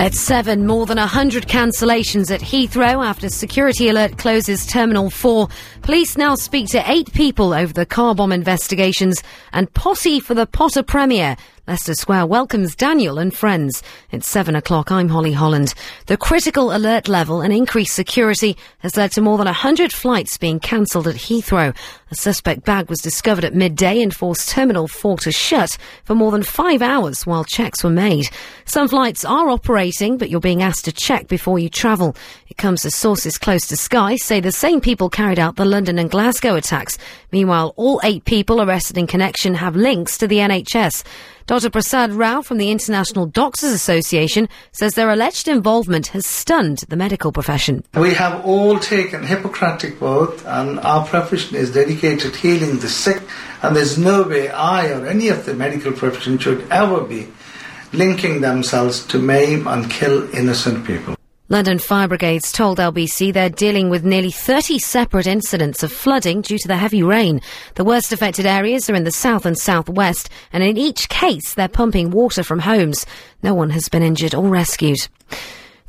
At 7, more than 100 cancellations at Heathrow after security alert closes Terminal 4. Police now speak to eight people over the car bomb investigations and posse for the Potter premiere. Leicester Square welcomes Daniel and friends. It's 7 o'clock. I'm Holly Holland. The critical alert level and increased security has led to more than 100 flights being cancelled at Heathrow. A suspect bag was discovered at midday and forced Terminal 4 to shut for more than five hours while checks were made. Some flights are operating, but you're being asked to check before you travel. It comes as sources close to Sky say the same people carried out the London and Glasgow attacks. Meanwhile, all eight people arrested in connection have links to the NHS. Dr. Prasad Rao from the International Doctors Association says their alleged involvement has stunned the medical profession. We have all taken Hippocratic oath and our profession is dedicated to healing the sick and there's no way I or any of the medical profession should ever be linking themselves to maim and kill innocent people. London Fire Brigades told LBC they're dealing with nearly 30 separate incidents of flooding due to the heavy rain. The worst affected areas are in the south and southwest, and in each case they're pumping water from homes. No one has been injured or rescued.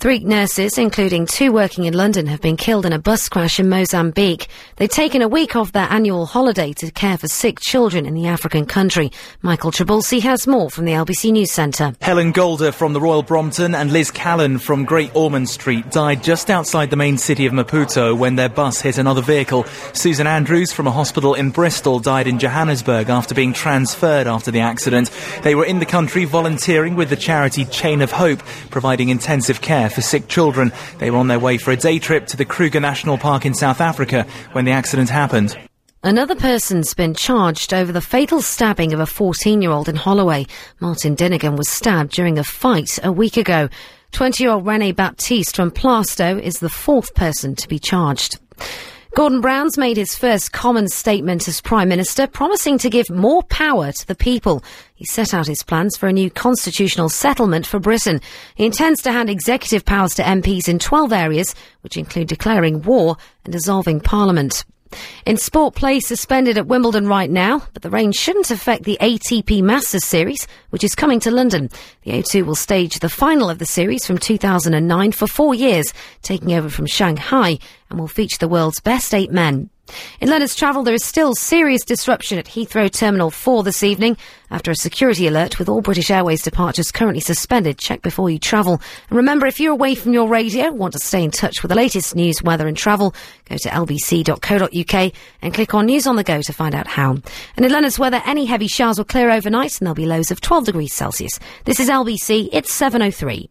Three nurses, including two working in London, have been killed in a bus crash in Mozambique. They've taken a week off their annual holiday to care for sick children in the African country. Michael Trabulsi has more from the LBC News Centre. Helen Golder from the Royal Brompton and Liz Callan from Great Ormond Street died just outside the main city of Maputo when their bus hit another vehicle. Susan Andrews from a hospital in Bristol died in Johannesburg after being transferred after the accident. They were in the country volunteering with the charity Chain of Hope, providing intensive care for sick children. They were on their way for a day trip to the Kruger National Park in South Africa when the accident happened. Another person's been charged over the fatal stabbing of a 14 year old in Holloway. Martin Dinnegan was stabbed during a fight a week ago. 20 year old Rene Baptiste from Plaistow is the fourth person to be charged. Gordon Brown's made his first common statement as Prime Minister, promising to give more power to the people. He set out his plans for a new constitutional settlement for Britain. He intends to hand executive powers to MPs in 12 areas, which include declaring war and dissolving Parliament. In sport, play suspended at Wimbledon right now, but the rain shouldn't affect the ATP Masters Series, which is coming to London. The O2 will stage the final of the series from 2009 for four years, taking over from Shanghai, and will feature the world's best eight men. In London's travel, there is still serious disruption at Heathrow Terminal 4 this evening after a security alert with all British Airways departures currently suspended. Check before you travel. And remember, if you're away from your radio, want to stay in touch with the latest news, weather and travel, go to lbc.co.uk and click on News on the Go to find out how. And in London's weather, any heavy showers will clear overnight and there'll be lows of 12 degrees Celsius. This is LBC. It's 703.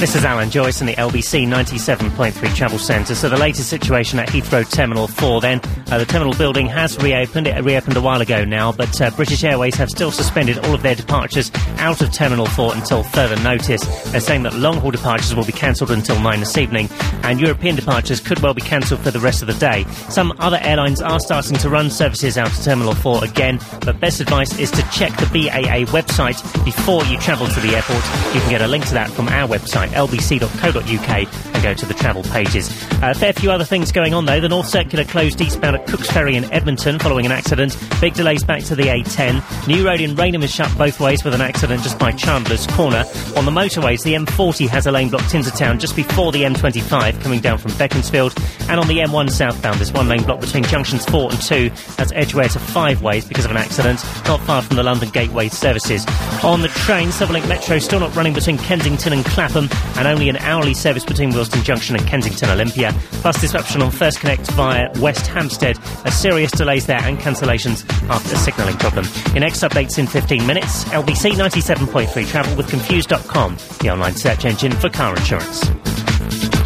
This is Alan Joyce in the LBC 97.3 Travel Centre. So the latest situation at Heathrow Terminal 4 then. Uh, the terminal building has reopened. It reopened a while ago now, but uh, British Airways have still suspended all of their departures out of Terminal 4 until further notice. They're saying that long-haul departures will be cancelled until 9 this evening, and European departures could well be cancelled for the rest of the day. Some other airlines are starting to run services out of Terminal 4 again, but best advice is to check the BAA website before you travel to the airport. You can get a link to that from our website lbc.co.uk and go to the travel pages. A fair few other things going on though. The North Circular closed eastbound at Cooks Ferry in Edmonton following an accident. Big delays back to the A10. New Road in Rainham is shut both ways with an accident just by Chandler's Corner. On the motorways, the M40 has a lane blocked into town just before the M25 coming down from Beaconsfield. And on the M1 southbound, there's one lane blocked between junctions 4 and 2. That's Edgware to five ways because of an accident not far from the London Gateway services. On the train, Silverlink Metro still not running between Kensington and Clapham and only an hourly service between Willesden Junction and Kensington Olympia. Plus disruption on First Connect via West Hampstead. A serious delays there and cancellations after a signalling problem. Your next updates in 15 minutes. LBC 97.3 travel with Confused.com, the online search engine for car insurance.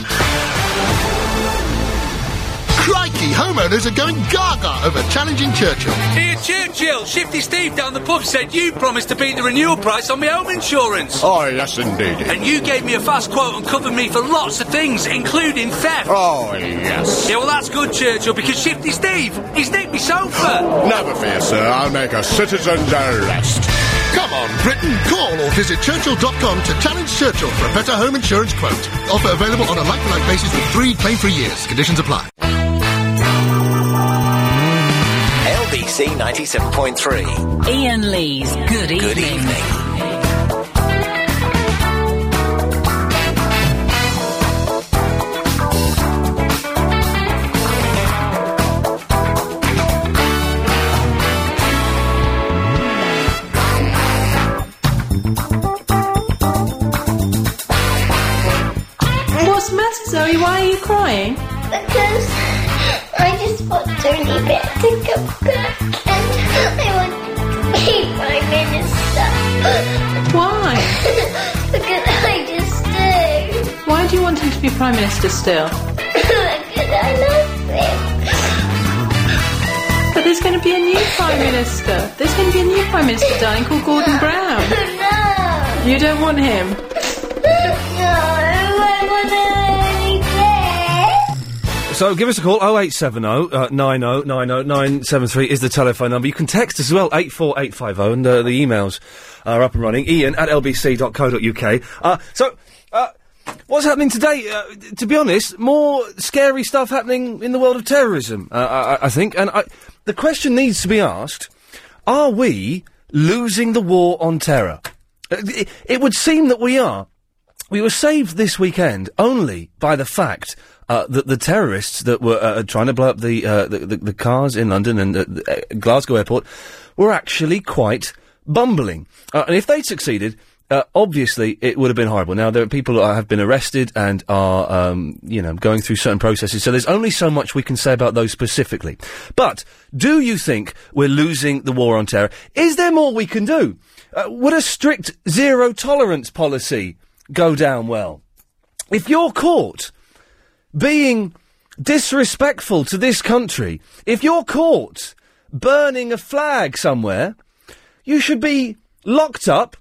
Crikey, homeowners are going gaga over challenging Churchill. Here, Churchill, Shifty Steve down the pub said you promised to beat the renewal price on my home insurance. Oh, yes, indeed. And you gave me a fast quote and covered me for lots of things, including theft. Oh, yes. Yeah, well, that's good, Churchill, because Shifty Steve, he's nicked me sofa. Never fear, sir. I'll make a citizen's arrest. Come on, Britain, call or visit Churchill.com to challenge Churchill for a better home insurance quote. Offer available on a like-for-like basis with three claim-free years. Conditions apply. SABC 97.3. Iain Lee's Good Evening. Good evening. Zoe, why are you crying? Because I just want Tony Bear to come back. Why? because I just do. Why do you want him to be Prime Minister still? because I love him. But there's going to be a new Prime Minister. There's going to be a new Prime Minister, darling, called Gordon Brown. No, You don't want him. no, I want Tony Blair. So give us a call, 0870 uh, 90 90 973 is the telephone number. You can text as well, 84850, and uh, the emails are up and running. Iain at lbc.co.uk. Uh, so, uh, what's happening today? Uh, to be honest, more scary stuff happening in the world of terrorism, uh, I, I think. And I, the question needs to be asked, are we losing the war on terror? Uh, It, it would seem that we are. We were saved this weekend only by the fact uh, that the terrorists that were uh, trying to blow up the, uh, the, the the cars in London and the, uh, Glasgow airport were actually quite bumbling. Uh, and if they'd succeeded, uh, obviously it would have been horrible. Now there are people that have been arrested and are, um, you know, going through certain processes. So there's only so much we can say about those specifically. But do you think we're losing the war on terror? Is there more we can do? Uh, would a strict zero tolerance policy go down well? If you're caught being disrespectful to this country, if you're caught burning a flag somewhere, you should be locked up.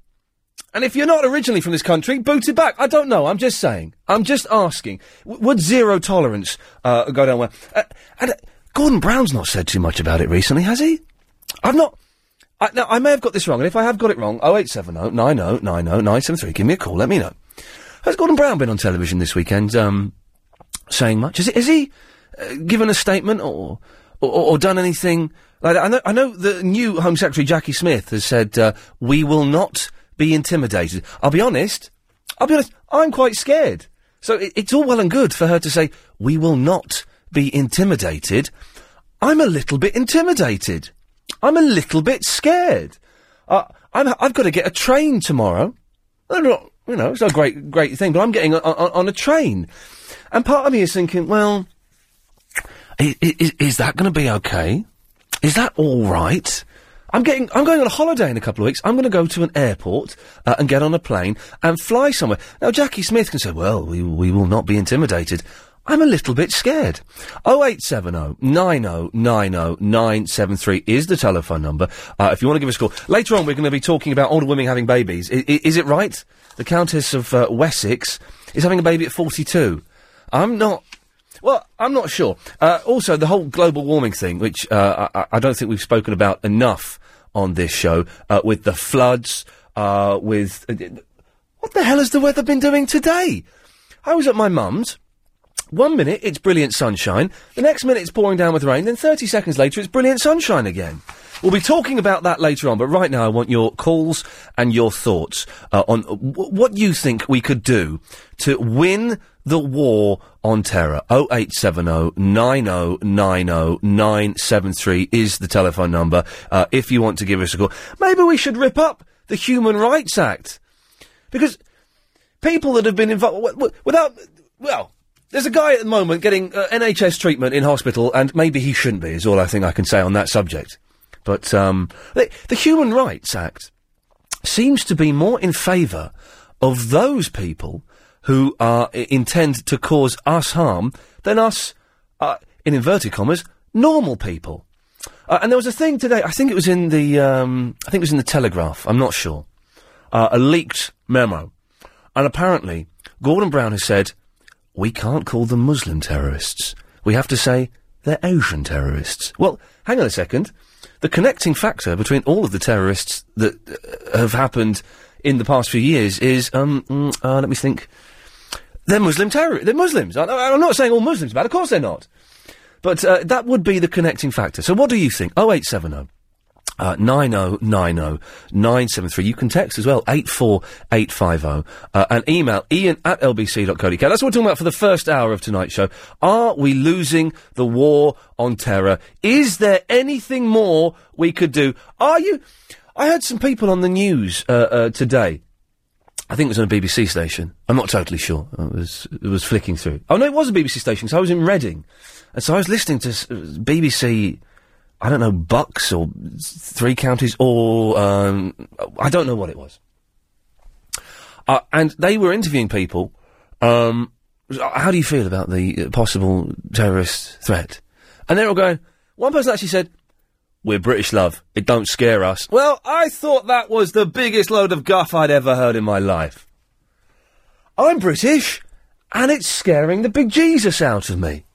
And if you're not originally from this country, booted back. I don't know. I'm just saying. I'm just asking. W- would zero tolerance uh, go down well? Uh, and uh, Gordon Brown's not said too much about it recently, has he? I've not. I, now, I may have got this wrong, and if I have got it wrong, 0870 90 90 973, give me a call, let me know. Has Gordon Brown been on television this weekend, um, saying much? Has, he- he uh, given a statement or, or, or done anything like? I know, I know the new Home Secretary Jacqui Smith has said, uh, we will not be intimidated. I'll be honest, I'll be honest, I'm quite scared. So it, it's all well and good for her to say, we will not be intimidated. I'm a little bit intimidated. I'm a little bit scared. Uh, I'm, I've got to get a train tomorrow. Not, you know, it's a great, great thing, but I'm getting on, on, on a train. And part of me is thinking, well, is, is that going to be okay? Is that all right? I'm getting, I'm going on a holiday in a couple of weeks. I'm going to go to an airport uh, and get on a plane and fly somewhere. Now, Jacqui Smith can say, well, we, we will not be intimidated. I'm a little bit scared. 0870 90 90 973 is the telephone number. Uh, if you want to give us a call. Later on, we're going to be talking about older women having babies. I, I, is it right? The Countess of uh, Wessex is having a baby at 42. I'm not. Well, I'm not sure. Uh, also, the whole global warming thing, which uh, I, I don't think we've spoken about enough on this show, uh, with the floods, uh, with. what the hell has the weather been doing today? I was at my mum's. One minute it's brilliant sunshine, the next minute it's pouring down with rain, then 30 seconds later it's brilliant sunshine again. We'll be talking about that later on, but right now I want your calls and your thoughts uh, on w- what you think we could do to win the war on terror. 0870 90 90 973 is the telephone number uh, if you want to give us a call. Maybe we should rip up the Human Rights Act. Because people that have been involved w- w- without well there's a guy at the moment getting uh, NHS treatment in hospital and maybe he shouldn't be is all I think I can say on that subject but um, the, the Human Rights Act seems to be more in favour of those people who are i- intend to cause us harm than us uh, in inverted commas normal people uh, and there was a thing today I think it was in the um, I think it was in the Telegraph I'm not sure uh, a leaked memo and apparently, Gordon Brown has said, we can't call them Muslim terrorists. We have to say they're Asian terrorists. Well, hang on a second. The connecting factor between all of the terrorists that uh, have happened in the past few years is, um, mm, uh, let me think. They're Muslim terrorists. They're Muslims. I, I'm not saying all Muslims are bad. Of course they're not. But uh, that would be the connecting factor. So what do you think? 0870 uh, 9090 973. You can text as well, 84850. Uh, and email iain at lbc.co.uk. That's what we're talking about for the first hour of tonight's show. Are we losing the war on terror? Is there anything more we could do? Are you. I heard some people on the news uh, uh, today I think it was on a BBC station. I'm not totally sure. I was it was flicking through. Oh no, it was a BBC station. So I was in Reading, and so I was listening to BBC. I don't know Bucks or Three Counties or um, I don't know what it was. Uh, and they were interviewing people. Um, how do you feel about the uh, possible terrorist threat? And they're all going. One person actually said, "We're British, love. It don't scare us." Well, I thought that was the biggest load of guff I'd ever heard in my life. I'm British, and it's scaring the big Jesus out of me.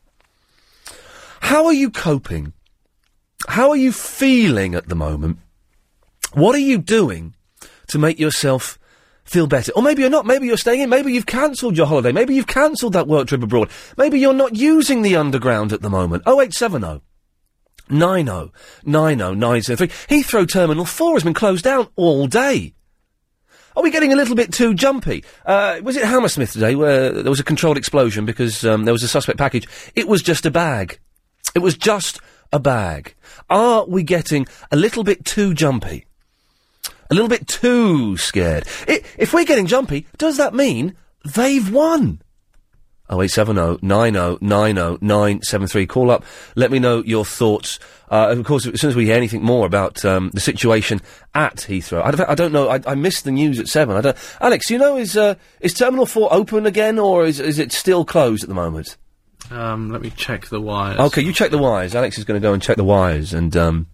How are you coping? How are you feeling at the moment? What are you doing to make yourself feel better? Or maybe you're not. Maybe you're staying in. Maybe you've cancelled your holiday. Maybe you've cancelled that work trip abroad. Maybe you're not using the underground at the moment. 0870 90 90 973. Heathrow Terminal 4 has been closed down all day. Are we getting a little bit too jumpy? Uh, was it Hammersmith today where there was a controlled explosion because um, there was a suspect package? It was just a bag. It was just a bag. Are we getting a little bit too jumpy? A little bit too scared? I- if we're getting jumpy, does that mean they've won? 0870 90 90 973. Call up. Let me know your thoughts. Uh, and of course, as soon as we hear anything more about um, the situation at Heathrow, I don't, I don't know. I, I missed the news at seven. I don't. Alex, you know, is uh, is Terminal Four open again, or is is it still closed at the moment? Um, let me check the wires. Okay, you check the wires. Alex is going to go and check the wires, and um,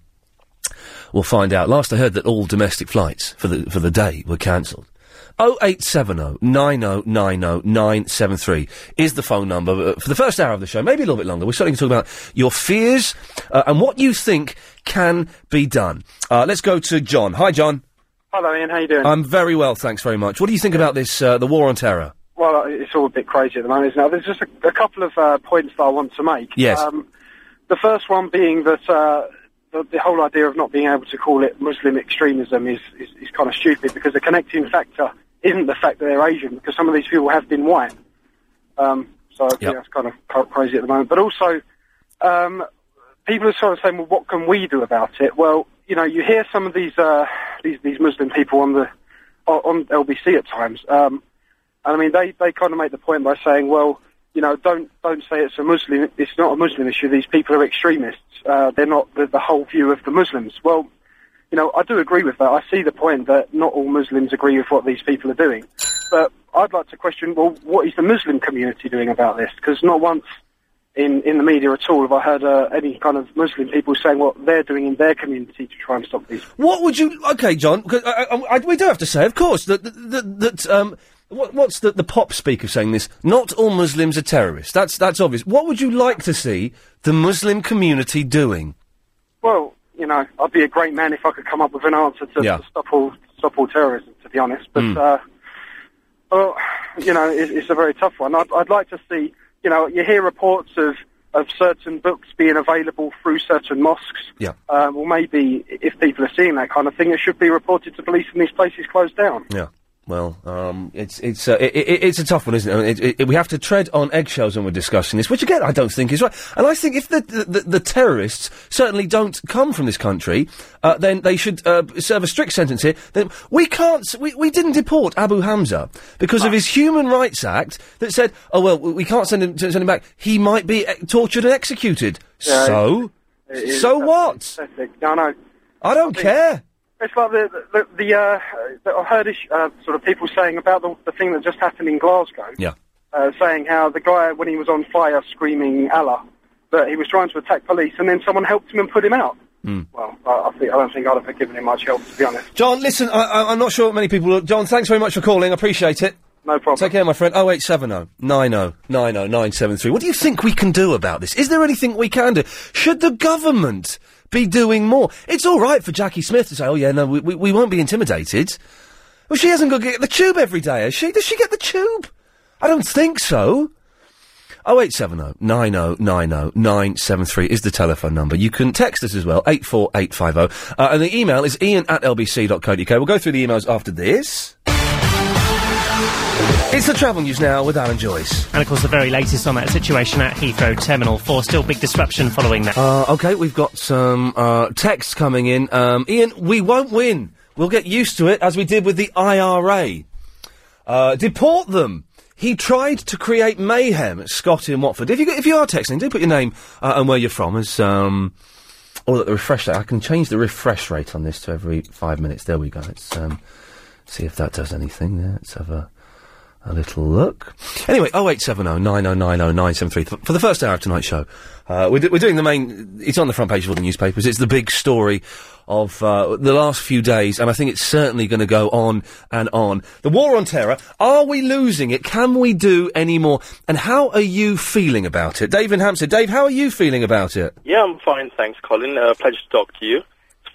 we'll find out. Last I heard that all domestic flights for the for the day were cancelled. 0870 9090 973 is the phone number uh, for the first hour of the show, maybe a little bit longer. We're starting to talk about your fears uh, and what you think can be done. Uh, let's go to John. Hi, John. Hello, Iain. How you doing? I'm very well, thanks very much. What do you think about this, uh, the war on terror? well, uh, it's all a bit crazy at the moment, isn't it? There's just a, a couple of uh, points that I want to make. Yes. Um, the first one being that uh, the, the whole idea of not being able to call it Muslim extremism is, is, is kind of stupid because the connecting factor isn't the fact that they're Asian, because some of these people have been white. Um, so Yep. that's kind of crazy at the moment. But also, um, people are sort of saying, well, what can we do about it? Well, you know, you hear some of these uh, these, these Muslim people on the on on LBC at times, um, and I mean, they, they kind of make the point by saying, well, you know, don't don't say it's a Muslim. It's not a Muslim issue. These people are extremists. Uh, they're not the, the whole view of the Muslims. Well, you know, I do agree with that. I see the point that not all Muslims agree with what these people are doing. But I'd like to question, well, what is the Muslim community doing about this? Because not once in, in the media at all have I heard uh, any kind of Muslim people saying what they're doing in their community to try and stop these. What would you? Okay, John. I, I, I, we do have to say, of course, that that, that um, what, what's the, the pop speaker saying this? Not all Muslims are terrorists. That's that's obvious. What would you like to see the Muslim community doing? Well, you know, I'd be a great man if I could come up with an answer to, Yeah. to stop all stop all terrorism. To be honest, but Mm. uh, well, you know, it, it's a very tough one. I'd, I'd like to see, you know, you hear reports of of certain books being available through certain mosques. Yeah. Um, well, maybe if people are seeing that kind of thing, it should be reported to police and these places closed down. Yeah. Well, um, it's it's uh, it, it, it's a tough one, isn't it? It? We have to tread on eggshells when we're discussing this, which again I don't think is right. And I think if the the, the, the terrorists certainly don't come from this country, uh, then they should uh, serve a strict sentence here. Then we can't. We, we didn't deport Abu Hamza because of his Human Rights Act that said, oh well, we can't send him send him back. He might be uh, tortured and executed. Yeah, so, so what? pathetic. I know. I don't care. It's like the the, the uh, that I've heard uh, sort of people saying about the, the thing that just happened in Glasgow. Yeah. Uh, saying how the guy when he was on fire screaming Allah, that he was trying to attack police, and then someone helped him and put him out. Mm. Well, I, I think I don't think I'd have given him much help to be honest. John, listen, I, I, I'm not sure many people. Will. John, thanks very much for calling. I appreciate it. No problem. Take care, my friend. 0870 90 90 973. What do you think we can do about this? Is there anything we can do? Should the government be doing more? It's all right for Jacqui Smith to say, oh, yeah, no, we, we, we won't be intimidated. Well, she hasn't got to get the tube every day, has she? Does she get the tube? I don't think so. 0870 90 90 973 is the telephone number. You can text us as well, 84850. Uh, and the email is iain at lbc.co.uk. We'll go through the emails after this. It's the travel news now with Alan Joyce. And of course, the very latest on that situation at Heathrow Terminal 4. Still big disruption following that. Uh, okay, we've got some uh, texts coming in. Um, Iain, we won't win. We'll get used to it as we did with the IRA. Uh, deport them. He tried to create mayhem, at Scott in Watford. If you if you are texting, do put your name uh, and where you're from as um. Or the refresh rate. I can change the refresh rate on this to every five minutes. There we go. Let's um, see if that does anything. There. Let's have a a little look. Anyway, 0870 9090 973. For the first hour of tonight's show, uh, we're, do- we're doing the main. It's on the front page of all the newspapers. It's the big story of uh, the last few days, and I think it's certainly going to go on and on. The war on terror. Are we losing it? Can we do any more? And how are you feeling about it? Dave in Hampstead. Dave, how are you feeling about it? Yeah, I'm fine, thanks, Colin. Uh, pleasure to talk to you.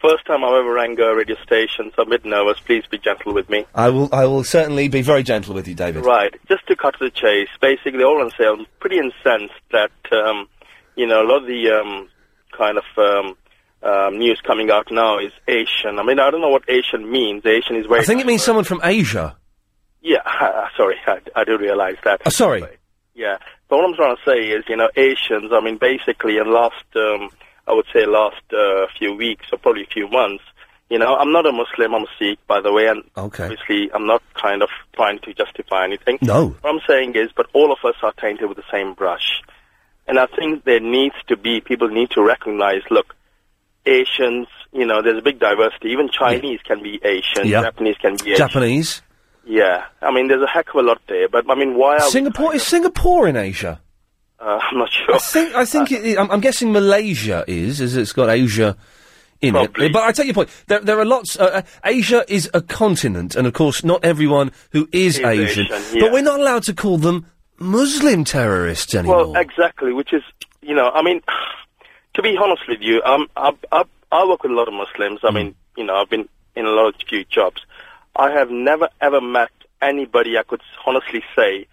First time I've ever rang a radio station, so I'm a bit nervous. Please be gentle with me. I will. I will certainly be very gentle with you, David. Right, just to cut to the chase, basically, all I'm saying, I'm pretty incensed that, um, you know, a lot of the um, kind of um, um, news coming out now is Asian. I mean, I don't know what Asian means. Asian is very. I think it means someone from Asia. Yeah, sorry, I, I do realize that. Oh, sorry. Yeah, but what I'm trying to say is, you know, Asians. I mean, basically, in last, um, I would say, last uh, few weeks or probably a few months. You know, I'm not a Muslim. I'm a Sikh, by the way, and Okay. obviously, I'm not kind of trying to justify anything. No. What I'm saying is, but all of us are tainted with the same brush, and I think there needs to be people need to recognize. Look, Asians. You know, there's a big diversity. Even Chinese can be Asian. Yeah. Japanese can be Asian. Japanese. Yeah, I mean, there's a heck of a lot there. But I mean, why Singapore is Singapore in Asia. Uh, I'm not sure. I think I think it, I'm, I'm guessing Malaysia is, as it's got Asia in it. But I take your point. There, there are lots. Uh, uh, Asia is a continent, and of course, not everyone who is, Is Asian. Asian, yeah. But we're not allowed to call them Muslim terrorists anymore. Well, exactly, which is, you know, I mean, to be honest with you, um, I, I, I work with a lot of Muslims. I mean, you know, I've been in a lot of few jobs. I have never ever met anybody I could honestly say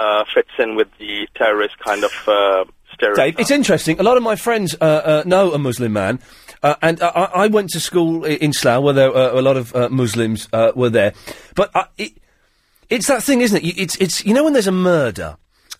uh, fits in with the terrorist kind of uh, stereotype. Dave, it's interesting. A lot of my friends uh, uh, know a Muslim man, uh, and uh, I, I went to school in Slough where there a lot of Muslims were there. But it, it's that thing, isn't it? It's it's you know when there's a murder.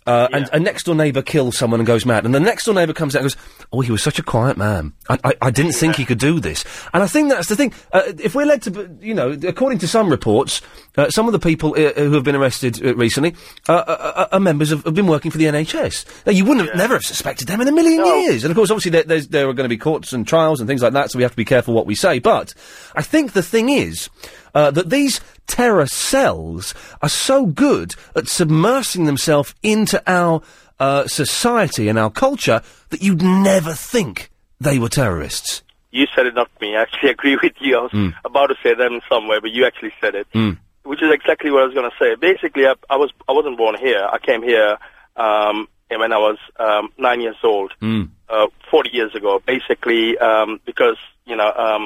Uh, And a next door neighbour kills someone and goes mad, and the next door neighbour comes out and goes, "Oh, he was such a quiet man. I, I, I didn't think he could do this." And I think that's the thing. Uh, if we're led to, you know, according to some reports, uh, some of the people uh, who have been arrested uh, recently uh, uh, uh, are members of, have been working for the NHS. Now, you wouldn't have never have suspected them in a million years. And of course, obviously, there, there's, there are going to be courts and trials and things like that, so we have to be careful what we say. But I think the thing is uh, that these terror cells are so good at submersing themselves into our uh, society and our culture that you'd never think they were terrorists. You said it, not me. I actually agree with you. I was Mm. about to say that somewhere, but you actually said it. Mm. which is exactly what I was going to say. Basically, I, I was I wasn't born here. I came here um, when I was um, nine years old, Mm. uh, forty years ago. Basically, um, because you know, um,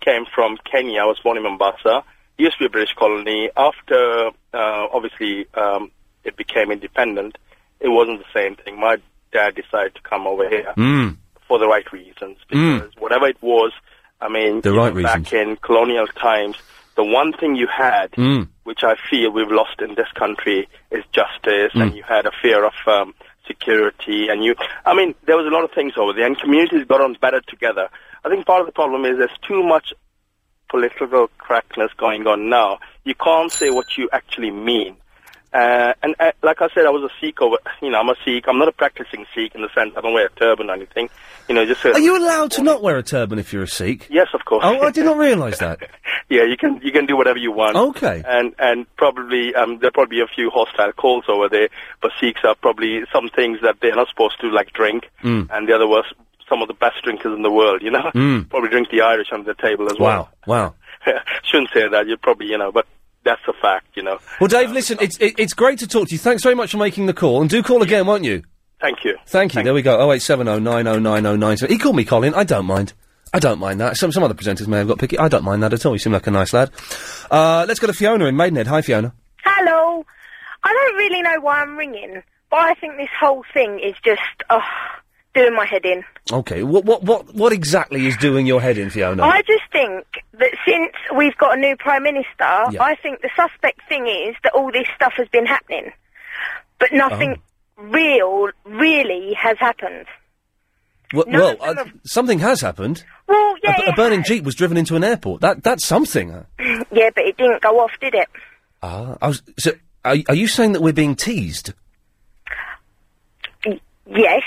came from Kenya. I was born in Mombasa. Used to be a British colony. After uh, obviously um, it became independent, it wasn't the same thing. My dad decided to come over here Mm. for the right reasons Mm. because whatever it was, I mean, The right back reasons. in colonial times, the one thing you had, Mm. which I feel we've lost in this country, is justice, and Mm. you had a fear of um, security, and you, I mean, there was a lot of things over there, and communities got on better together. I think part of the problem is there's too much political correctness going on now. You can't say what you actually mean. Uh, and uh, like I said, I was a Sikh over, you know, I'm a Sikh. I'm not a practicing Sikh in the sense I don't wear a turban or anything. You know, just a, Are you allowed to not wear a turban if you're a Sikh? Yes, of course. Oh, I did not realise that. yeah, you can you can do whatever you want. Okay. And and probably um, there'll probably be a few hostile calls over there, but Sikhs are probably some things that they're not supposed to like drink, Mm. and the other was some of the best drinkers in the world. You know, Mm. probably drink the Irish under the table as well. Wow, wow. Shouldn't say that. You'd probably you know, but that's a fact. You know. Well, Dave, listen, it's it, it's great to talk to you. Thanks very much for making the call, and do call again, won't you? Thank you. Thank you. there we go. Oh eight seven oh nine oh nine oh nine. He called me Colin. I don't mind. I don't mind that. Some some other presenters may have got picky. I don't mind that at all. You seem like a nice lad. Uh, let's go to Fiona in Maidenhead. Hi, Fiona. Hello. I don't really know why I'm ringing, but I think this whole thing is just oh, doing my head in. Okay. What what what what exactly is doing your head in, Fiona? I just think that since we've got a new prime minister, Yeah. I think the suspect thing is that all this stuff has been happening, but nothing Oh. real, really has happened. well, none well of them uh, something has happened. Well, A, yeah, b- a burning jeep was driven into an airport. That that's something. yeah, but it didn't go off, did it? Ah, I was. So, are, are you saying that we're being teased? Yes,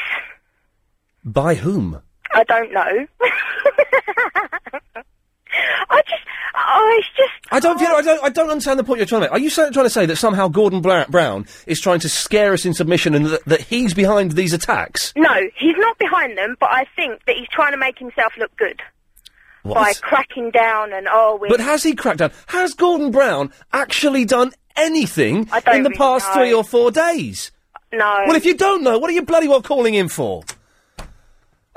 By whom? I don't know. I just, oh, it's just. I don't, you know, I don't, I don't understand the point you're trying to make. Are you trying to say that somehow Gordon Bla- Brown is trying to scare us in submission and that, that he's behind these attacks? No, he's not behind them, but I think that he's trying to make himself look good What? by cracking down and oh, we're But has he cracked down? Has Gordon Brown actually done anything I don't in the really past know. three or four days? no. Well, if you don't know, what are you bloody well calling in for?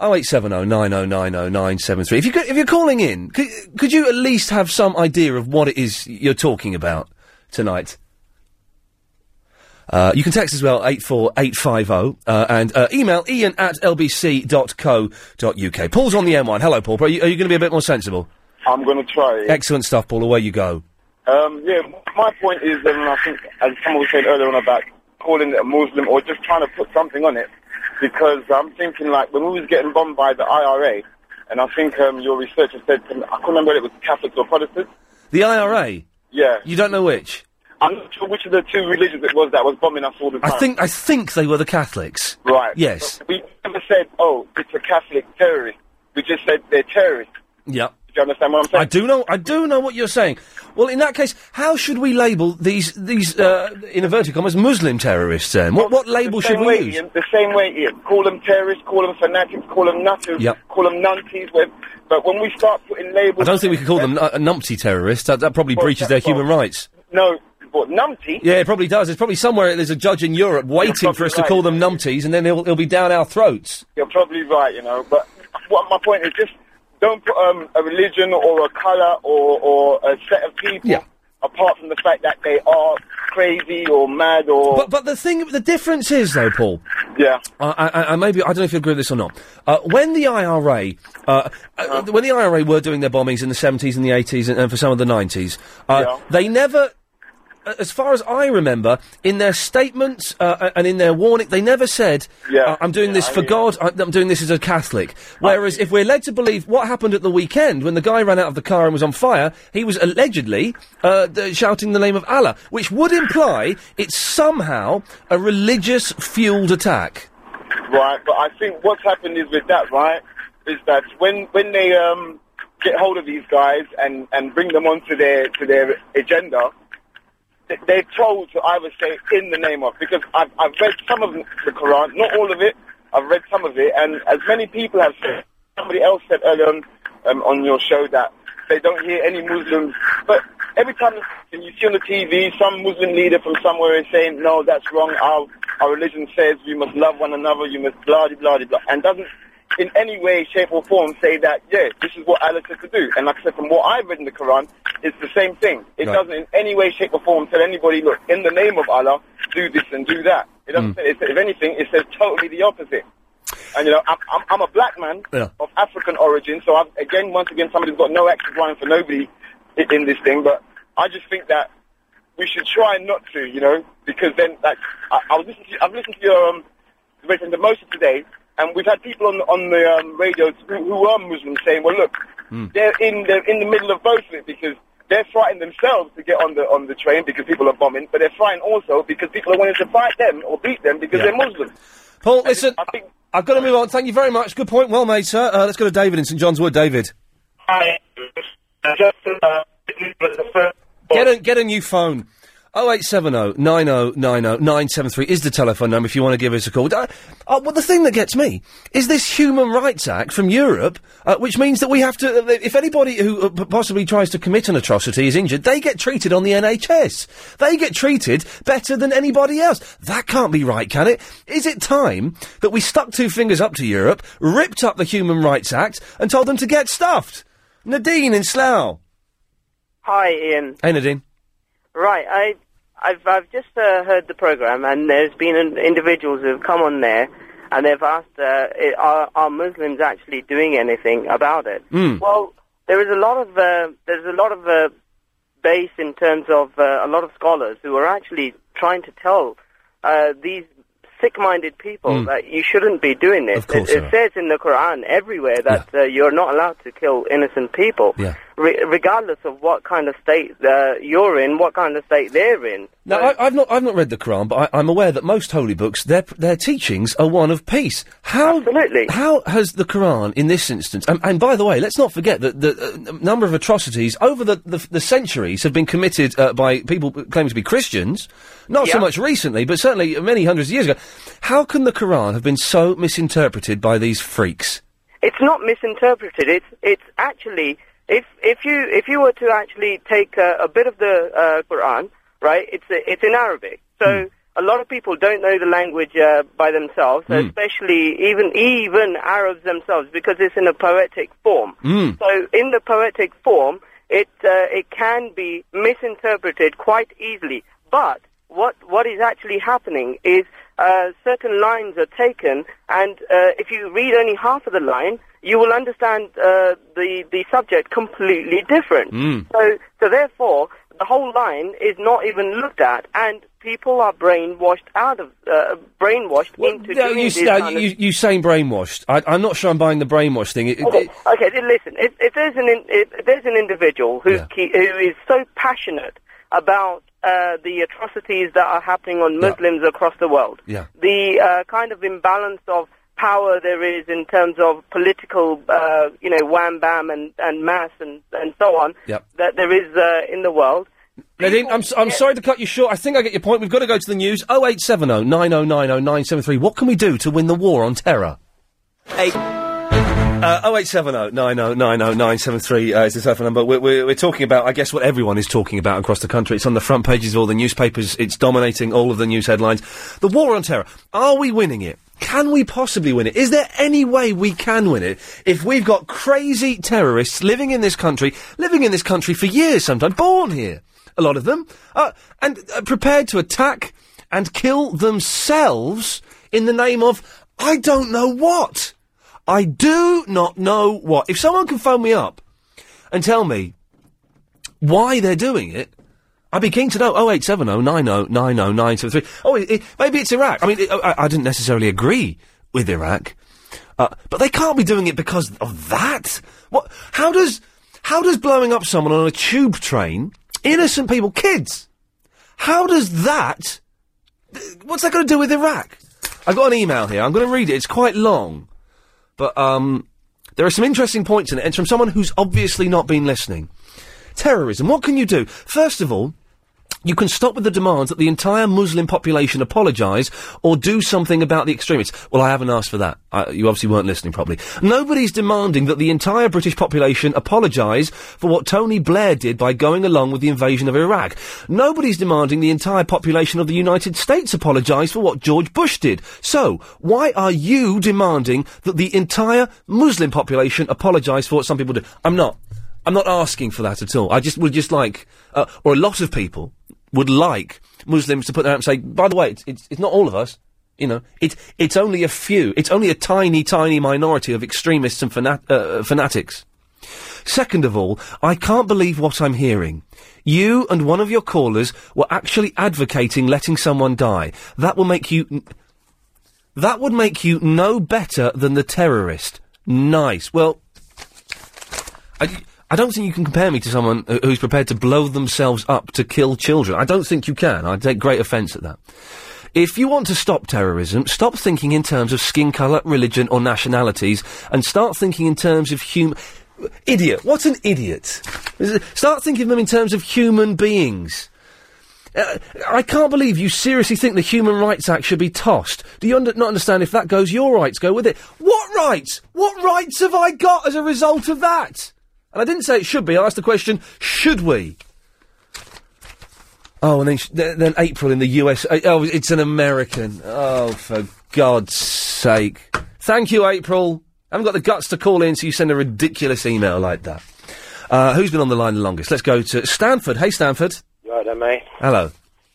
Oh eight seven oh nine oh nine oh nine seven three. If you could, if you're calling in, could, could you at least have some idea of what it is you're talking about tonight? Uh, you can text as well eight four eight five zero uh, and uh, email iain at lbc.co.uk. Paul's on the M1. Hello, Paul. Are you, are you going to be a bit more sensible? I'm going to try. Excellent stuff, Paul. Away you go. Um, yeah, my point is, um, I think, as someone was saying earlier on about calling it a Muslim or just trying to put something on it, because I'm thinking like when we was getting bombed by the IRA, and I think um, your researcher said, I can't remember whether it was Catholics or Protestants. The IRA. Yeah. You don't know which. I'm not sure which of the two religions it was that was bombing us all the time. I think I think they were the Catholics. Right. Yes. But we never said, oh, it's a Catholic terrorist. We just said they're terrorists. Yep. Do you understand what I'm saying? I do know. I do know what you're saying. Well, in that case, how should we label these these uh, in inverted commas Muslim terrorists? Then what what label the should same we way, use? Iain, the same way, Iain. Call them terrorists, call them fanatics, call them nutters, Yep. call them nunties. when- But when we start putting labels... I don't think we could call them uh, numpty terrorists. That, that probably Well, breaches their that's human rights. No, what, numpty? Yeah, it probably does. There's probably somewhere there's a judge in Europe waiting for us to call them numpties, and then it'll be down our throats. You're probably right, you know. But what my point is just don't put um, a religion or a colour or, or a set of people apart from the fact that they are crazy or mad or... But but the thing, the difference is though, Paul. Yeah. I, I, I maybe I don't know if you agree with this or not. Uh, when the IRA, uh, uh, when the IRA were doing their bombings in the seventies and the eighties and, and for some of the nineties, uh, they never. Uh, As far as I remember, in their statements uh, and in their warning, they never said, Yeah. uh, "I'm doing Yeah, this for God. I, I'm doing this as a Catholic." Whereas, if we're led to believe what happened at the weekend when the guy ran out of the car and was on fire, he was allegedly uh, th- shouting the name of Allah, which would imply it's somehow a religious-fueled attack. Right, but I think what's happened is with that, right, is that when when they um, get hold of these guys and, and bring them onto their to their agenda, they're told to either say in the name of because I've I've read some of the Quran, not all of it. I've read some of it, and as many people have said, somebody else said earlier on um, on your show that they don't hear any Muslims, but every time you see on the TV some Muslim leader from somewhere is saying, no, that's wrong. Our our religion says we must love one another. You must blah blah blah blah, and doesn't in any way, shape or form say that yeah, this is what Allah said to do. And like I said, from what I've read in the Quran, it's the same thing. It Right. doesn't in any way, shape or form tell anybody, look, in the name of Allah, do this and do that. It doesn't. Mm. Say, if anything, it says totally the opposite. And you know, I'm, I'm, I'm a black man Yeah. of African origin, so I've, again, once again, somebody's got no extra running for nobody in, in this thing. But I just think that we should try not to, you know, because then, like, I, I was listening to, I've listened to your um, the motion today, and we've had people on the- on the um, radio who, who are Muslims saying, well, look, they're in the in the middle of both of it because. They're frightened themselves to get on the on the train because people are bombing, but they're frightened also because people are wanting to fight them or beat them because Yeah. they're Muslim. Paul, listen, I've got to move on. Thank you very much. Good point. Well made, sir. Uh, let's go to David in St John's Wood. David. Hi. Just uh. Get a, get a new phone. 0870 9090 973 is the telephone number if you want to give us a call. Uh, uh, well, the thing that gets me is this Human Rights Act from Europe, uh, which means that we have to, uh, if anybody who uh, possibly tries to commit an atrocity is injured, they get treated on the NHS. They get treated better than anybody else. That can't be right, can it? Is it time that we stuck two fingers up to Europe, ripped up the Human Rights Act, and told them to get stuffed? Nadine in Slough. Hi, Iain. Hey, Nadine. Right, I, I've, I've just uh, heard the program, and there's been an, individuals who've come on there, and they've asked, uh, i- are, are Muslims actually doing anything about it? Mm. Well, there is a lot of uh, there's a lot of uh, base in terms of uh, a lot of scholars who are actually trying to tell uh, these sick-minded people Mm. that you shouldn't be doing this. Course it, it says in the Quran everywhere that uh, you're not allowed to kill innocent people. Yeah. Re- regardless of what kind of state uh, you're in, what kind of state they're in. Now, I, I've not I've not read the Quran, but I, I'm aware that most holy books, their their teachings are one of peace. How Absolutely. How has the Quran, in this instance, and, and by the way, let's not forget that the uh, number of atrocities over the, the, the centuries have been committed uh, by people claiming to be Christians. Not so much recently, but certainly many hundreds of years ago. How can the Quran have been so misinterpreted by these freaks? It's not misinterpreted. It's it's actually if if you if you were to actually take a, a bit of the uh, Quran, right? It's it's in Arabic, so a lot of people don't know the language uh, by themselves, Mm. especially even even Arabs themselves, because it's in a poetic form. Mm. So in the poetic form, it uh, it can be misinterpreted quite easily. But what what is actually happening is uh, certain lines are taken, and uh, if you read only half of the line, you will understand uh, the the subject completely different. Mm. So so therefore, the whole line is not even looked at, and people are brainwashed out of uh, brainwashed into No, doing you, this no, kind of you, you saying brainwashed. I, I'm not sure I'm buying the brainwash thing. It- it- Okay, okay. then Listen, if, if there's an in, if there's an individual who ke- who is so passionate about uh, the atrocities that are happening on Muslims across the world, Yeah. the uh, kind of imbalance of power there is in terms of political, uh, you know, wham bam and and mass and and so on Yep. that there is uh, in the world. Nadine, I'm, s- I'm sorry to cut you short. I think I get your point. We've got to go to the news. 0870 9090 973. What can we do to win the war on terror? Eight. Uh, 0870 9090 973 uh, is the telephone number. We're, we're, we're talking about, I guess, what everyone is talking about across the country. It's on the front pages of all the newspapers. It's dominating all of the news headlines. The war on terror. Are we winning it? Can we possibly win it? Is there any way we can win it if we've got crazy terrorists living in this country, living in this country for years sometimes, born here, a lot of them, uh, and uh, prepared to attack and kill themselves in the name of, I don't know what. I do not know what. If someone can phone me up and tell me why they're doing it, I'd be keen to know. 0870 90 90 973. Oh, it, it, maybe it's Iraq. I mean, it, I, I didn't necessarily agree with Iraq, uh, but they can't be doing it because of that. What? How does how does blowing up someone on a tube train, innocent people, kids? How does that? What's that got to do with Iraq? I've got an email here. I'm going to read it. It's quite long, but um, there are some interesting points in it. It's from someone who's obviously not been listening. Terrorism. What can you do? First of all, you can stop with the demands that the entire Muslim population apologise or do something about the extremists. Well, I haven't asked for that. Uh, you obviously weren't listening properly. Nobody's demanding that the entire British population apologise for what Tony Blair did by going along with the invasion of Iraq. Nobody's demanding the entire population of the United States apologise for what George Bush did. So, why are you demanding that the entire Muslim population apologise for what some people do? I'm not. I'm not asking for that at all. I just would just like, uh, or a lot of people would like Muslims to put their hand up and say, by the way, it's, it's, it's not all of us. You know, it's it's only a few. It's only a tiny, tiny minority of extremists and fanat- uh, fanatics. Second of all, I can't believe what I'm hearing. You and one of your callers were actually advocating letting someone die. That will make you. n- That would make you no better than the terrorist. Nice. Well, I, I don't think you can compare me to someone who's prepared to blow themselves up to kill children. I don't think you can. I take great offence at that. If you want to stop terrorism, stop thinking in terms of skin colour, religion, or nationalities, and start thinking in terms of human. Idiot! What an idiot! Start thinking of them in terms of human beings. Uh, I can't believe you seriously think the Human Rights Act should be tossed. Do you under- not understand if that goes, your rights go with it? What rights? What rights have I got as a result of that? And I didn't say it should be. I asked the question, should we? Oh, and then, sh- th- then April in the US. oh, it's an American. Oh, for God's sake. Thank you, April. I haven't got the guts to call in, so you send a ridiculous email like that. Uh, who's been on the line the longest? Let's go to Stanford. Hey, Stanford. Right then, mate. Hello.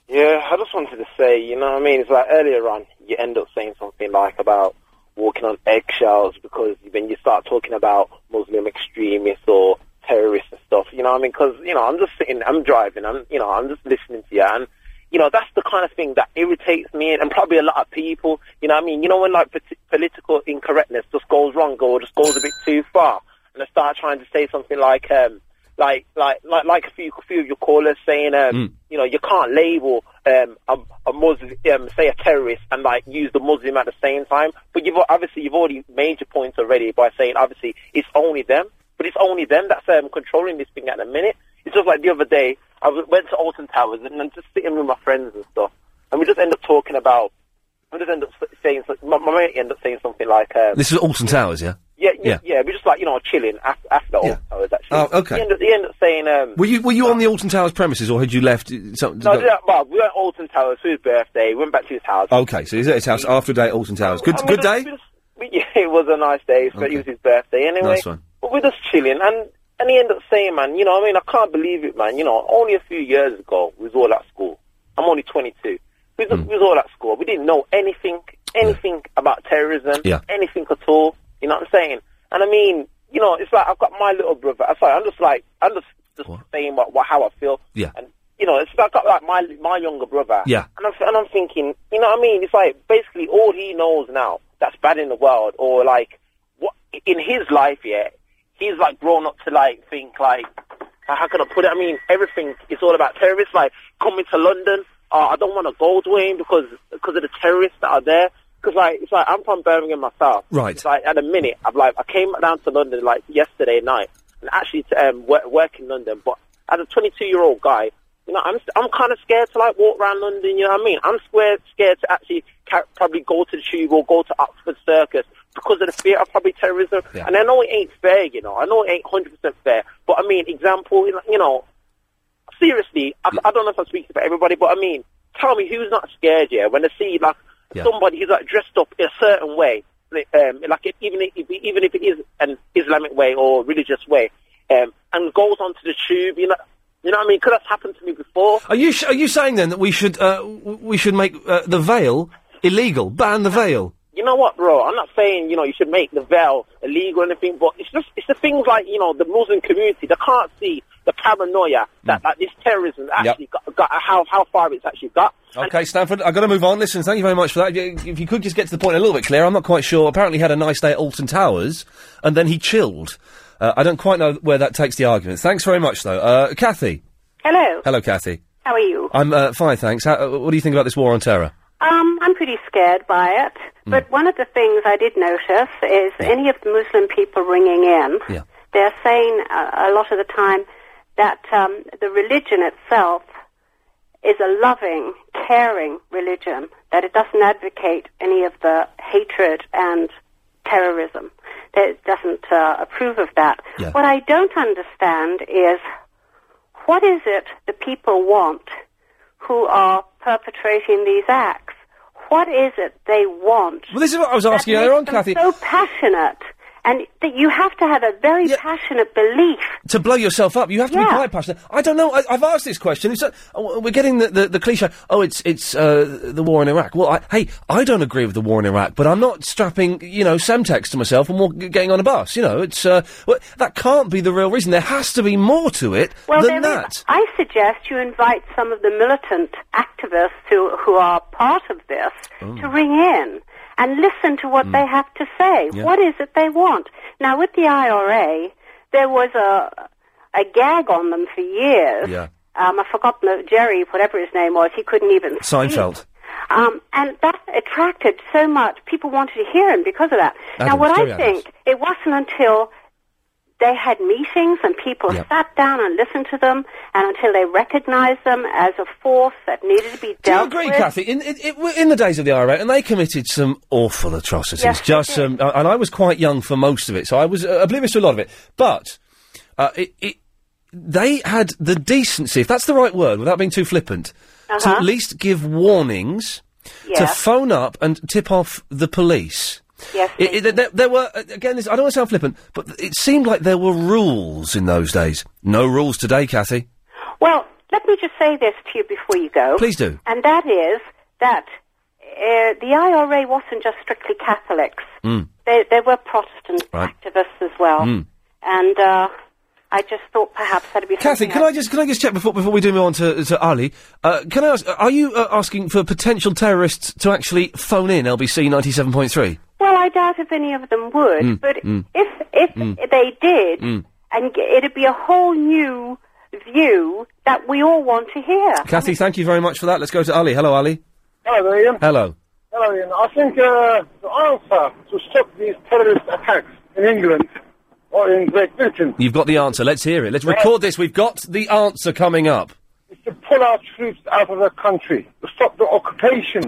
Yeah, I just wanted to say, you know what I mean? It's like earlier on, you end up saying something like about walking on eggshells because when you start talking about Muslim extremists or terrorists and stuff, you know what I mean? Because, you know, I'm just sitting, I'm driving, I'm, you know, I'm just listening to you and, you know, that's the kind of thing that irritates me and probably a lot of people, you know what I mean? You know when like politi- political incorrectness just goes wrong or just goes a bit too far and I start trying to say something like, um, like like like like a few few of your callers saying, um, Mm. you know, you can't label um, a, a Muslim, um, say a terrorist, and like use the Muslim at the same time. But you've obviously you've already made your points already by saying obviously it's only them, but it's only them that's um, controlling this thing at the minute. It's just like the other day, I went to Alton Towers and I'm just sitting with my friends and stuff, and we just end up talking about. We just end up saying, my, my mate up saying something like, um, This is Alton Towers, yeah. Yeah, yeah, Yeah. yeah, we're just like you know chilling after after the Alton Towers actually. Oh, okay. He ended, he ended up saying, um, Were you were you on the Alton Towers premises, or had you left? uh, Some, no, yeah, well, we were at Alton Towers for his birthday. We went back to his house. Okay, so he's at his house after a day at Alton Towers. Good, And we good just- day. we just- we- yeah, it was a nice day, but it was his birthday anyway. Nice one. But we're just chilling, and and he ended up saying, man, you know, what I mean, I can't believe it, man. You know, only a few years ago, we was all at school. I'm only 22. We was, Hmm. we was all at school. We didn't know anything, anything about terrorism, Yeah. anything at all. You know what I'm saying? And I mean, you know, it's like I've got my little brother. I'm sorry, I'm just like, I'm just, just saying what, what, how I feel. Yeah. And, you know, it's like I've got like my, my younger brother. Yeah. And I'm, and I'm thinking, you know what I mean? It's like basically all he knows now that's bad in the world, or like what in his life, yeah, he's like grown up to like think like, how can I put it? I mean, everything is all about terrorists. Like coming to London, uh, I don't want to go to him because because of the terrorists that are there. Because like it's like I'm from Birmingham myself. Right. It's like at a minute, I've like I came down to London like yesterday night and actually to um, work, work in London, but as a 22 year old guy, you know, I'm I'm kind of scared to like walk around London. You know what I mean? I'm scared scared to actually ca- probably go to the tube or go to Oxford Circus because of the fear of probably terrorism. Yeah. And I know it ain't fair. You know, I know it ain't 100 percent fair. But I mean, example, you know, seriously, I, I don't know if I'm speaking for everybody, but I mean, tell me who's not scared? Yeah, when they see like Yeah. somebody who's like dressed up in a certain way, like, um, like even if even if it is an Islamic way or religious way, um, and goes onto the tube, you know, you know what I mean? Because that's happened to me before. Are you sh- are you saying then that we should uh, w- we should make uh, the veil illegal, ban the veil? You know what, bro? I'm not saying you know you should make the veil illegal or anything, but it's just it's the things like you know the Muslim community they can't see the paranoia that like this terrorism actually got, got how how far it's actually got. Okay, Stanford, I've got to move on. Listen, thank you very much for that. If you- could just get to the point a little bit clearer, I'm not quite sure. Apparently, he had a nice day at Alton Towers, and then he chilled. Uh, I don't quite know where that takes the argument. Thanks very much, though. Uh, Kathy. Hello. Hello, Kathy. How are you? I'm uh, fine, thanks. How, uh, what do you think about this war on terror? Um, I'm pretty scared by it. Hmm. But one of the things I did notice is any of the Muslim people ringing in, Yeah. they're saying uh, a lot of the time that um, the religion itself is a loving, caring religion, that it doesn't advocate any of the hatred and terrorism. That it doesn't uh, approve of that. Yeah. What I don't understand is what is it the people want who are perpetrating these acts? What is it they want? Well, this is what I was asking earlier on, Kathy. So passionate, and that you have to have a very passionate belief. to blow yourself up, you have to be quite passionate. I don't know. I, I've asked this question. It's, uh, oh, we're getting the, the, the cliche. Oh, it's it's uh, the war in Iraq. Well, I, hey, I don't agree with the war in Iraq, but I'm not strapping you know Semtex to myself and walk, getting on a bus. You know, it's uh, well, that can't be the real reason. There has to be more to it Well, than there is- that. I suggest you invite some of the militant activists who who are part of this Oh. to ring in and listen to what they have to say. Yeah. What is it they want? Now, with the IRA, there was a a gag on them for years. Yeah, Um, I've forgotten the Jerry, whatever his name was. He couldn't even speak. Seinfeld. Um, and that attracted so much. People wanted to hear him because of that. now, what I think, it wasn't until they had meetings and people Yeah. sat down and listened to them, and until they recognized them as a force that needed to be dealt with. Do you agree, with. Kathy? In, in, in in the days of the IRA, and they committed some awful atrocities. Yes, just some, uh, and I was quite young for most of it, so I was uh, oblivious to a lot of it. But uh, it, it, they had the decency, if that's the right word, without being too flippant, to Uh-huh. at least give warnings, to phone up and tip off the police. Yes, It, it, there, there were again. This, I don't want to sound flippant, but it seemed like there were rules in those days. No rules today, Kathy. Well, let me just say this to you before you go. Please do. And that is that uh, the IRA wasn't just strictly Catholics. Mm. There, there were Protestant Right. activists as well. Mm. And uh, I just thought perhaps that'd be Kathy, can I just can I just check before before we do move on to, to Ali? Uh, can I ask? Are you uh, asking for potential terrorists to actually phone in LBC ninety seven point three? Well, I doubt if any of them would, Mm, but mm. if if Mm. they did, Mm. and it'd be a whole new view that we all want to hear. Kathy, thank you very much for that. Let's go to Ali. Hello, Ali. Hello, there, Iain. Hello. Hello, Iain. I think uh, the answer to stop these terrorist attacks in England or in Great Britain You've got the answer. Let's hear it. Let's record this. We've got the answer coming up. is to pull our troops out of the country, to stop the occupation.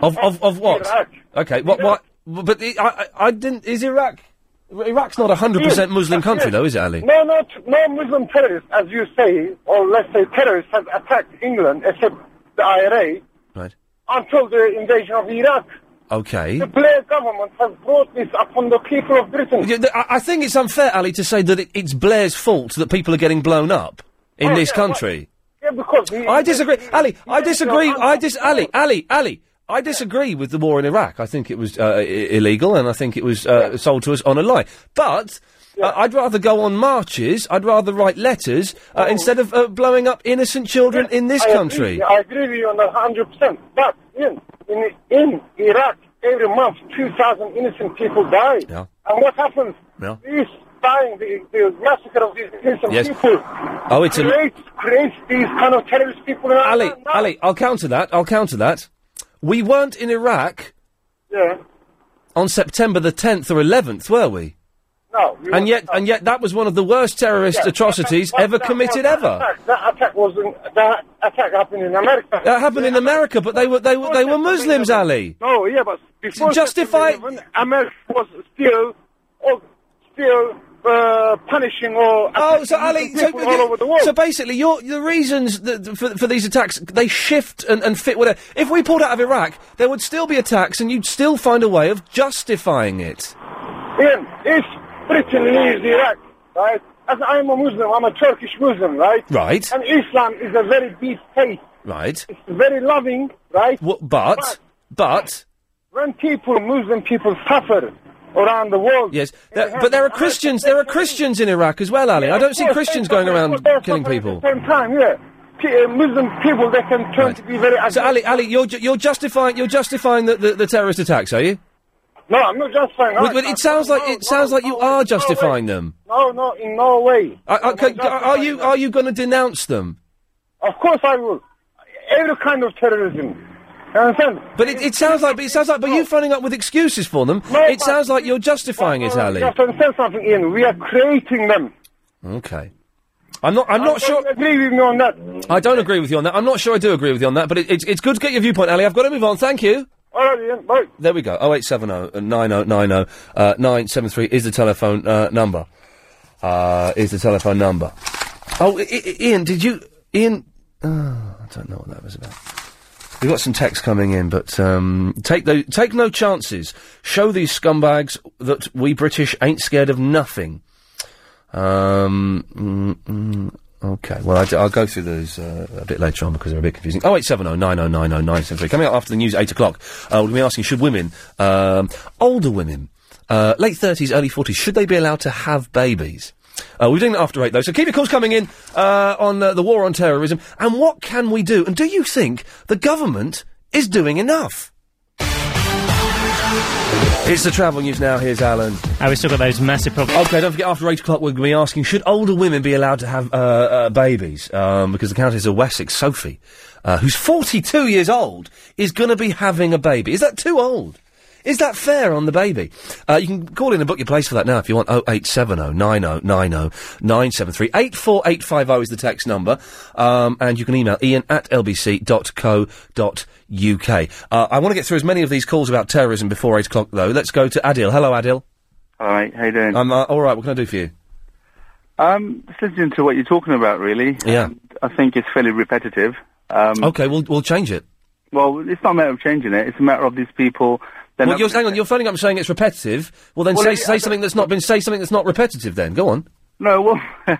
Of of, of what? Iraq. Okay. What what? But the, I, I didn't. Is Iraq? Iraq's not a hundred percent Muslim country, though, is it, Ali? No, no, t- no Muslim terrorists, as you say, or let's say terrorists, have attacked England, except the IRA, Right. until the invasion of Iraq. Okay. The Blair government has brought this upon the people of Britain. Yeah, th- I, I think it's unfair, Ali, to say that it, it's Blair's fault that people are getting blown up in Oh, this yeah, country. Yeah, because we, I disagree, Ali. I disagree. I dis. Ali, Ali, Ali. I disagree with the war in Iraq. I think it was uh, I- illegal, and I think it was uh, sold to us on a lie. But uh, I'd rather go on marches. I'd rather write letters uh, instead of uh, blowing up innocent children in this. I country. Agree, I agree with you on that 100%. But in, in, in Iraq, every month, 2,000 innocent people die. Yeah. And what happens? Yeah. Dying, the, the massacre of these innocent Yes. people Oh, it's a creates, creates these kind of terrorist people in our Ali. land. Ali, I'll counter that. I'll counter that. We weren't in Iraq Yeah. on September the 10th or 11th, were we? No. we And yet, and yet, that was one of the worst terrorist Yeah, atrocities that- ever that- committed that, ever. Attack, that attack wasn't. that attack happened in America. That happened in America, but they were they were they were Muslims, Ali. No, yeah, but before justify- September 11, America was still, oh, still uh, punishing or Oh, so Ali, so, people all over the world. so basically, your the reasons that, for, for these attacks they shift and, and fit whatever. If we pulled out of Iraq, there would still be attacks, and you'd still find a way of justifying it. Iain, if Britain leaves Iraq, right? As I'm a Muslim, I'm a Turkish Muslim, right? Right. And Islam is a very deep faith. Right. It's very loving, right? But but when people, Muslim people, suffer around the world, yes, there, but there are Christians. There are Christians in Iraq as well, Ali. I don't see Christians going around killing people. At the same time, yeah. Uh, Muslim people, they can turn to be very. So Ali, Ali, you're ju- you're justifying you're justifying the, the, the terrorist attacks, are you? No, I'm not justifying. But, but it sounds like it sounds like you are justifying them. No, no, in no way. I, are you are you going to denounce them? Of course I will. Every kind of terrorism. Understand? But it, it sounds like but it sounds like but you phoning up with excuses for them. it sounds like you're justifying it, Ali. To understand something, Iain. We are creating them. Okay. I'm not. I'm not sure. Agree with me on that. I don't agree with you on that. I'm not sure I do agree with you on that. But it, it's it's good to get your viewpoint, Ali. I've got to move on. Thank you. All right, Iain. Bye. There we go. 0870 9090 uh, 973 is the telephone uh, number. Uh, is the telephone number. Oh, I- I- Iain, did you. Iain. Uh, I don't know what that was about. We've got some text coming in, but um, take the, take no chances. Show these scumbags that we British ain't scared of nothing. Um, mm, mm, okay, well, I, will go through those uh, a bit later on because they're a bit confusing. Oh eight seven oh nine oh nine oh nine seven three. Coming up after the news eight o'clock, uh, we'll be asking: Should women, um, older women, uh, late thirties, early forties, should they be allowed to have babies? Uh, we're doing that after eight, though. So keep your calls coming in uh, on uh, the war on terrorism. And what can we do? And do you think the government is doing enough? It's the travel news now. Here's Alan. Uh, we've still got those massive problems. Okay, don't forget after eight o'clock we're going to be asking should older women be allowed to have uh, uh, babies? Um, because the Countess of Wessex, Sophie, uh, who's 42 years old, is going to be having a baby. Is that too old? Is that fair on the baby? Uh, you can call in and book your place for that now if you want. 0870 9090 973. 84850 is the text number. Um, and you can email iain at lbc.co.uk. Uh, I want to get through as many of these calls about terrorism before 8 o'clock, though. Let's go to Adil. Hello, Adil. All right, how you doing? I'm uh, all right. What can I do for you? Um, just listening to what you're talking about, really. Yeah. Um, I think it's fairly repetitive. Um, Okay, we'll we'll change it. Well, it's not a matter of changing it. It's a matter of these people. They're Well, you're, hang on. You're phoning up saying it's repetitive. Well, then Well, say it- say something that's not been say something that's not repetitive. Then go on. No, well,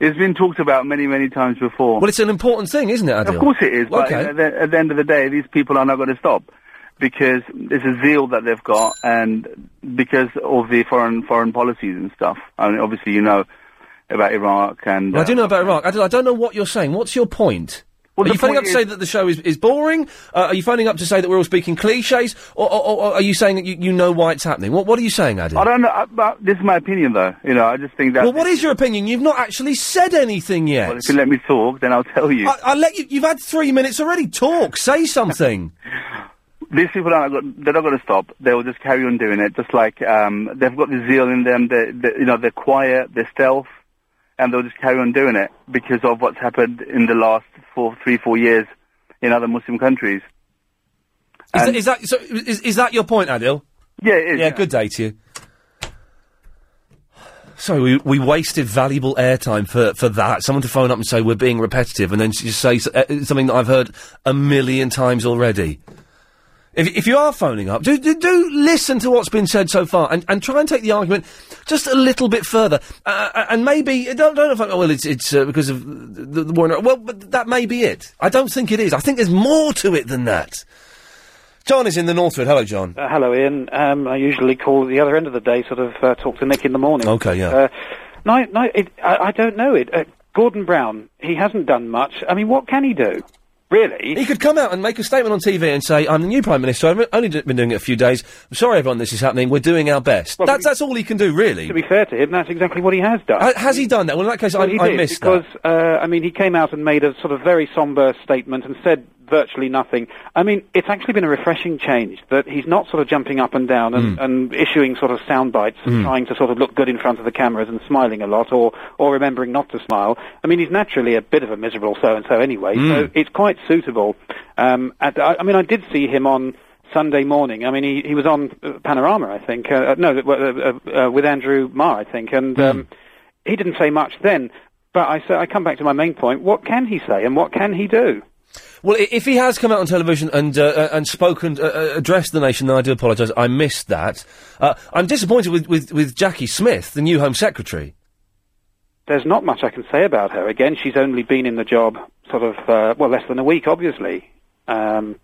it's been talked about many, many times before. Well, it's an important thing, isn't it, Adil? Of course it is, but Okay. at, the, at the end of the day, these people are not going to stop because there's a zeal that they've got, and because of the foreign foreign policies and stuff. I mean, obviously, you know about Iraq and. Well, I uh, do know about Iraq. I don't know what you're saying. What's your point? Are you phoning up point to say that the show is, is boring? Uh, are you phoning up to say that we're all speaking cliches? Or, or, or are you saying that you, you know why it's happening? What, what are you saying, Adil? I don't know. uh, But this is my opinion, though. You know, I just think that. Well, what is your opinion? You've not actually said anything yet. Well, if you let me talk, then I'll tell you. I, I'll let you. You've had three minutes already. Talk. Say something. These people are not, they're not going to stop. They will just carry on doing it. Just like um, they've got the zeal in them. They, they, you know, they're quiet, they're stealth, and they'll just carry on doing it because of what's happened in the last four, three, four years in other Muslim countries. Is, that, is that so? Is, is that your point, Adil? Yeah, it is. Yeah, good day to you. Sorry, we, we wasted valuable airtime for, for that. Someone to phone up and say we're being repetitive, and then just say uh, something that I've heard a million times already. If, if you are phoning up, do, do, do listen to what's been said so far, and, and try and take the argument just a little bit further. Uh, uh, and maybe don't don't know if I, well, it's it's uh, because of the, the war. in Iraq. Well, but that may be it. I don't think it is. I think there's more to it than that. John is in the Northwood. Hello, John. Uh, hello, Iain. Um, I usually call at the other end of the day, sort of uh, talk to Nick in the morning. Okay, yeah. Uh, no, no, it, I, I don't know it. Uh, Gordon Brown, he hasn't done much. I mean, what can he do? Really? He could come out and make a statement on TV and say, "I'm the new prime minister. I've only d- been doing it a few days. I'm sorry, everyone, this is happening. We're doing our best." that's that's all he can do, really. To be fair to him, that's exactly what he has done. Has he done that? Well, in that case, Well, I, he I did, missed because uh, I mean, he came out and made a sort of very somber statement and said virtually nothing. I mean, it's actually been a refreshing change that he's not sort of jumping up and down and, Mm. and issuing sort of sound bites and Mm. trying to sort of look good in front of the cameras and smiling a lot or or remembering not to smile. I mean, he's naturally a bit of a miserable so and so anyway, Mm. so it's quite suitable. Um, at, I, I mean, I did see him on. Sunday morning. I mean, he, he was on uh, Panorama, I think. Uh, uh, no, uh, uh, uh, with Andrew Marr, I think, and um, he didn't say much then. But I say I come back to my main point. What can he say, and what can he do? Well, if he has come out on television and uh, uh, and spoken, uh, uh, addressed the nation, then I do apologise. I missed that. Uh, I'm disappointed with, with, with Jacqui Smith, the new Home Secretary. There's not much I can say about her. Again, she's only been in the job sort of uh, well less than a week, obviously. Um,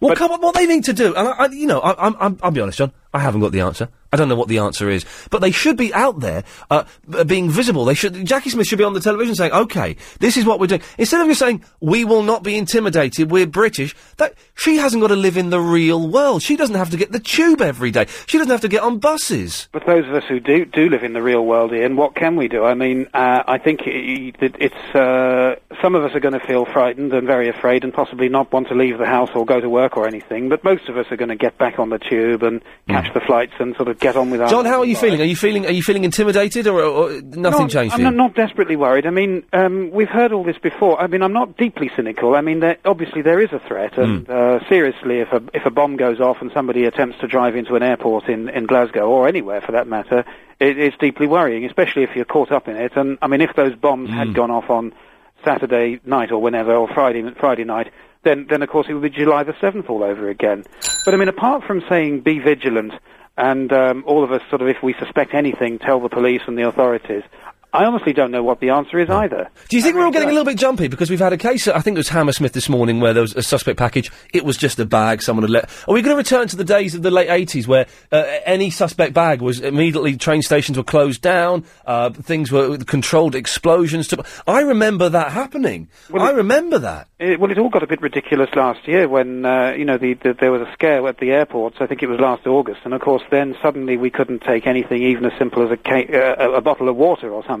Well, come on, what they need to do, and I, I, you know, I, I'm, I'm, I'll be honest, John, I haven't got the answer. I don't know what the answer is, but they should be out there, uh, b- being visible. They should, Jacqui Smith should be on the television saying, okay, this is what we're doing. Instead of just saying, we will not be intimidated, we're British, that, she hasn't got to live in the real world. She doesn't have to get the tube every day. She doesn't have to get on buses. But those of us who do do live in the real world, Iain, what can we do? I mean, uh, I think i- i- that it's uh, some of us are going to feel frightened and very afraid, and possibly not want to leave the house or go to work or anything. But most of us are going to get back on the tube and catch the flights and sort of get on with. Hmm. John, how are you feeling? Are you feeling, are you feeling intimidated or, or nothing No, changed I'm not, not desperately worried. I mean, um, we've heard all this before. I mean, I'm not deeply cynical. I mean, there, obviously there is a threat, and uh, seriously, if a if a bomb goes off and somebody attempts to drive into an airport in, in Glasgow or anywhere for that matter, it, it's deeply worrying, especially if you're caught up in it. And I mean, if those bombs had gone off on Saturday night or whenever, or Friday Friday night, then then of course it would be July the seventh all over again. But I mean, apart from saying be vigilant, and um, all of us sort of, if we suspect anything, tell the police and the authorities. I honestly don't know what the answer is either. Do you think we're all getting a little bit jumpy because we've had a case? I think it was Hammersmith this morning where there was a suspect package. It was just a bag someone had let. Are we going to return to the days of the late eighties where uh, any suspect bag was immediately train stations were closed down, uh, things were controlled explosions? To, I remember that happening. I remember that. It, well, it all got a bit ridiculous last year when uh, you know the, the, there was a scare at the airports. I think it was last August, and of course, then suddenly we couldn't take anything, even as simple as a, ca- uh, a, a bottle of water or something,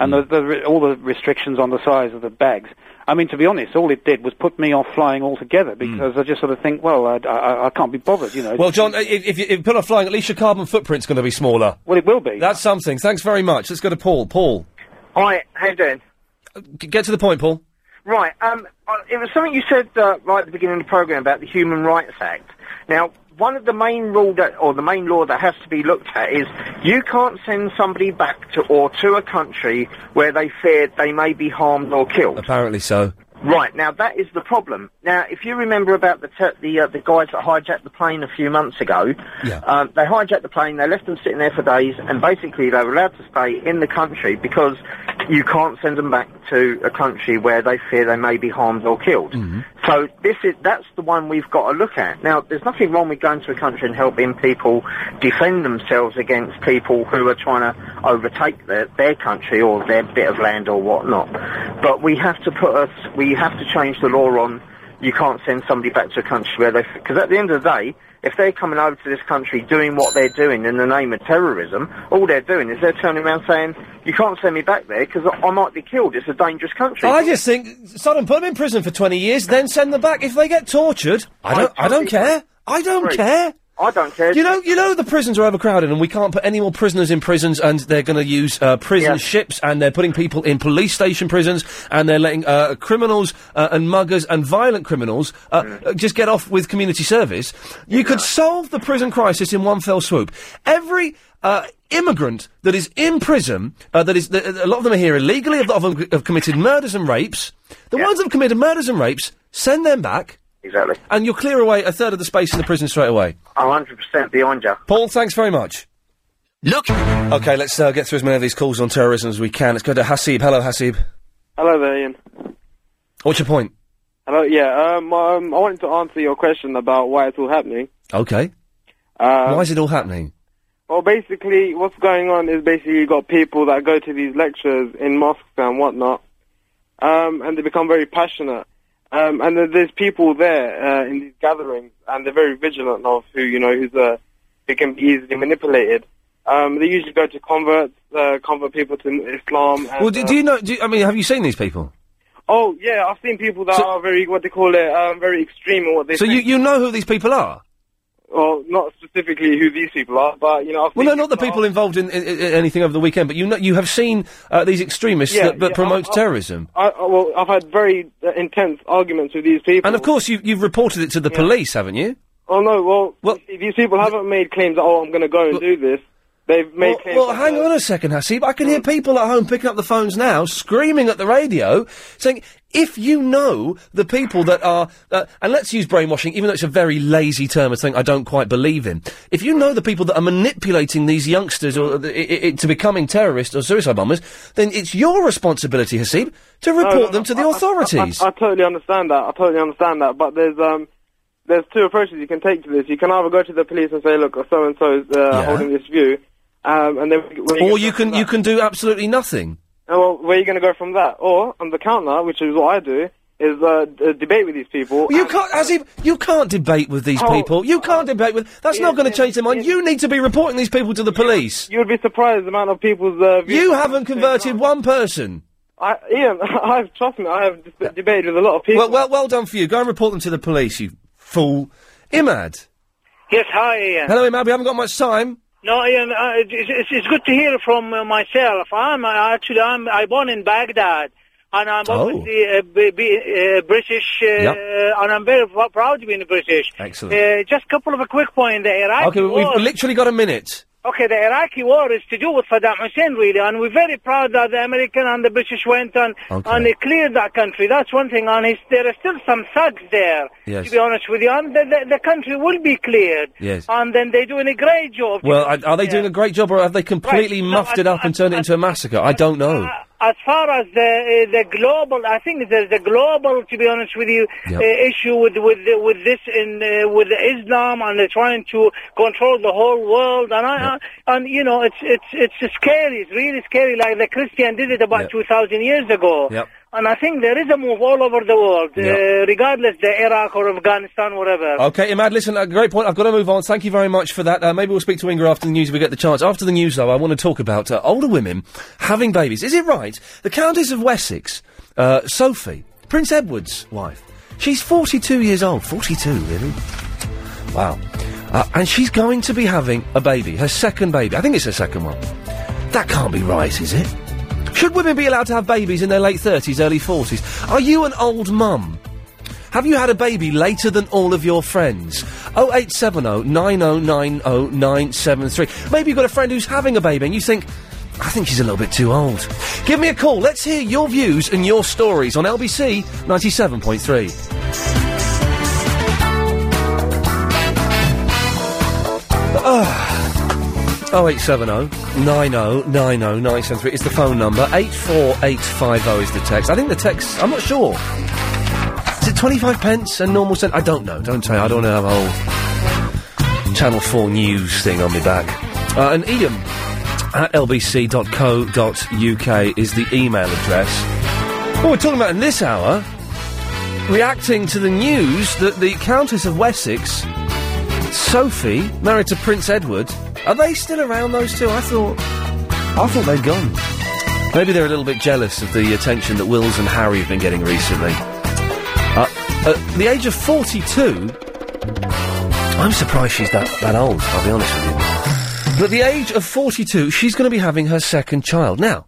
and the, the, all the restrictions on the size of the bags. I mean, to be honest, all it did was put me off flying altogether because I just sort of think, well, I, I, I can't be bothered, you know. Well, John, if, if you if you put off flying, at least your carbon footprint's going to be smaller. Well, it will be. That's something. Thanks very much. Let's go to Paul. Paul, Hi, how you doing? get to the point, Paul. Right, um, uh, it was something you said uh, right at the beginning of the program about the Human Rights Act. Now, one of the main rule that, or the main law that has to be looked at is you can't send somebody back to or to a country where they fear they may be harmed or killed. Apparently so. Right now, that is the problem. Now, if you remember about the te- the uh, the guys that hijacked the plane a few months ago, Yeah. um, they hijacked the plane. They left them sitting there for days, and basically they were allowed to stay in the country because you can't send them back to a country where they fear they may be harmed or killed. So this is that's the one we've got to look at. Now, there's nothing wrong with going to a country and helping people defend themselves against people who are trying to overtake their, their country or their bit of land or whatnot. but we have to put us, we have to change the law on. You can't send somebody back to a country where they, because at the end of the day, if they're coming over to this country doing what they're doing in the name of terrorism, all they're doing is they're turning around saying, "You can't send me back there because I I might be killed. It's a dangerous country." I just think, Sodom, put them in prison for 20 years, then send them back. If they get tortured, I don't, I, don't care. I don't care. I don't care. You know, you know the prisons are overcrowded, and we can't put any more prisoners in prisons, and they're going to use uh, prison Yeah. ships, and they're putting people in police station prisons, and they're letting uh, criminals uh, and muggers and violent criminals uh, Mm. uh, just get off with community service. You could solve the prison crisis in one fell swoop. Every uh, immigrant that is in prison, uh, that is, th- a lot of them are here illegally, a lot of them have committed murders and rapes. The ones that have committed murders and rapes, send them back. Exactly. And you'll clear away a third of the space in the prison straight away. I'm 100% behind you. Paul, thanks very much. Look. Okay, let's uh, get through as many of these calls on terrorism as we can. Let's go to Hasib. Hello, Hasib. Hello there, Iain. What's your point? Hello, yeah, um, um, I wanted to answer your question about why it's all happening. Okay. Um, Why is it all happening? Well, basically, what's going on is basically you've got people that go to these lectures in mosques and whatnot, um, and they become very passionate. Um, and there's people there uh, in these gatherings, and they're very vigilant of who you know who's uh, who can be easily manipulated. Um, they usually go to converts, uh, convert people to Islam. And, well, do, uh, do you know? Do you, I mean, have you seen these people? Oh yeah, I've seen people that are very what they call it, um, very extreme in what they so think. you, you know who these people are? Well, not specifically who these people are, but you know, I've Well, no, not the people involved in, in, in anything over the weekend, but you know, you have seen uh, these extremists Yeah, that, that yeah, promote I- I- terrorism. I, I, well, I've had very uh, intense arguments with these people. And of course, you, you've reported it to the police, haven't you? Oh no, well, you see, these people haven't made claims that oh, I'm going to go and do this. They've made Well, well hang uh, on a second, Hasib. I can hear people at home picking up the phones now, screaming at the radio, saying, if you know the people that are, uh, and let's use brainwashing, even though it's a very lazy term, it's something I don't quite believe in. If you know the people that are manipulating these youngsters or the, i i to becoming terrorists or suicide bombers, then it's your responsibility, Hasib, to report no, them to the I- I- authorities. I, I, totally understand that. I totally understand that. But there's um, there's two approaches you can take to this. You can either go to the police and say, look, so and so is uh, Yeah. holding this view, um, and then or you can you can do absolutely nothing. And well, where are you going to go from that? Or on the counter, which is what I do, is uh, d- debate with these people. You can't, as if you can't debate with these Oh, people. You can't debate with. That's not going to change their mind. You need to be reporting these people to the police. You would be surprised the amount of people's. Uh, views- You haven't converted one person. I, Iain, I've trust me, I have dis- debated with a lot of people. Well, well, well done for you. Go and report them to the police, you fool. Imad. Yes, hi, Iain. Hello, Imad. We haven't got much time. No, Iain, uh, it's, it's, good to hear from uh, myself. I'm uh, actually I'm I born in Baghdad, and I'm Oh. obviously uh, b- b- uh, British, uh, Yep. and I'm very pr- proud to be British. Excellent. Uh, just a couple of a quick point. there. Iraqi Okay, we've literally got a minute. Okay, the Iraqi war is to do with Saddam Hussein, really, and we're very proud that the American and the British went and Okay. and they cleared that country. That's one thing, and it's, there are still some thugs there. Yes. To be honest with you, and the, the, the country will be cleared. Yes. And then they're doing a great job. Well, are, are they doing a great job, or have they completely No, muffed it up and turned it into a massacre? I don't know. As far as the uh, the global, I think there's a global, to be honest with you, Yep. uh, issue with with with this in uh, with Islam, and they're trying to control the whole world, and I, I and you know it's it's it's scary, it's really scary. Like the Christian did it about two thousand years ago. Yep. And I think there is a move all over the world, Yep. uh, regardless the Iraq or Afghanistan, whatever. Okay, Imad, listen, a great point. I've got to move on. Thank you very much for that. Uh, maybe we'll speak to Inga after the news if we get the chance. After the news, though, I want to talk about uh, older women having babies. Is it right? The Countess of Wessex, uh, Sophie, Prince Edward's wife, she's 42 years old. 42, really? Wow. Uh, and she's going to be having a baby, her second baby. I think it's her second one. That can't be right, is it? Should women be allowed to have babies in their late 30s, early 40s? Are you an old mum? Have you had a baby later than all of your friends? 0870 9090 973. Maybe you've got a friend who's having a baby and you think, I think she's a little bit too old. Give me a call. Let's hear your views and your stories on LBC 97.3. 0870 9090 973 is the phone number. 84850 is the text. I think the text, I'm not sure. Is it 25 pence and normal cent? I don't know. Don't tell. I don't want to have a whole Channel 4 news thing on me back. Uh, and Iain at lbc.co.uk is the email address. What we're talking about in this hour, reacting to the news that the Countess of Wessex, Sophie, married to Prince Edward, are they still around? Those two? I thought, I thought they'd gone. Maybe they're a little bit jealous of the attention that Wills and Harry have been getting recently. Uh, at the age of forty-two, I'm surprised she's that that old. I'll be honest with you. But at the age of forty-two, she's going to be having her second child now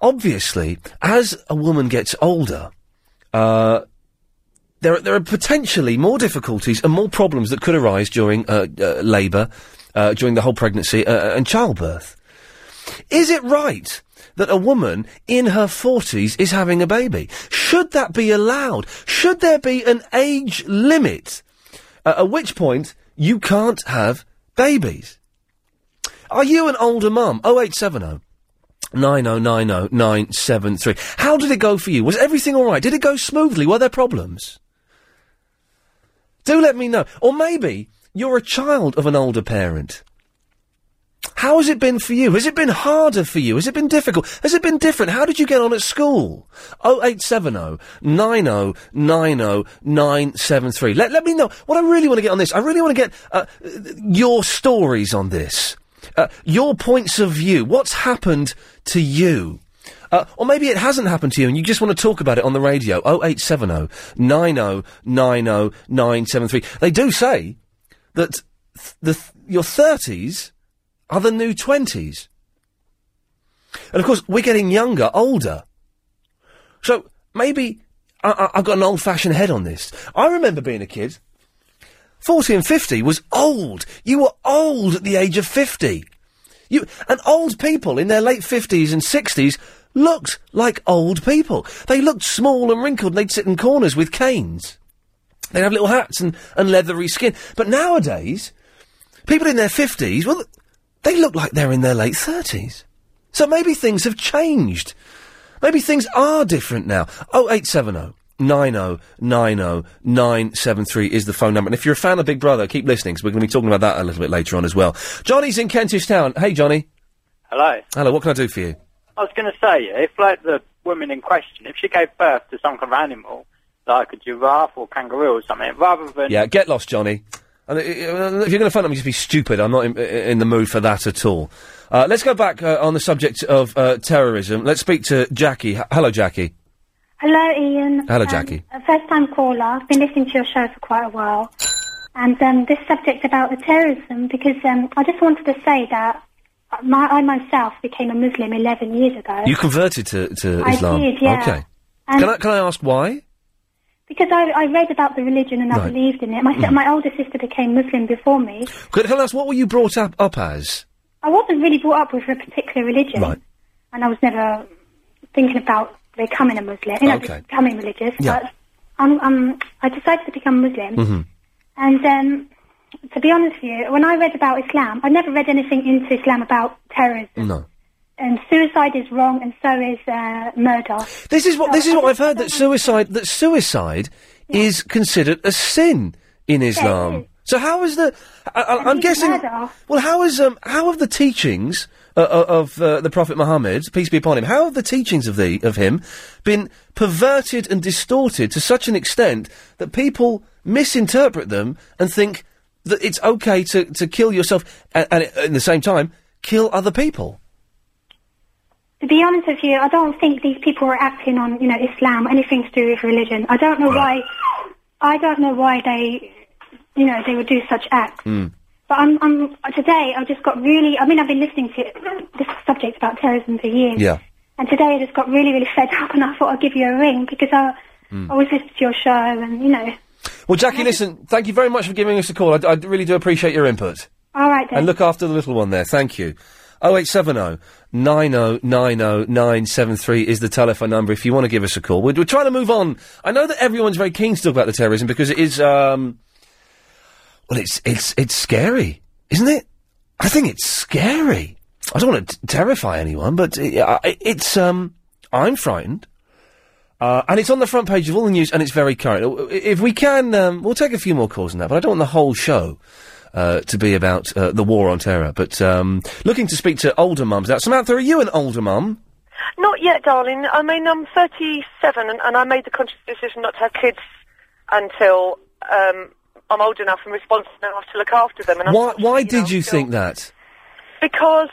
obviously, as a woman gets older, uh, there, are- there are potentially more difficulties and more problems that could arise during uh, uh, labour, uh, during the whole pregnancy uh, and childbirth. Is it right that a woman in her 40s is having a baby? Should that be allowed? Should there be an age limit uh, at which point you can't have babies? Are you an older mum? 0870 9090 973. How did it go for you? Was everything alright? Did it go smoothly? Were there problems? Do let me know. Or maybe you're a child of an older parent. How has it been for you? Has it been harder for you? Has it been difficult? Has it been different? How did you get on at school? 0870 9090 973. Let, let me know. What I really want to get on this, I really want to get uh, your stories on this. Uh, your points of view. What's happened to you? Uh, or maybe it hasn't happened to you and you just want to talk about it on the radio. 0870 9090 973. They do say that th- the th- your 30s are the new 20s. And of course, we're getting younger, older. So maybe I- I've got an old fashioned head on this. I remember being a kid. 40 and 50 was old. You were old at the age of 50. You, and old people in their late 50s and 60s looked like old people. They looked small and wrinkled and they'd sit in corners with canes. They'd have little hats and, and leathery skin. But nowadays, people in their 50s, well, they look like they're in their late 30s. So maybe things have changed. Maybe things are different now. 0870 90 90 973 is the phone number. And if you're a fan of Big Brother, keep listening because we're going to be talking about that a little bit later on as well. Johnny's in Kentish Town. Hey, Johnny. Hello. Hello, what can I do for you? I was going to say, if like the woman in question, if she gave birth to some kind of animal, like a giraffe or kangaroo or something, rather than Yeah, get lost, Johnny. And, uh, uh, if you're going to phone up, just be stupid. I'm not in, in the mood for that at all. Uh, let's go back uh, on the subject of uh, terrorism. Let's speak to Jackie. H- hello, Jackie. Hello, Iain. Hello, Um, Jackie. a first-time caller. I've been listening to your show for quite a while, and um, this subject about the terrorism, because um, I just wanted to say that my, I myself became a Muslim 11 years ago. You converted to, to I Islam. did, yeah. Okay. And Can I, can I ask why? because I, I read about the religion and I Right. believed in it. My, si- Mhm. my older sister became Muslim before me. Could, can I ask, what were you brought up, up as? I wasn't really brought up with a particular religion, Right. and I was never thinking about becoming a Muslim, you know, Okay. becoming religious. Yeah. But um, um, I decided to become Muslim. Mm-hmm. And um, to be honest with you, when I read about Islam, I never read anything into Islam about terrorism. No. And suicide is wrong, and so is uh, murder. This is what this is what I've heard that suicide that suicide is considered a sin in Islam. So how is the? I, I, I'm guessing. murder. Well, how is um how have the teachings uh, uh, of uh, the Prophet Muhammad, peace be upon him, how have the teachings of the of him been perverted and distorted to such an extent that people misinterpret them and think that it's okay to to kill yourself and, and at the same time kill other people? To be honest with you, I don't think these people are acting on, you know, Islam, anything to do with religion. I don't know why. I don't know why they, you know, they would do such acts. Mm. But I'm, I'm today. I just got really. I mean, I've been listening to this subject about terrorism for years. Yeah. And today I just got really, really fed up, and I thought I'd give you a ring because I, Mm. I was listening to your show, and you know. Well, Jackie, listen, thank you very much for giving us a call. I, I really do appreciate your input. All right then. And look after the little one there. Thank you. 0870 9090 973 is the telephone number if you want to give us a call. We're, we're trying to move on. I know that everyone's very keen to talk about the terrorism because it is, um, well, it's, it's, it's scary, isn't it? I think it's scary. I don't want to t- terrify anyone, but uh, it's, um, I'm frightened. Uh, and it's on the front page of all the news, and it's very current. If we can, um, we'll take a few more calls on that, but I don't want the whole show uh, to be about uh, the war on terror. But um, looking to speak to older mums now. Samantha, are you an older mum? Not yet, darling. I mean, I'm 37 and, and I made the conscious decision not to have kids until um, I'm old enough and responsible enough to look after them. And Why, why did you think that? because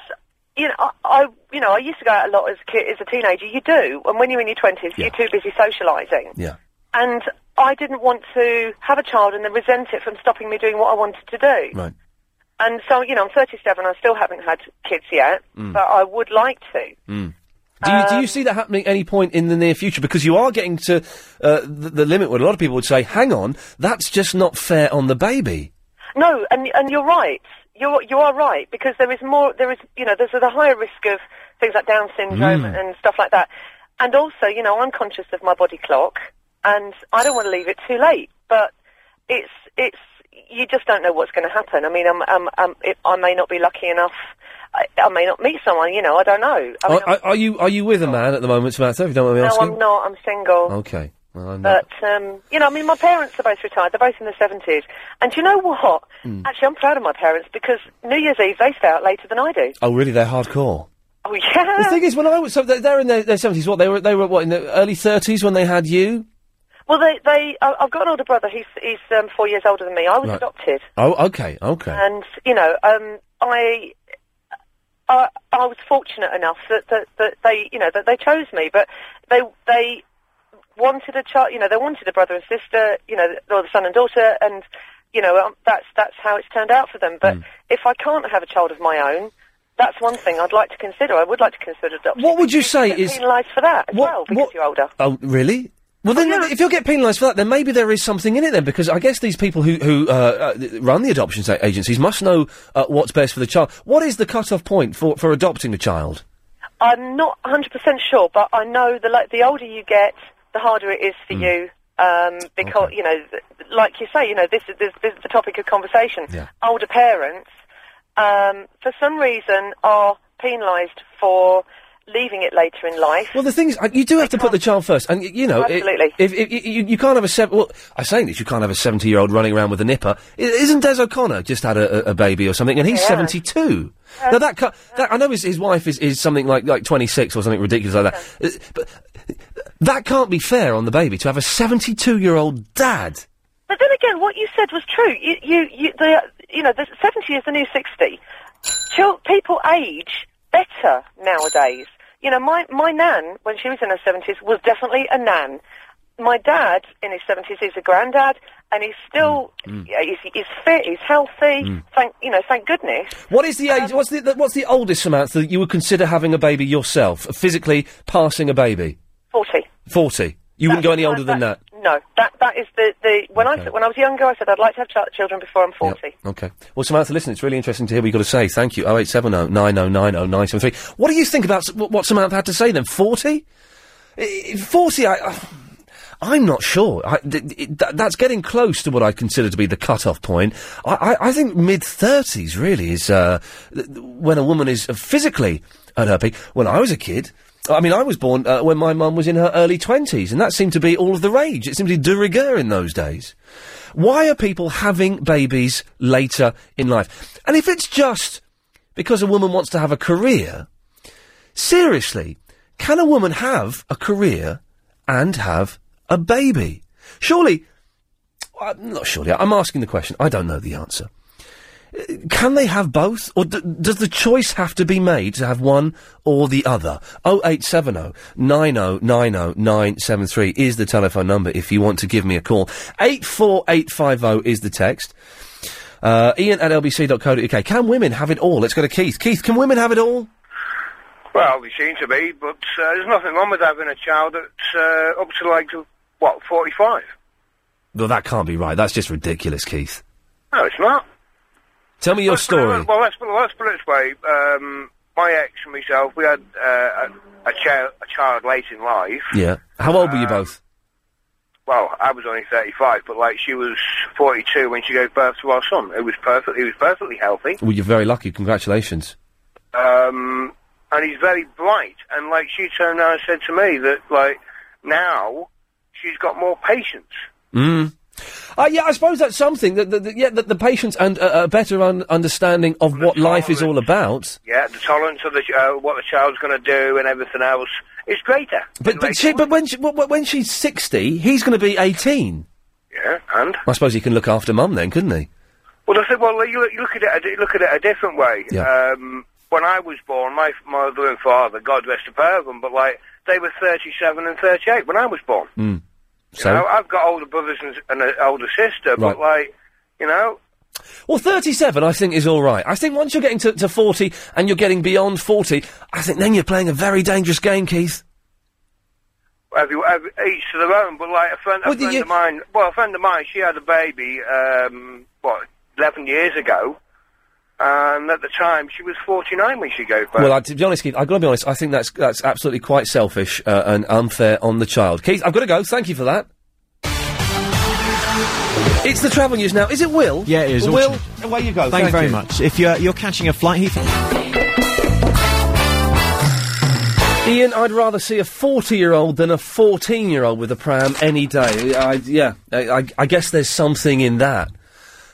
you know, I, I you know I used to go out a lot as a kid, as a teenager. You do, and when you're in your twenties, you're too busy socialising. Yeah. And I didn't want to have a child and then resent it from stopping me doing what I wanted to do. Right. And so, you know, I'm 37. I still haven't had kids yet, Mm. but I would like to. Mm. Do you, do Um, you see that happening at any point in the near future? Because you are getting to uh, the, the limit where a lot of people would say, hang on, that's just not fair on the baby. No, and and you're right. You're you are right because there is more. There is you know there's a higher risk of things like Down syndrome Mm. and stuff like that. And also, you know, I'm conscious of my body clock, and I don't want to leave it too late. But it's it's you just don't know what's going to happen. I mean, I'm, I'm, I'm, it, I may not be lucky enough. I, I may not meet someone. You know, I don't know. I mean, Are, are, you are you with a man at the moment, Samantha, if you don't mind me no, asking? I'm not. I'm single. Okay. Well. But um, you know, I mean, my parents are both retired. They're both in their seventies, and do you know what? Mm. Actually, I'm proud of my parents because New Year's Eve they stay out later than I do. Oh, really? They're hardcore. Oh yeah. The thing is, when I was so they're, in their, their 70s, what they were they were what in the early 30s when they had you? Well, they they I've got an older brother. He's he's um, four years older than me. I was Right. adopted, Oh, okay, okay. and you know, um, I. I, I was fortunate enough that, that, that they, you know, that they chose me, but they, they wanted a child, you know, they wanted a brother and sister, you know, or the son and daughter, and, you know, um, that's, that's how it's turned out for them. But Hmm. if I can't have a child of my own, that's one thing I'd like to consider. I would like to consider adoption. What would you say is- penalised for that as well because you're older? Oh, really? Well, then, if you'll get penalised for that, then maybe there is something in it then, because I guess these people who who uh, uh, run the adoption agencies must know uh, what's best for the child. What is the cut-off point for, for adopting a child? I'm not 100% sure, but I know the like the older you get, the harder it is for Hmm. you. Um, because you know, th- like you say, you know, this is this, this is the topic of conversation. Older parents, um, for some reason, are penalised for leaving it later in life. Well, the thing is, uh, you do have to put the child first, and y- you know, Absolutely. if, if, y- you, you can't have a seven. Well, I'm saying this, you can't have a seventy-year-old running around with a nipper. Isn't Des O'Connor just had a, a, baby or something, and he's Yeah. seventy-two? Now that, that I know his, his wife is, is something like like twenty-six or something ridiculous like that, Uh, but that can't be fair on the baby to have a seventy-two-year-old dad. But then again, what you said was true. You, you, you the, you know, the 70 is the new 60. Chil- people age better nowadays. You know, my, my nan, when she was in her 70s, was definitely a nan. My dad, in his 70s, is a granddad, and he's still, mm, mm. yeah, he's, he's fit, he's healthy, mm. thank, you know, thank goodness. What is the age? Um, what's the, the what's the oldest Samantha that you would consider having a baby yourself, physically passing a baby? 40. Forty. You wouldn't go any older than that. No, that, that is the, the, when I, when I was younger, I said I'd like to have ch- children before I'm 40. Okay. Well, Samantha, listen, it's really interesting to hear what you've got to say. Thank you. 0870 9090 973. What do you think about s- what what Samantha had to say then? 40? I- 40, I. Uh, I'm not sure. I, th- th- th- that's getting close to what I consider to be the cut-off point. I, I, I think mid thirties really is uh, th- th- when a woman is physically at her peak. When I was a kid, I mean, I was born uh, when my mum was in her early twenties, and that seemed to be all of the rage. It seemed to be de rigueur in those days. Why are people having babies later in life? And if it's just because a woman wants to have a career, seriously, can a woman have a career and have a baby? Surely, not surely, I'm asking the question. I don't know the answer. Can they have both? Or d- does the choice have to be made to have one or the other? 0870 9090 973 is the telephone number if you want to give me a call. 84850 is the text. Uh, Iain at lbc.co.uk. Can women have it all? Let's go to Keith. Keith, can women have it all? Well, they seem to be, but uh, there's nothing wrong with having a child that's uh, up to like, what, 45? Well, that can't be right. That's just ridiculous, Keith. No, it's not. Tell me your Let's put it- story. well, let's put, let's put it this way. Um, my ex and myself, we had uh, a, a, child, a child late in life. Yeah. How old were you Um, both? Well, I was only 35, but like she was 42 when she gave birth to our son. It was perfect. He was perfectly healthy. Well, you're very lucky. Congratulations. Um, and he's very bright. And like she turned around and said to me that like now she's got more patience. Mm. Uh, yeah, I suppose that's something that, that, that yeah, that the patience and uh, a better un- understanding of what life is all about. Yeah, the tolerance of the ch- uh, what the child's going to do and everything else is greater. But but, she, but when she, when she's sixty, he's going to be eighteen. Yeah, and I suppose he can look after mum then, couldn't he? well, I said, well, you look, you look at it, a di- look at it a different way. Yeah. Um, when I was born, my mother and father, God rest both of them, but like they were thirty-seven and thirty-eight when I was born. Mm. You So, know, I've got older brothers and, and an older sister, but like, you know, well, thirty-seven, I think, is all right. I think once you're getting to, to forty and you're getting beyond forty, I think then you're playing a very dangerous game, Keith. every, every, each to their own. But like a friend, a Well, did friend you- of mine, well, a friend of mine, she had a baby, um, what, eleven years ago, and at the time she was forty-nine when she gave birth. Well, I, to be honest, Keith, I've got to be honest. I think that's that's absolutely quite selfish uh, and unfair on the child. Keith, I've got to go. Thank you for that. It's the travel news now. Is it Will? Yeah, it is. Will, changed. away you go. Thank, you very you. much. If you're you're catching a flight, Heath. Iain, I'd rather see a 40 year old than a 14 year old with a pram any day. I, yeah, I, I, I guess there's something in that.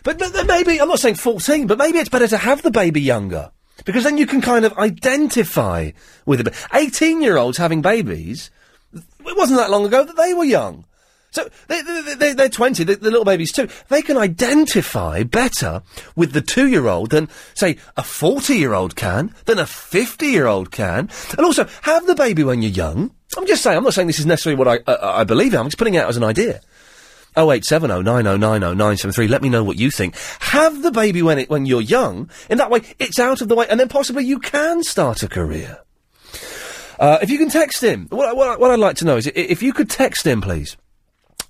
But, maybe, I'm not saying 14, but maybe it's better to have the baby younger. Because then you can kind of identify with it. 18 year olds having babies, it wasn't that long ago that they were young. So they, they, they, they're 20, the, the little babies too. They can identify better with the two year old than, say, a 40 year old can, than a 50 year old can. And also, have the baby when you're young. I'm just saying, I'm not saying this is necessarily what I, uh, I believe in, I'm just putting it out as an idea. 0870 9090 973. Let me know what you think. Have the baby when it, when you're young. In that way, it's out of the way, and then possibly you can start a career. Uh, if you can text him, what, what, what I'd like to know is if you could text him, please.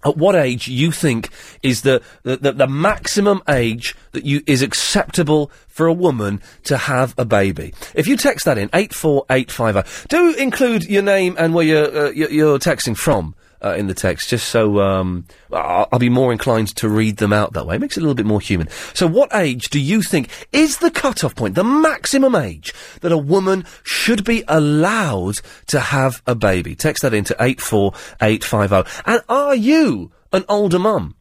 At what age you think is the, the, the, the maximum age that you is acceptable for a woman to have a baby? If you text that in eight four eight five zero, do include your name and where you're uh, you're texting from. Uh, in the text, just so um, I'll, I'll be more inclined to read them out that way. It makes it a little bit more human. So, what age do you think is the cut-off point, the maximum age that a woman should be allowed to have a baby? Text that into eight four eight five zero. And are you an older mum?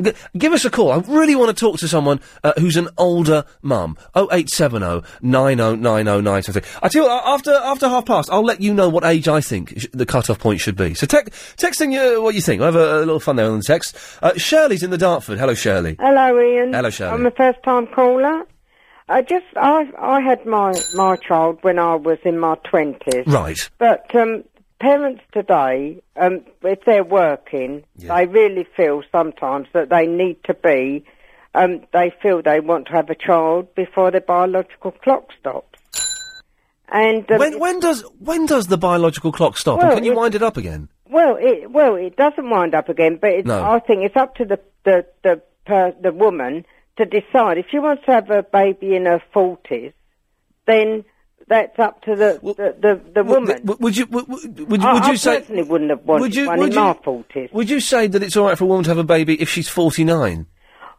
G- give us a call. I really want to talk to someone uh, who's an older mum. 0870 9090 973. I tell you what, after, after half past, I'll let you know what age I think sh- the cut-off point should be. So te- texting you what you think. I'll have a, a little fun there on the text. Uh, Shirley's in the Dartford. Hello, Shirley. Hello, Iain. Hello, Shirley. I'm a first-time caller. I just, I, I had my my child when I was in my twenties. Right. But um, parents today, um, if they're working, they really feel sometimes that they need to be. Um, they feel they want to have a child before their biological clock stops. And um, When, when does when does the biological clock stop? Well, and can you it- wind it up again? Well, it well it doesn't wind up again, but it's, No. I think it's up to the the the per, the woman to decide if she wants to have a baby in her forties, then that's up to the the, the, the woman. Would you would, would, would you, I, would you I say personally wouldn't have wanted would you one would in you, my forties. would you say that it's all right for a woman to have a baby if she's forty nine?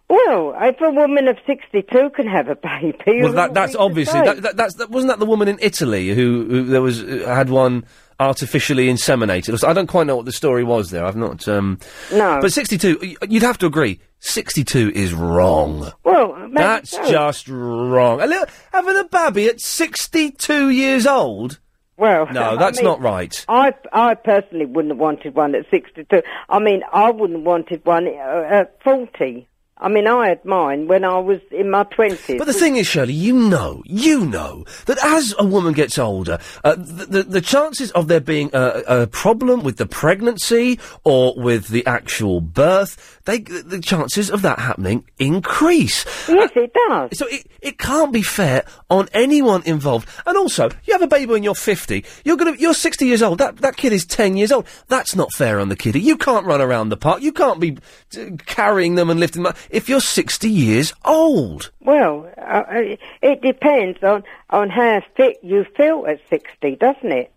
Well, if a woman of sixty-two can have a baby, Well, that, that's obviously that, that, that's that wasn't that the woman in Italy who, who there was uh, had one artificially inseminated. I don't quite know what the story was there. I've not. Um, No. but sixty two. You'd have to agree. Sixty two is wrong. Well, maybe That's so. just wrong. A little, having a baby at sixty two years old. Well, No, I that's mean, not right. I I personally wouldn't have wanted one at sixty-two. I mean, I wouldn't have wanted one uh, at forty. I mean, I had mine when I was in my twenties. But the thing is, Shirley, you know, you know that as a woman gets older, uh, the, the, the chances of there being a, a problem with the pregnancy or with the actual birth, they, the chances of that happening increase. Yes, it does. So it, it can't be fair on anyone involved. And also, you have a baby when you're 50, you're gonna, you're 60 years old, that, that kid is 10 years old. That's not fair on the kiddie. You can't run around the park, you can't be uh, carrying them and lifting them up if you're 60 years old. Well, uh, uh, it depends on on how fit you feel at sixty, doesn't it?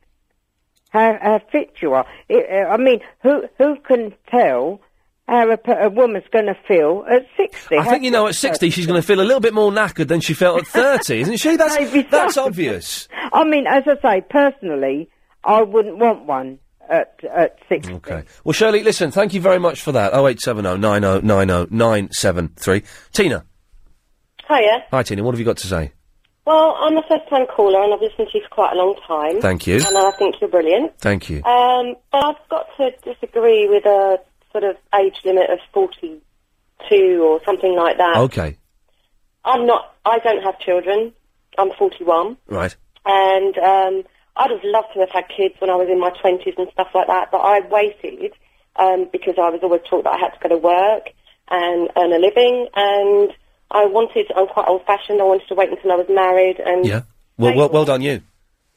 How, how fit you are. It, uh, I mean, who who can tell how a, a woman's going to feel at sixty? I think you know at 60 she's going to feel a little bit more knackered than she felt at 30, isn't she? That's, that's obvious. I mean, as I say, personally, I wouldn't want one at at six. Okay. Well, Shirley, listen, thank you very much for that. 0870 90 90 973. Tina. Hiya. Hi, Tina. What have you got to say? Well, I'm a first-time caller, and I've listened to you for quite a long time. Thank you. And I think you're brilliant. Thank you. Um, but I've got to disagree with a sort of age limit of 42 or something like that. Okay. I'm not. I don't have children. I'm 41, Right. and um, I'd have loved to have had kids when I was in my 20s and stuff like that. But I waited um, because I was always taught that I had to go to work and earn a living, and I wanted. I'm quite old-fashioned. I wanted to wait until I was married, and Yeah. Well, well, well done, you.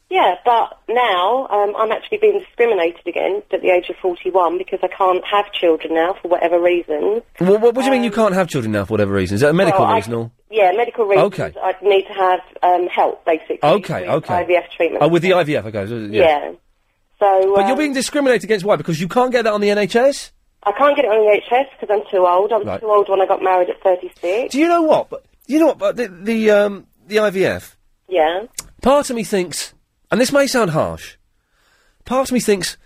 yeah, but now um, I'm actually being discriminated against at the age of 41 because I can't have children now for whatever reasons. What, what, what do you mean you can't have children now for whatever reason? Is that a medical Um, Well, I- reason or? Yeah, medical reasons. Okay. I'd need to have um, help, basically. Okay, with okay. IVF treatment. Oh, with the IVF, okay. so- yeah. yeah. So But um, you're being discriminated against why? Because you can't get that on the NHS? I can't get it on the NHS because I'm too old. I was Right. too old when I got married at 36. Do you know what? But you know what? But the the um the IVF. Yeah. Part of me thinks, and this may sound harsh. Part of me thinks,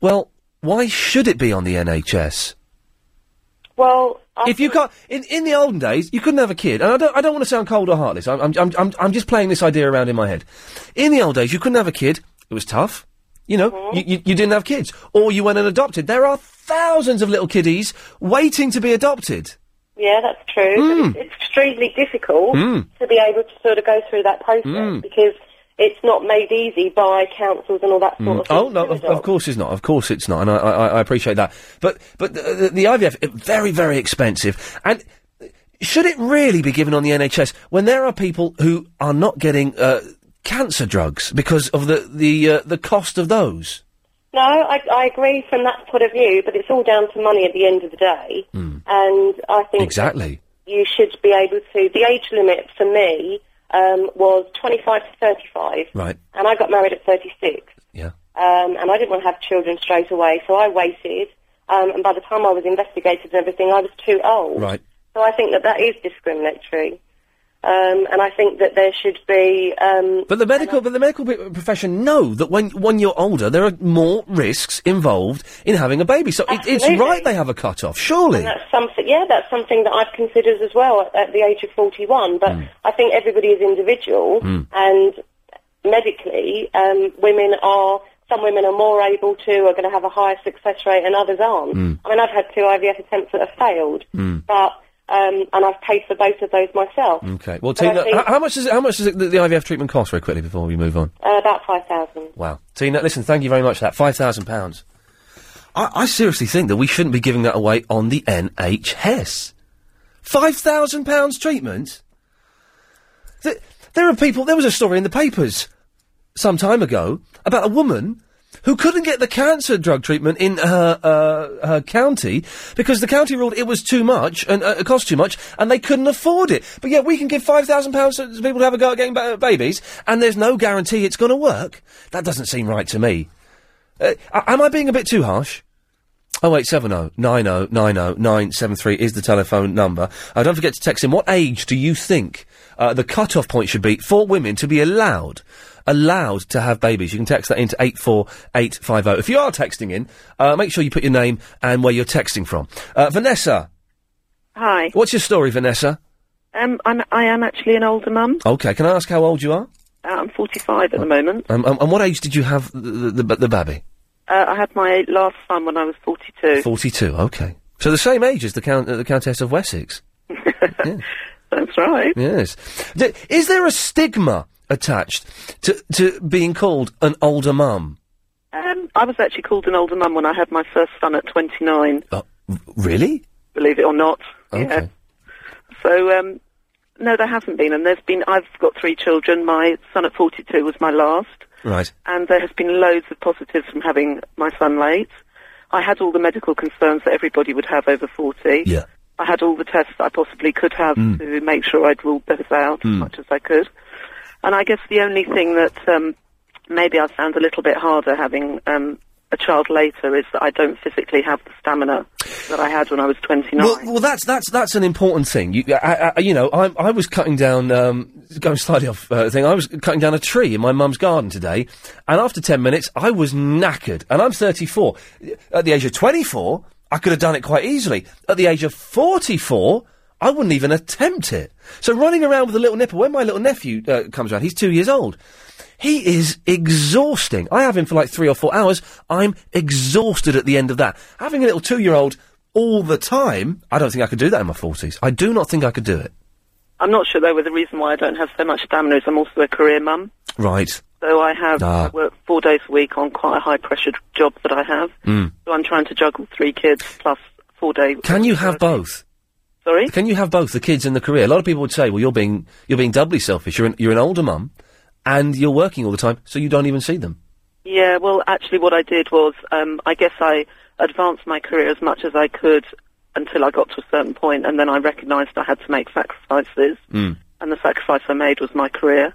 well, why should it be on the NHS? Well, if you can't, in, in the olden days, you couldn't have a kid, and I don't, I don't want to sound cold or heartless. I'm, I'm, I'm, I'm, I'm just playing this idea around in my head. In the old days, you couldn't have a kid. It was tough. You know, Mm-hmm. you, you, you didn't have kids, or you went and adopted. There are thousands of little kiddies waiting to be adopted. Yeah, that's true. Mm. It's, it's extremely difficult Mm. to be able to sort of go through that process Mm. because it's not made easy by councils and all that sort Mm. of thing. Oh no, of, of course it's not. Of course it's not, and I, I, I appreciate that. But but the, the, the IVF very very expensive, and should it really be given on the NHS when there are people who are not getting uh, cancer drugs because of the the uh, the cost of those? No, I, I agree from that point of view, but it's all down to money at the end of the day. And I think. Exactly. you should be able to. The age limit for me um, was 25 to 35, Right. and I got married at 36. Yeah. Um, and I didn't want to have children straight away, so I waited. Um, and by the time I was investigated and everything, I was too old. Right. So I think that that is discriminatory. Um, and I think that there should be. Um, But the medical, but the medical profession know that when when you're older, there are more risks involved in having a baby. So it, it's Absolutely. right they have a cut off. Surely. And that's something, yeah, that's something that I've considered as well at, at the age of 41. But I think everybody is individual, Mm. and medically, um, women are, some women are more able to, are going to have a higher success rate, and others aren't. Mm. I mean, I've had two IVF attempts that have failed, Mm. but, um, and I've paid for both of those myself. Okay. Well, Tina, think- h- how much does it, how much does it, the, the IVF treatment cost? Very quickly before we move on. Uh, about 5,000. Wow. Tina, listen, thank you very much for that. Five thousand pounds. I, I seriously think that we shouldn't be giving that away on the NHS. Five thousand pounds treatment. Th- there are people. There was a story in the papers some time ago about a woman who couldn't get the cancer drug treatment in her uh, her county because the county ruled it was too much and uh, it cost too much, and they couldn't afford it. But yet we can give five thousand pounds to people to have a go at getting ba- babies, and there's no guarantee it's going to work. That doesn't seem right to me. Uh, am I being a bit too harsh? Oh wait, seven oh nine oh nine oh nine seven three is the telephone number. Uh, don't forget to text in. What age do you think uh, the cut-off point should be for women to be allowed allowed to have babies? You can text that into eight four eight five zero. If you are texting in, uh, make sure you put your name and where you're texting from. Uh, Vanessa, Hi. what's your story, Vanessa? Um, I'm, I am actually an older mum. Okay, can I ask how old you are? Uh, I'm 45 at the moment. Um, um, and what age did you have the the, the, the baby? Uh, I had my last son when I was 42. Forty-two. Okay, so the same age as the count uh, the Countess of Wessex. That's right. Yes. D- is there a stigma attached to, to being called an older mum? Um, I was actually called an older mum when I had my first son at 29, Really? believe it or not. Okay. Yeah. So, um, no, there hasn't been. And there's been, I've got three children. My son at 42 was my last. Right. and there has been loads of positives from having my son late. I had all the medical concerns that everybody would have over 40. Yeah. I had all the tests I possibly could have Mm. to make sure I'd ruled those out as Mm. much as I could. And I guess the only thing that um, maybe I found a little bit harder having um, a child later is that I don't physically have the stamina that I had when I was 29. Well, well, that's that's that's an important thing. You, I, I, you know, I, I was cutting down, um, going slightly off uh, thing. I was cutting down a tree in my mum's garden today, and after ten minutes, I was knackered. And I'm 34. At the age of 24, I could have done it quite easily. At the age of 44, I wouldn't even attempt it. So running around with a little nipple. When my little nephew uh, comes around, he's two years old. He is exhausting. I have him for like three or four hours. I'm exhausted at the end of that. Having a little two-year-old all the time, I don't think I could do that in my forties. I do not think I could do it. I'm not sure though whether the reason why I don't have so much stamina is I'm also a career mum. Right. So I have Ah. I work four days a week on quite a high pressure job that I have. Mm. So I'm trying to juggle three kids plus four day. Can you have both? Sorry. Can you have both the kids and the career? A lot of people would say, "Well, you're being you're being doubly selfish. You're an, you're an older mum, and you're working all the time, so you don't even see them." Yeah, well, actually, what I did was, um, I guess I advanced my career as much as I could until I got to a certain point, and then I recognised I had to make sacrifices, Mm. and the sacrifice I made was my career.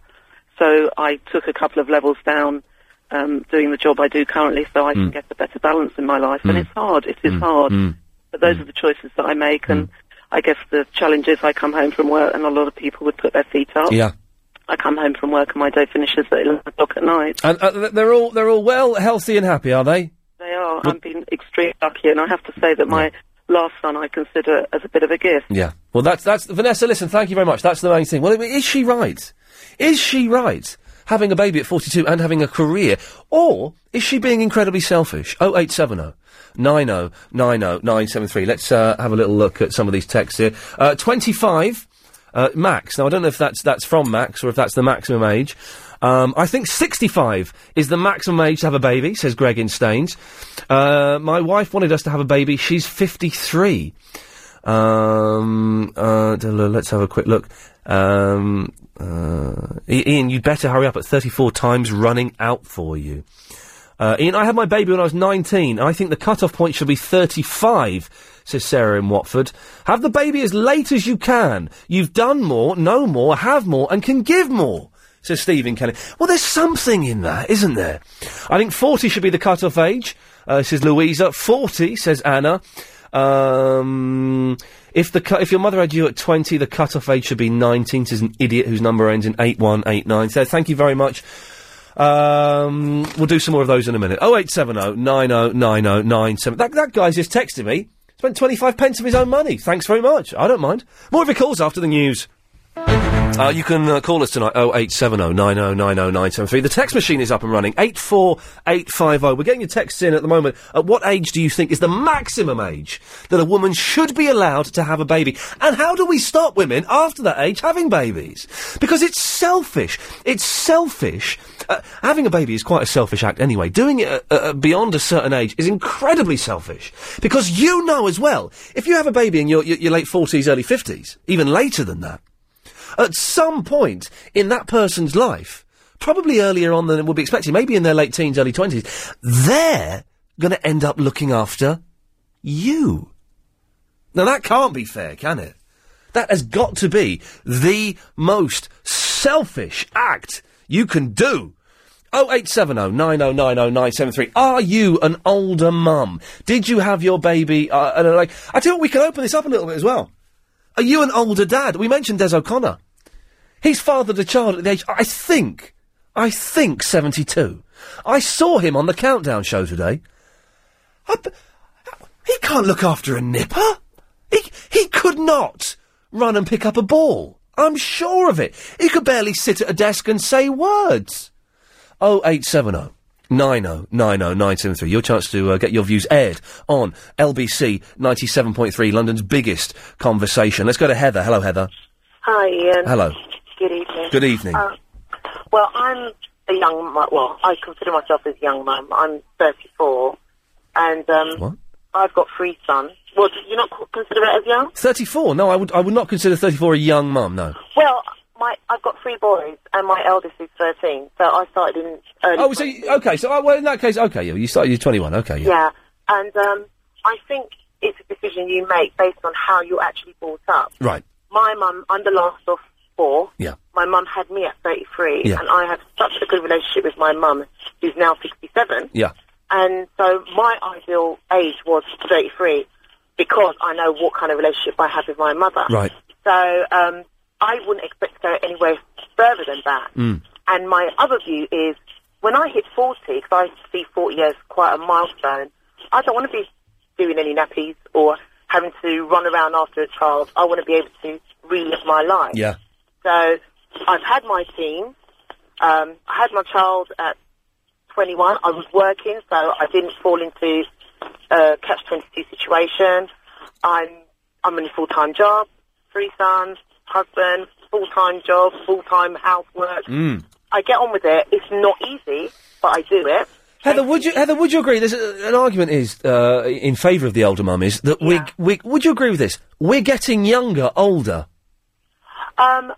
So I took a couple of levels down, um, doing the job I do currently, so I can get a better balance in my life. And Mm. it's hard. It is Mm. hard. Mm. But those are the choices that I make, and I guess the challenge is I come home from work, and a lot of people would put their feet up. Yeah. I come home from work, and my day finishes at eleven o'clock at night. And uh, they're all they're all well, healthy, and happy, are they? They are. I've been extremely lucky, and I have to say that my last son I consider as a bit of a gift. Yeah. Well, that's that's Vanessa. Listen, thank you very much. That's the main thing. Well, is she right? Is she right? Having a baby at 42 and having a career, or is she being incredibly selfish? 0870 90 90 973. Let's uh, have a little look at some of these texts here. Uh, 25, uh, max. Now, I don't know if that's that's from max or if that's the maximum age. Um, I think 65 is the maximum age to have a baby, says Greg in Staines. Uh, my wife wanted us to have a baby. She's 53. Um, uh, let's have a quick look. Um, uh, Iain, you'd better hurry up at 34 times running out for you. Uh, Iain, I had my baby when I was 19. I think the cut-off point should be 35, says Sarah in Watford. Have the baby as late as you can. You've done more, know more, have more, and can give more, says Stephen Kelly. Well, there's something in that, isn't there? I think 40 should be the cut-off age, uh, says Louisa. 40, says Anna. Um, if the cu- if your mother had you at 20, the cut-off age should be 19, says an idiot whose number ends in 8189. So thank you very much. Um, we'll do some more of those in a minute. 0870 90 90 97. That, that guy's just texted me. Spent 25 pence of his own money. Thanks very much. I don't mind. More of your calls after the news. Uh, you can uh, call us tonight, 0870 90 90 973. The text machine is up and running, 84850. We're getting your texts in at the moment. At what age do you think is the maximum age that a woman should be allowed to have a baby? And how do we stop women after that age having babies? Because it's selfish. It's selfish. Uh, having a baby is quite a selfish act anyway. Doing it uh, uh, beyond a certain age is incredibly selfish. Because you know as well, if you have a baby in your, your, your late 40s, early 50s, even later than that, at some point in that person's life, probably earlier on than it would be expected, maybe in their late teens, early 20s, they're going to end up looking after you. Now that can't be fair, can it? That has got to be the most selfish act you can do. 0870 9090 973. Are you an older mum? Did you have your baby? Uh, like, I tell you what, we can open this up a little bit as well. Are you an older dad? We mentioned Des O'Connor. He's fathered a child at the age, I think, I think 72. I saw him on the Countdown show today. I he can't look after a nipper. He, he could not run and pick up a ball. I'm sure of it. He could barely sit at a desk and say words. 0870 90 90 973. Your chance to uh, get your views aired on LBC 97.3, London's biggest conversation. Let's go to Heather. Hello, Heather. Hi, Iain. Hello. Good evening. Good evening. Uh, well, I'm a young mum. Well, I consider myself as a young mum. I'm 34, and um, What? I've got three sons. Well, do you not co- consider it as young? 34. No, I would, I would not consider 34 a young mum, no. Well, my I've got three boys, and my eldest is 13. So I started in early. Oh, so, you- okay, so, uh, well, in that case, okay, you, started, you're 21, okay, yeah. Yeah, and um, I think it's a decision you make based on how you're actually brought up. Right, My mum, I'm the last of four. yeah. My mum had me at 33, Yeah. and I have such a good relationship with my mum, who's now 67. Yeah. And so my ideal age was 33 because I know what kind of relationship I have with my mother. Right. So um, I wouldn't expect to go anywhere further than that. Mm. And my other view is when I hit 40, because I see 40 as quite a milestone, I don't want to be doing any nappies or having to run around after a child. I want to be able to relive my life. Yeah. So I've had my teen. Um, I had my child at 21. I was working, so I didn't fall into a catch-22 situation. I'm I'm in a full-time job, three sons, husband, full-time job, full-time housework. Mm. I get on with it. It's not easy, but I do it. Heather, would you Heather, would you agree? There's a, an argument is uh, in favour of the older mum is that we we would you agree with this? We're getting younger, older. Um,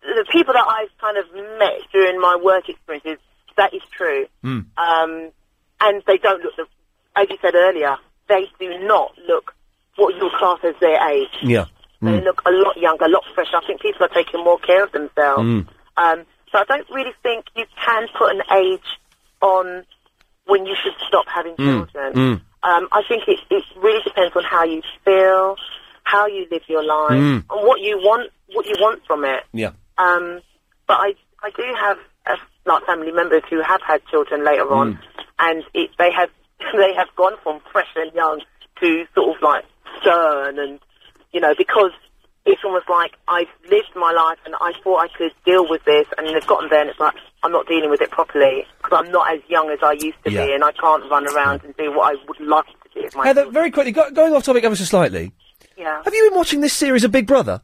the people that I've kind of met during my work experiences, that is true. Mm. Um, and they don't look, the, as you said earlier, they do not look what you class as their age. Yeah. They Mm. look a lot younger, a lot fresher. I think people are taking more care of themselves. Mm. Um, so I don't really think you can put an age on when you should stop having Mm. children. Mm. Um, I think it, it really depends on how you feel, how you live your life, Mm. and what you want, what you want from it. Yeah. Um, but I, I do have uh, like family members who have had children later on, Mm. and it, they have they have gone from fresh and young to sort of like stern, and you know because it's almost like I've lived my life and I thought I could deal with this, and they've gotten there, and it's like I'm not dealing with it properly because I'm not as young as I used to Yeah. be, and I can't run around and do what I would like to do. Heather, very quickly, go, going off topic ever so slightly. yeah. Have you been watching this series of Big Brother?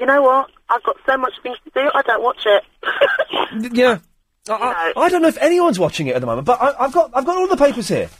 You know what? I've got so much things to do. I don't watch it. Yeah. I, I, I don't know if anyone's watching it at the moment, but I, I've got I've got all the papers here.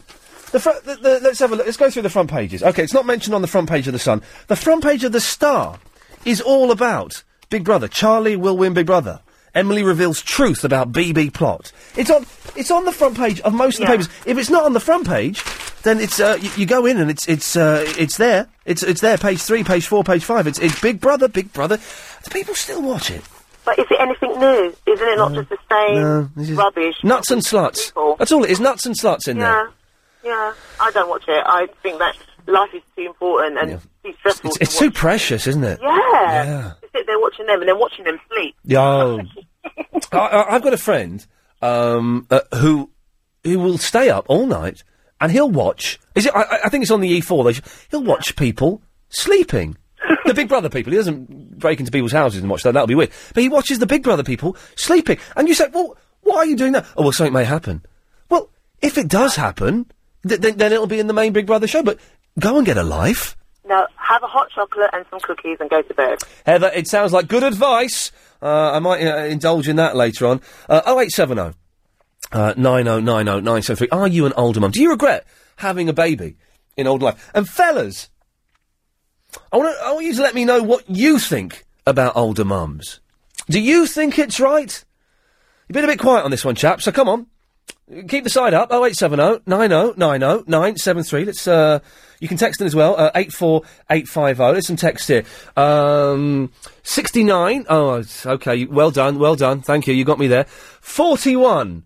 The, fr- the, the let's have a look. Let's go through the front pages. Okay, it's not mentioned on the front page of the Sun. The front page of the Star is all about Big Brother. Charlie will win Big Brother. Emily reveals truth about BB plot. It's on. It's on the front page of most of the papers. If it's not on the front page, then it's uh, you, you go in and it's it's uh, it's there. It's it's there. Page three, page four, page five. It's it's Big Brother, Big Brother. Do people still watch it? But is it anything new? Isn't it not just the same No, this is rubbish? Nuts and sluts. That's all it is. Nuts and sluts in Yeah, yeah. I don't watch it. I think that life is too important and too stressful. It's, it's too precious, isn't it? yeah. Yeah. To sit there watching them and then watching them sleep. Yo. I, I, I've got a friend um, uh, who who will stay up all night and he'll watch. Is it? I, I think it's on the E4. They sh- he'll watch people sleeping. the Big Brother people. He doesn't break into people's houses and watch that. That'll be weird. But he watches the Big Brother people sleeping. And you say, well, why are you doing that? Oh, well, something may happen. Well, if it does happen, th- then, then it'll be in the main Big Brother show. But go and get a life. No, have a hot chocolate and some cookies and go to bed. Heather, it sounds like good advice. Uh, I might uh, indulge in that later on. Uh, 0870 uh, 9090973. Are you an older mum? Do you regret having a baby in older life? And fellas, I want, I want you to let me know what you think about older mums. Do you think it's right? You've been a bit quiet on this one, chap, so come on. Keep the side up. 0870 90 90 973. Let's, uh, you can text in as well. Uh, 84850. There's some text here. Um, 69. Oh, okay. Well done. Well done. Thank you. You got me there. 41,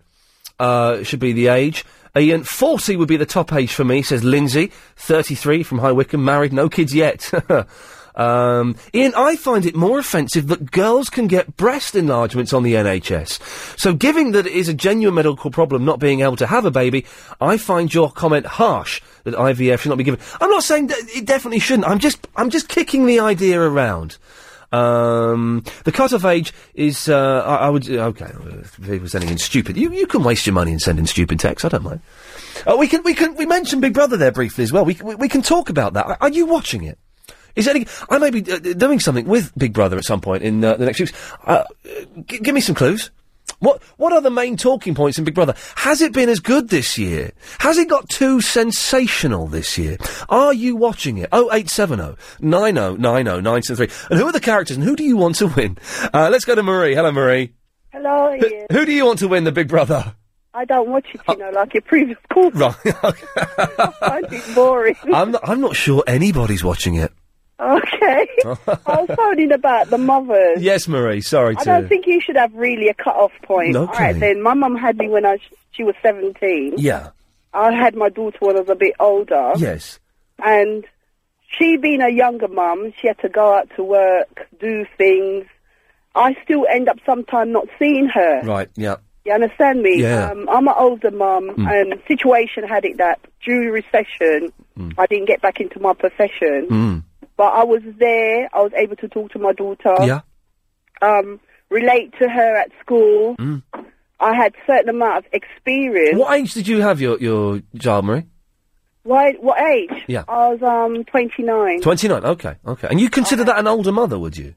uh, should be the age. Iain, 40 would be the top age for me, says Lindsay. 33 from High Wycombe. Married. No kids yet. Um, Iain, I find it more offensive that girls can get breast enlargements on the NHS. So, given that it is a genuine medical problem not being able to have a baby, I find your comment harsh that IVF should not be given. I'm not saying that it definitely shouldn't. I'm just, I'm just kicking the idea around. Um, the cut-off age is, uh, I, I would, okay, people sending in stupid, you, you can waste your money and send in stupid texts, I don't mind. Uh, we can, we can, we mentioned Big Brother there briefly as well. We, we, we can talk about that. Are, are you watching it? Is any, I may be uh, doing something with Big Brother at some point in uh, the next few weeks. Uh, g- give me some clues. What What are the main talking points in Big Brother? Has it been as good this year? Has it got too sensational this year? Are you watching it? 0870 9090 973. And who are the characters and who do you want to win? Uh, let's go to Marie. Hello, Marie. Hello, Who, Iain. who do you want to win the Big Brother? I don't watch it, you know, like your previous call. Right. I find it boring. I'm not, I'm not sure anybody's watching it. Okay. I was phoning about the mothers. yes, Marie. Sorry I to. don't think you should have really a cut-off point. Okay. All right, then. My mum had me when I was she was 17. Yeah. I had my daughter when I was a bit older. Yes. And she being a younger mum, she had to go out to work, do things. I still end up sometimes not seeing her. Right. Yeah. You understand me? Yeah. Um, I'm an older mum, Mm. and situation had it that during recession, I didn't get back into my profession. Mm. But I was there. I was able to talk to my daughter. Yeah. Um, relate to her at school. Mm. I had certain amount of experience. What age did you have your your child, Marie? What, what age? Yeah. I was um 29. Twenty nine. Okay. Okay. And you consider that an older mother, would you?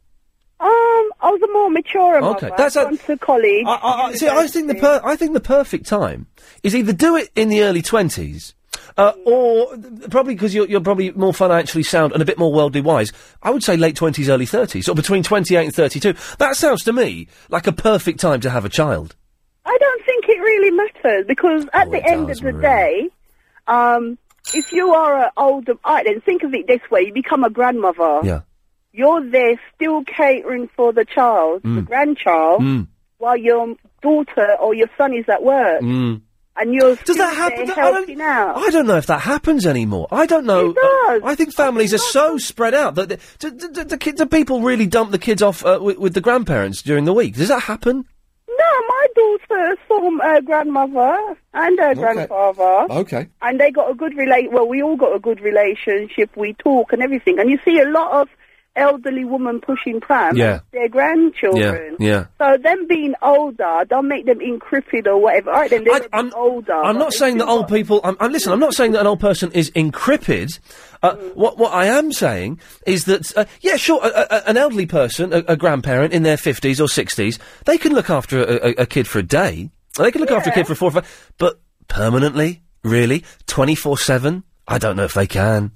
Um, I was a more mature mother. Okay, that's a- gone to college. I, I, see, I think the per- I think the perfect time is either do it in the early twenties, uh, or probably because you're, you're probably more financially sound and a bit more worldly wise. I would say late twenties, early thirties, or between twenty eight and thirty two. That sounds to me like a perfect time to have a child. I don't think it really matters because at the end of the day, um, if you are an older, alright then think of it this way: you become a grandmother. Yeah. You're there still catering for the child, the Mm. grandchild, Mm. while your daughter or your son is at work, Mm. And you're Does that happen? I don't-. I don't know if that happens anymore. I don't know. It does. I think families are so spread out that the, do, do, do, the kids, do people really dump the kids off uh, with, with the grandparents during the week? Does that happen? No, my daughter saw her grandmother and her grandfather. Okay. and they got a good relate. Well, we all got a good relationship. We talk and everything, and you see a lot of elderly woman pushing prams. Yeah. their grandchildren. Yeah. So them being older, don't make them increpid or whatever. All right, then they're older. I'm not saying that old people. I'm, I'm, listen, I'm not saying that an old person is increpid. Uh, what what I am saying is that uh, yeah, sure, a, a, an elderly person, a, a grandparent in their fifties or sixties, they can look after a, a, a kid for a day. They can look after a kid for four or five, but permanently, really, twenty four seven. I don't know if they can.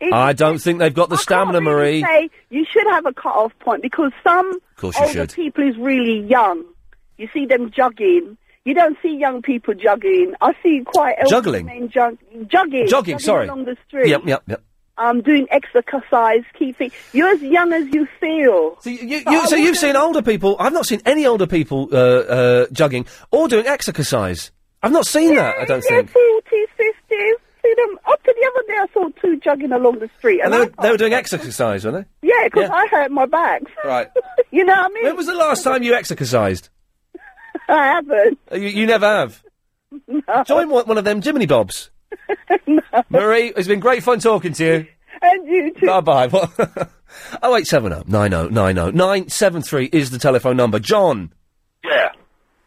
It- I don't think they've got the stamina, Marie. say you should have a cut-off point because some course you older should. people is really young. You see them jogging. You don't see young people jogging. I see quite elderly Juggling? men jog- jogging. Jogging, sorry. along the street. Yep, yep, yep. Um, doing exercise, keeping. You're as young as you feel. So, you, you, so you've seen older people. I've not seen any older people uh, uh, jogging or doing exercise. I've not seen that. I don't think. 40s, 50s. Them up to the other day. I saw two jogging along the street, And and, they I were, they were doing exercise, weren't they? yeah, because Yeah. I hurt my back. Right. you know what I mean? When was the last time you exercised? I haven't. Uh, You, you never have. Join one, one of them Jiminy Bobs. Marie, it's been great fun talking to you. And you too. Bye bye. oh eight seven oh nine oh nine oh nine seven three is the telephone number. John.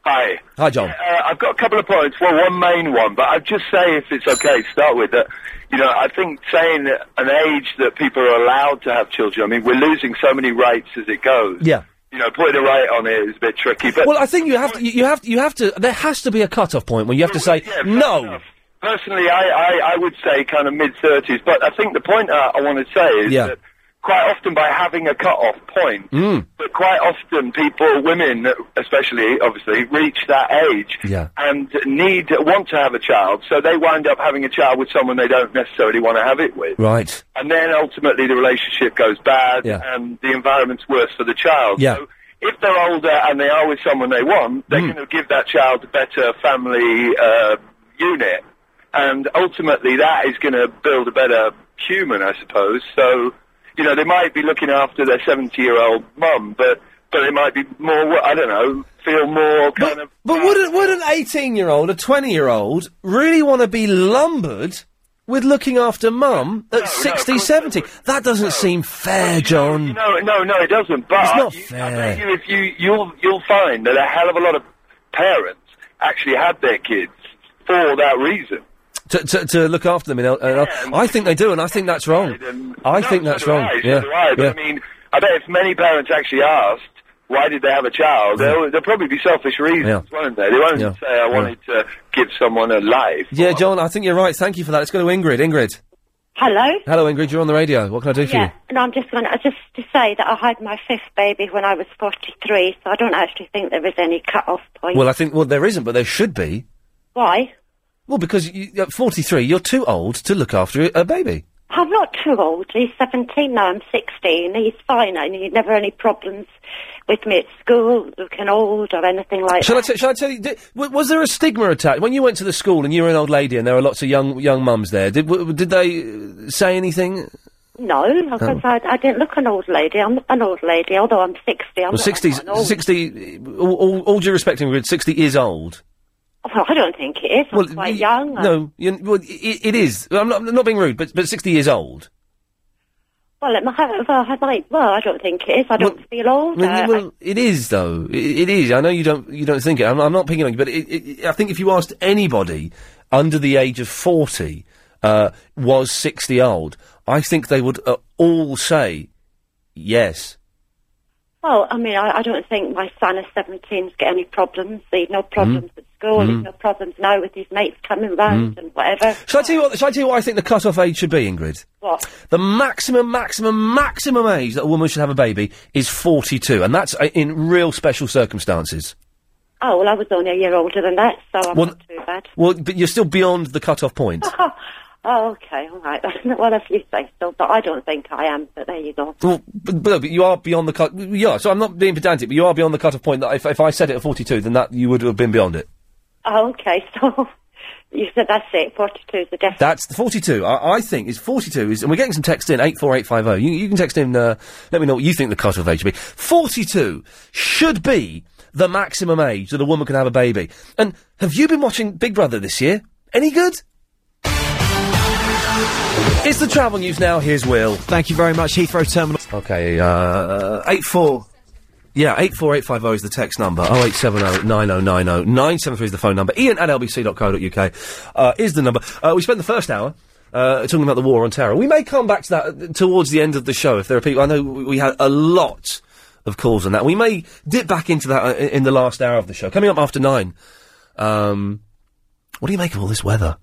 Yeah. Hi. Hi, John. Uh, I've got a couple of points. Well, one main one, but I'd just say, if it's okay to start with, that, you know, I think saying that an age that people are allowed to have children, I mean, we're losing so many rights as it goes. Yeah. You know, putting a rate on it is a bit tricky, but Well, I think you have to. You have to. You have to. There has to be a cut-off point when you have to say no. personally, I, I, I would say kind of mid 30s, but I think the point uh, I want to say is Yeah. that quite often by having a cut-off point, Mm. but quite often people, women especially, obviously, reach that age Yeah. and need want to have a child, so they wind up having a child with someone they don't necessarily want to have it with. Right. And then ultimately the relationship goes bad Yeah. and the environment's worse for the child. Yeah. So if they're older and they are with someone they want, they're Mm. going to give that child a better family uh, unit. And ultimately that is going to build a better human, I suppose. So, you know, they might be looking after their 70-year-old mum, but, but they might be more, I don't know, feel more kind of... But would an, would an eighteen-year-old, a twenty-year-old, really want to be lumbered with looking after mum at 60, 70? That doesn't seem fair, John. No, no, no, it doesn't. But It's not you, fair. you if you you'll you'll find that a hell of a lot of parents actually had their kids for that reason. To, to, to look after them. In, el- uh, I think they do, and I think that's wrong. I think that's so wrong. I, so yeah. I, but yeah. I mean, I bet if many parents actually asked why did they have a child, there'll, there'll probably be selfish reasons, Yeah. won't they? They won't Yeah. say I wanted to give someone a life. Yeah, John, I think you're right. Thank you for that. Let's go to Ingrid. Ingrid. Hello. Hello, Ingrid. You're on the radio. What can I do for you? Yeah, and I'm just going to just to say that I had my fifth baby when I was 43, so I don't actually think there is any cut-off point. Well, I think well there isn't, but there should be. Why? Well, because you, at 43, you're too old to look after a baby. I'm not too old. He's 17 now. I'm 16. He's fine. and he never any problems with me at school, looking old or anything like Shall I, that. t- shall I tell you? Did, w- was there a stigma attached when you went to the school and you were an old lady and there were lots of young young mums there? Did w- did they uh, say anything? no, because Oh. I, I didn't look an old lady. I'm not an old lady, although I'm 60. I'm Well, not, sixties, I'm not an old. sixty. All, all, all due respect, Ingrid, sixty is old. Well, I don't think it is. I'm quite young. No, you, well, it, it is. I'm not, I'm not being rude, but but sixty years old. Well, it might, well, I might, well, I don't think it is. I don't feel old. Mean, well, it is though. It, it is. I know you don't you don't think it. I'm, I'm not picking on you, but it, it, I think if you asked anybody under the age of forty uh, was sixty old, I think they would uh, all say yes. Well, I mean, I, I don't think my son is 17's got any problems. He's no problems at school. Mm. He's no problems now with these mates coming round Mm. and whatever. Shall I tell you what? Shall I tell you what I think the cut-off age should be, Ingrid? What? The maximum, maximum, maximum age that a woman should have a baby is forty-two, and that's uh, in real special circumstances. Oh, well, I was only a year older than that, so I'm Well- not too bad. Well, but you're still beyond the cut-off point. oh, okay, all right. well, if you say so, but I don't think I am, but there you go. Well, but, but you are beyond the cut. Yeah, so I'm not being pedantic, but you are beyond the cut-off point. That if, if I said it at 42, then that you would have been beyond it. Oh, okay, so you said that's it. 42 is the definite. That's 42. I, I think is 42 is, and we're getting some text in eight four eight five zero. You, you can text in. Uh, let me know what you think the cut-off age should be. 42 should be the maximum age that a woman can have a baby. And have you been watching Big Brother this year? Any good? It's the travel news now. Here's Will. Thank you very much, Heathrow Terminal. Okay, uh, eight four. Yeah, eight four eight five zero is the text number. Oh eight seven oh nine oh nine oh nine seven three is the phone number. Iain at lbc.co.uk uh, is the number. Uh, we spent the first hour. Uh, talking about the war on terror. We may come back to that uh, towards the end of the show if there are people. I know we had a lot of calls on that. We may dip back into that uh, in the last hour of the show. Coming up after nine. Um, what do you make of all this weather?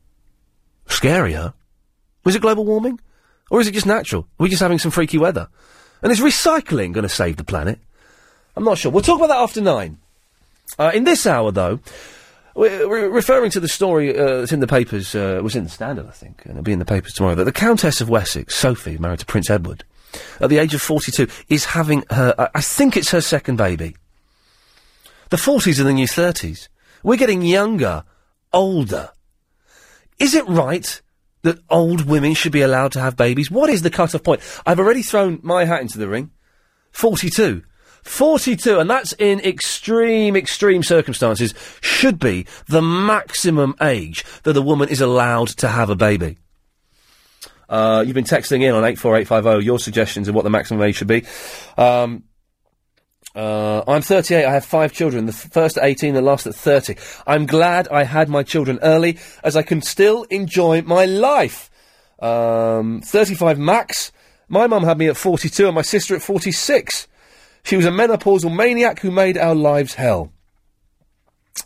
Scary, huh? Was it global warming? Or is it just natural? Are we just having some freaky weather? And is recycling going to save the planet? I'm not sure. We'll talk about that after nine. Uh, in this hour, though, we're, we're referring to the story uh, that's in the papers, uh, was in the Standard, I think, and it'll be in the papers tomorrow, that the Countess of Wessex, Sophie, married to Prince Edward, at the age of 42, is having her, I- think it's her second baby. The 40s are the new 30s. We're getting younger, older. Is it right that old women should be allowed to have babies? What is the cut-off point? I've already thrown my hat into the ring. 42. 42, and that's in extreme, extreme circumstances, should be the maximum age that a woman is allowed to have a baby. Uh, you've been texting in on 84850 your suggestions of what the maximum age should be. Um, uh, I'm 38. I have five children. The first at 18, the last at 30. I'm glad I had my children early, as I can still enjoy my life. Um, 35 max. My mum had me at 42 and my sister at 46. She was a menopausal maniac who made our lives hell.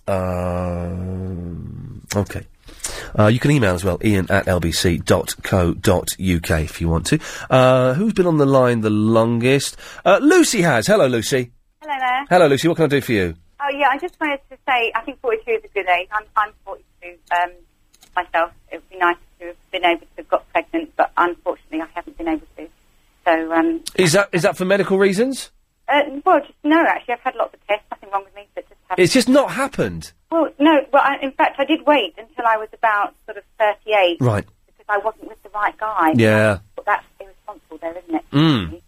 Um, okay. Uh, you can email as well, iain at lbc.co.uk if you want to. Uh, who's been on the line the longest? Uh, Lucy has. Hello, Lucy. Hello there. Hello, Lucy. What can I do for you? Oh yeah, I just wanted to say I think 42 is a good age. I'm I'm 42 um, myself. It would be nice to have been able to have got pregnant, but unfortunately I haven't been able to. So um, Is that is that for medical reasons? Uh, well, just no. Actually, I've had lots of tests. Nothing wrong with me, but just haven't. It's just not happened. Well, no. Well, I, in fact, I did wait until I was about sort of 38 Right. because I wasn't with the right guy. Yeah. But that's irresponsible, there, isn't it? Mm.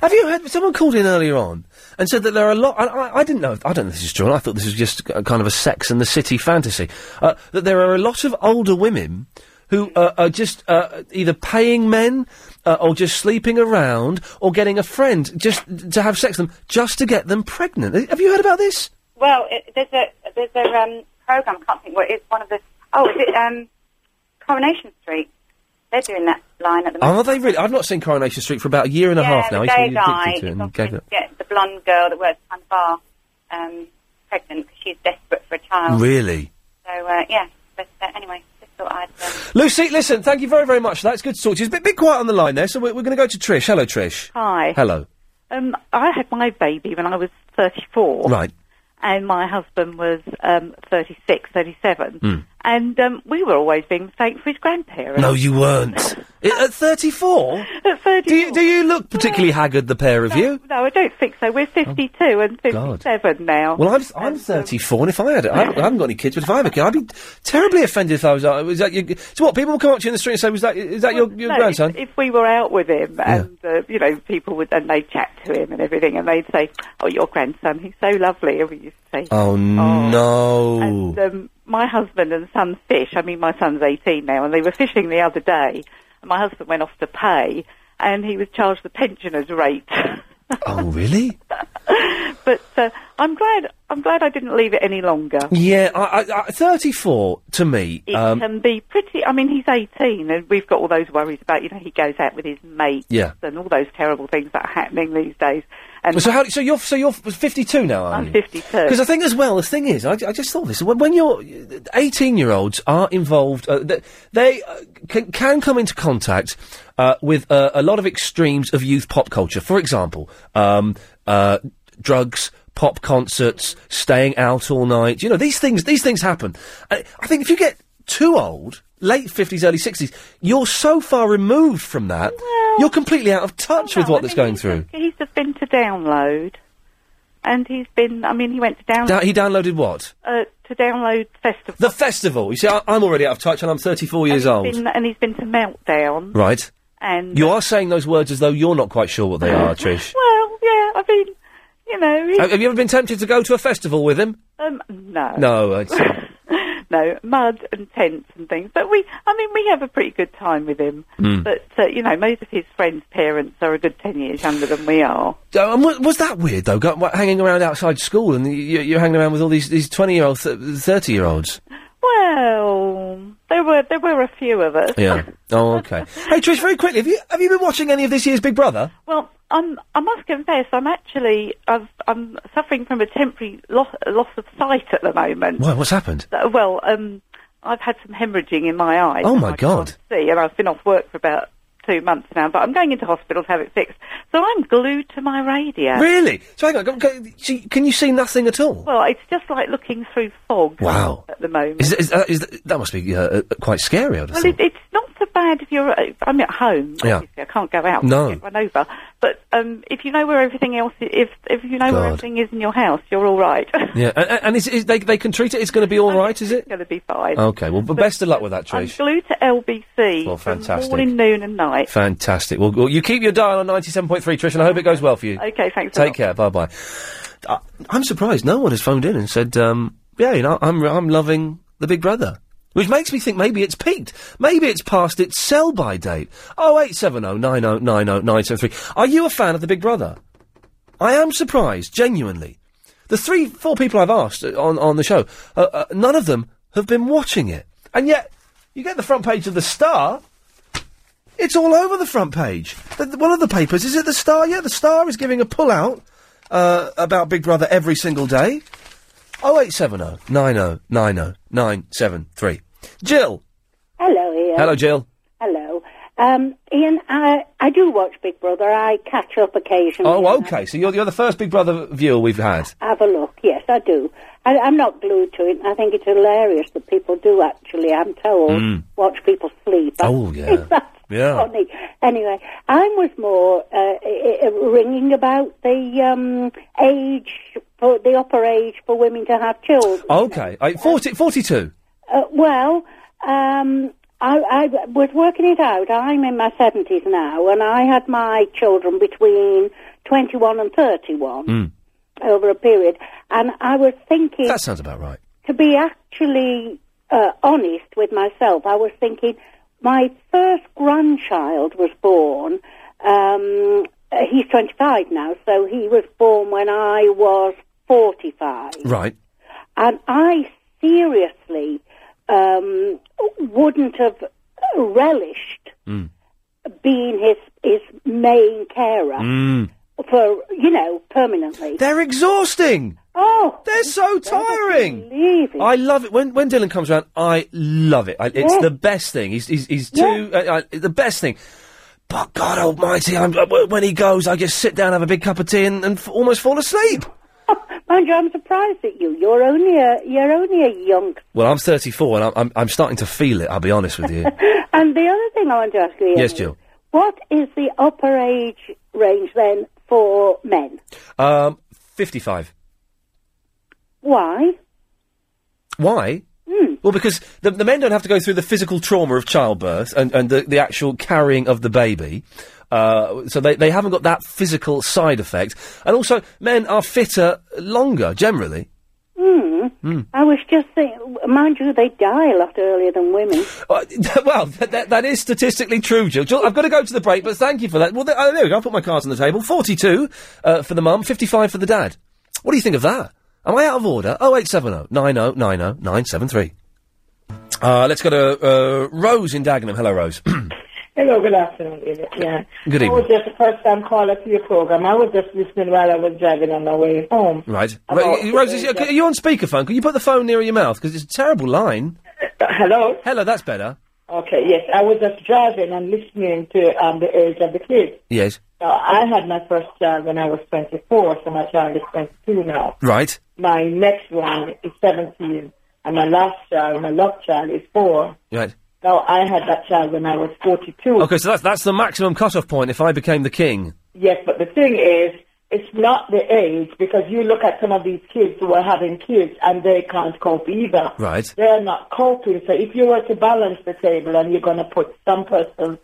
Have you heard? Someone called in earlier on and said that there are a lot. I, I, I didn't know. I don't know if this is true. I thought this was just a, kind of a Sex and the City fantasy. Uh, that there are a lot of older women who uh, are just uh, either paying men uh, or just sleeping around or getting a friend just to have sex with them just to get them pregnant. Have you heard about this? Well, it, there's a there's a um, program. I can't think what it is. One of the oh, is it um, Coronation Street? They're doing that line at the moment. are they really? I've not seen Coronation Street for about a year and a yeah, half now. the I used to gay guy addicted to it is and gave it. get the blonde girl that works behind the bar um, pregnant because she's desperate for a child. Really? So uh, yeah, but uh, anyway, I'd. Um, Lucy, listen, thank you very, very much for that. It's good to talk to you. It's a bit, bit quiet on the line there, so we're, we're going to go to Trish. Hello, Trish. Hi. Hello. Um, I had my baby when I was 34. Right. And my husband was um, 36, 37. Mm. And um, we were always being thanked for his grandparents. No, you weren't. I- At 34? At 34. Do you, do you look particularly haggard, the pair of you? No, I don't think so. We're 52 and Oh, God. 57 now. Well, I'm I'm 34, and if I had, I, haven't- I haven't got any kids, but if I have a kid, I'd be terribly offended if I was. Uh, was that your, so what? People will come up to you in the street and say, "Was that is that your, your No, grandson?" If, if we were out with him and, uh, you know, people would, and they'd chat to him and everything, and they'd say, oh, your grandson, he's so lovely, and we used to say. Oh, no! And um, my husband and son fish, I mean, my son's 18 now, and they were fishing the other day, and my husband went off to pay, and he was charged the pensioner's rate. oh, really? but uh, I'm glad, I'm glad I didn't leave it any longer. Yeah, I, I, I, 34 to me. It Um, can be pretty. I mean, he's 18, and we've got all those worries about, you know, he goes out with his mates Yeah. and all those terrible things that are happening these days. And so how? So you're so you're 52 now, are I'm you? 52. Because I think as well, the thing is, I, I just thought this when, when you're 18 year olds are involved, uh, th- they uh, can, can come into contact uh, with uh, a lot of extremes of youth pop culture. For example, um, uh, drugs. Pop concerts, staying out all night. You know these things. These things happen. I, I think if you get too old, late fifties, early sixties, you're so far removed from that. you're completely out of touch with what that's going through. he's just been to download, and he's been. I mean, he went to download Da- he downloaded what? uh, to download festival. The festival. You see, I, I'm already out of touch, and I'm 34 years old. Been, and he's been to Meltdown. Right. And You are saying those words as though you're not quite sure what they are, Trish. well, yeah. I mean, you know, he- have, have you ever been tempted to go to a festival with him? um, no, No. It's, no, mud and tents and things. But we, I mean, we have a pretty good time with him. Hmm. But uh, you know, most of his friends' parents are a good ten years younger than we are. Uh, and wa- was that weird though? Go, what, hanging around outside school and you, you're hanging around with all these these 20 year olds, 30 year olds. Well, there were there were a few of us. Yeah. Oh, okay. hey, Trish, very quickly, have you have you been watching any of this year's Big Brother? Well, I'm, I must confess, I'm actually I've, I'm suffering from a temporary loss, loss of sight at the moment. Why? What's happened? Uh, well, um, I've had some hemorrhaging in my eyes. Oh, my I God. See, and I've been off work for about two months now, but I'm going into hospital to have it fixed. So I'm glued to my radio. Really? So hang on, can, can, you see nothing at all? Well, it's just like looking through fog Wow. at the moment. Is, is, uh, is that must be uh, uh, quite scary, I'd have Well, thought. it, it's not so bad if you're. Uh, I'm at home. Yeah. I can't go out. No. and Get run over. But um, if you know where everything else, if if you know God. where everything is in your house, you're all right. Yeah, and, and- is, is they they can treat it. It's going to be all right, is it? it's going to be fine. Okay. Well, but best of luck with that, I'm Trish. glued to LBC. Well, from fantastic. Morning, noon, and night. Fantastic. Well, well, you keep your dial on ninety-seven point three, Trish, and I hope it goes well for you. Okay, thanks. Take care. Bye bye. Uh, I'm surprised no one has phoned in and said, um, "Yeah, you know, I'm I'm loving the Big Brother." Which makes me think maybe it's peaked. Maybe it's past its sell by date. Oh eight seven oh nine oh nine oh nine seven three. Are you a fan of the Big Brother? I am surprised, genuinely. The three, four people I've asked uh, on, on the show, uh, uh, none of them have been watching it. And yet, you get the front page of The Star, it's all over the front page. The, the, one of the papers, is it The Star? Yeah, The Star is giving a pull out uh, about Big Brother every single day. 0870 90 973. Jill. Hello, Ian. Hello, Jill. Hello. Um, Ian, I, I do watch Big Brother. I catch up occasionally. Oh, okay. So you're you're the first Big Brother viewer we've had. Have a look. Yes, I do. I, I'm not glued to it. I think it's hilarious that people do actually, I'm told, Mm. watch people sleep. Oh, yeah. That's Yeah. funny. Anyway, I was more uh, i- i- ringing about the um, age, for the upper age for women to have children. Okay. I, 40, 42. Uh, well, um, I, I was working it out. I'm in my 70s now, and I had my children between 21 and 31 Mm. over a period. And I was thinking, That sounds about right. to be actually uh, honest with myself, I was thinking my first grandchild was born. Um, he's 25 now, so he was born when I was 45. Right. And I seriously um, wouldn't have relished Mm. being his his main carer Mm. for you know permanently. They're exhausting. Oh, they're so tiring. I love it when when Dylan comes around. I love it. I, it's Yeah. the best thing. He's he's, he's too uh, uh, the best thing. But God Almighty, I'm, uh, when he goes, I just sit down, have a big cup of tea, and, and f- almost fall asleep. Mind you, I'm surprised at you. You're only a you're only a young. Well, I'm 34 and I'm, I'm, I'm starting to feel it, I'll be honest with you. And the other thing I want to ask you, Ian, yes, Jill. what is the upper age range then for men? Um, 55. Why? Why? Hmm. Well, because the, the men don't have to go through the physical trauma of childbirth and, and the, the actual carrying of the baby. Uh, so they, they haven't got that physical side effect. And also, men are fitter longer, generally. Hmm. Hmm. I was just thinking, mind you, they die a lot earlier than women. Uh, well, that, that, that is statistically true, Jill. Jill, I've got to go to the break, but thank you for that. Well, there, oh, there we go. I'll put my cards on the table. 42 uh, for the mum, 55 for the dad. What do you think of that? Am I out of order? 0870 90 90 973. Uh, let's go to uh, Rose in Dagenham. Hello, Rose. Hello, good afternoon. Ian. Yeah. Good evening. I was just the first time caller to your program. I was just listening while I was driving on my way home. right. About Ro- Rose, is, are you on speakerphone? Can you put the phone nearer your mouth? Because it's a terrible line. Uh, hello? Hello, that's better. Okay, yes. I was just driving and listening to um, the age of the kids. Yes. Now, I had my first child when I was 24, so my child is 22 now. Right. My next one is 17, and my last child, my love child, is 4. Right. Now, I had that child when I was 42. Okay, so that's, that's the maximum cut-off point if I became the king. Yes, but the thing is, it's not the age because you look at some of these kids who are having kids and they can't cope either. Right. They're not coping. So if you were to balance the table and you're going to put some person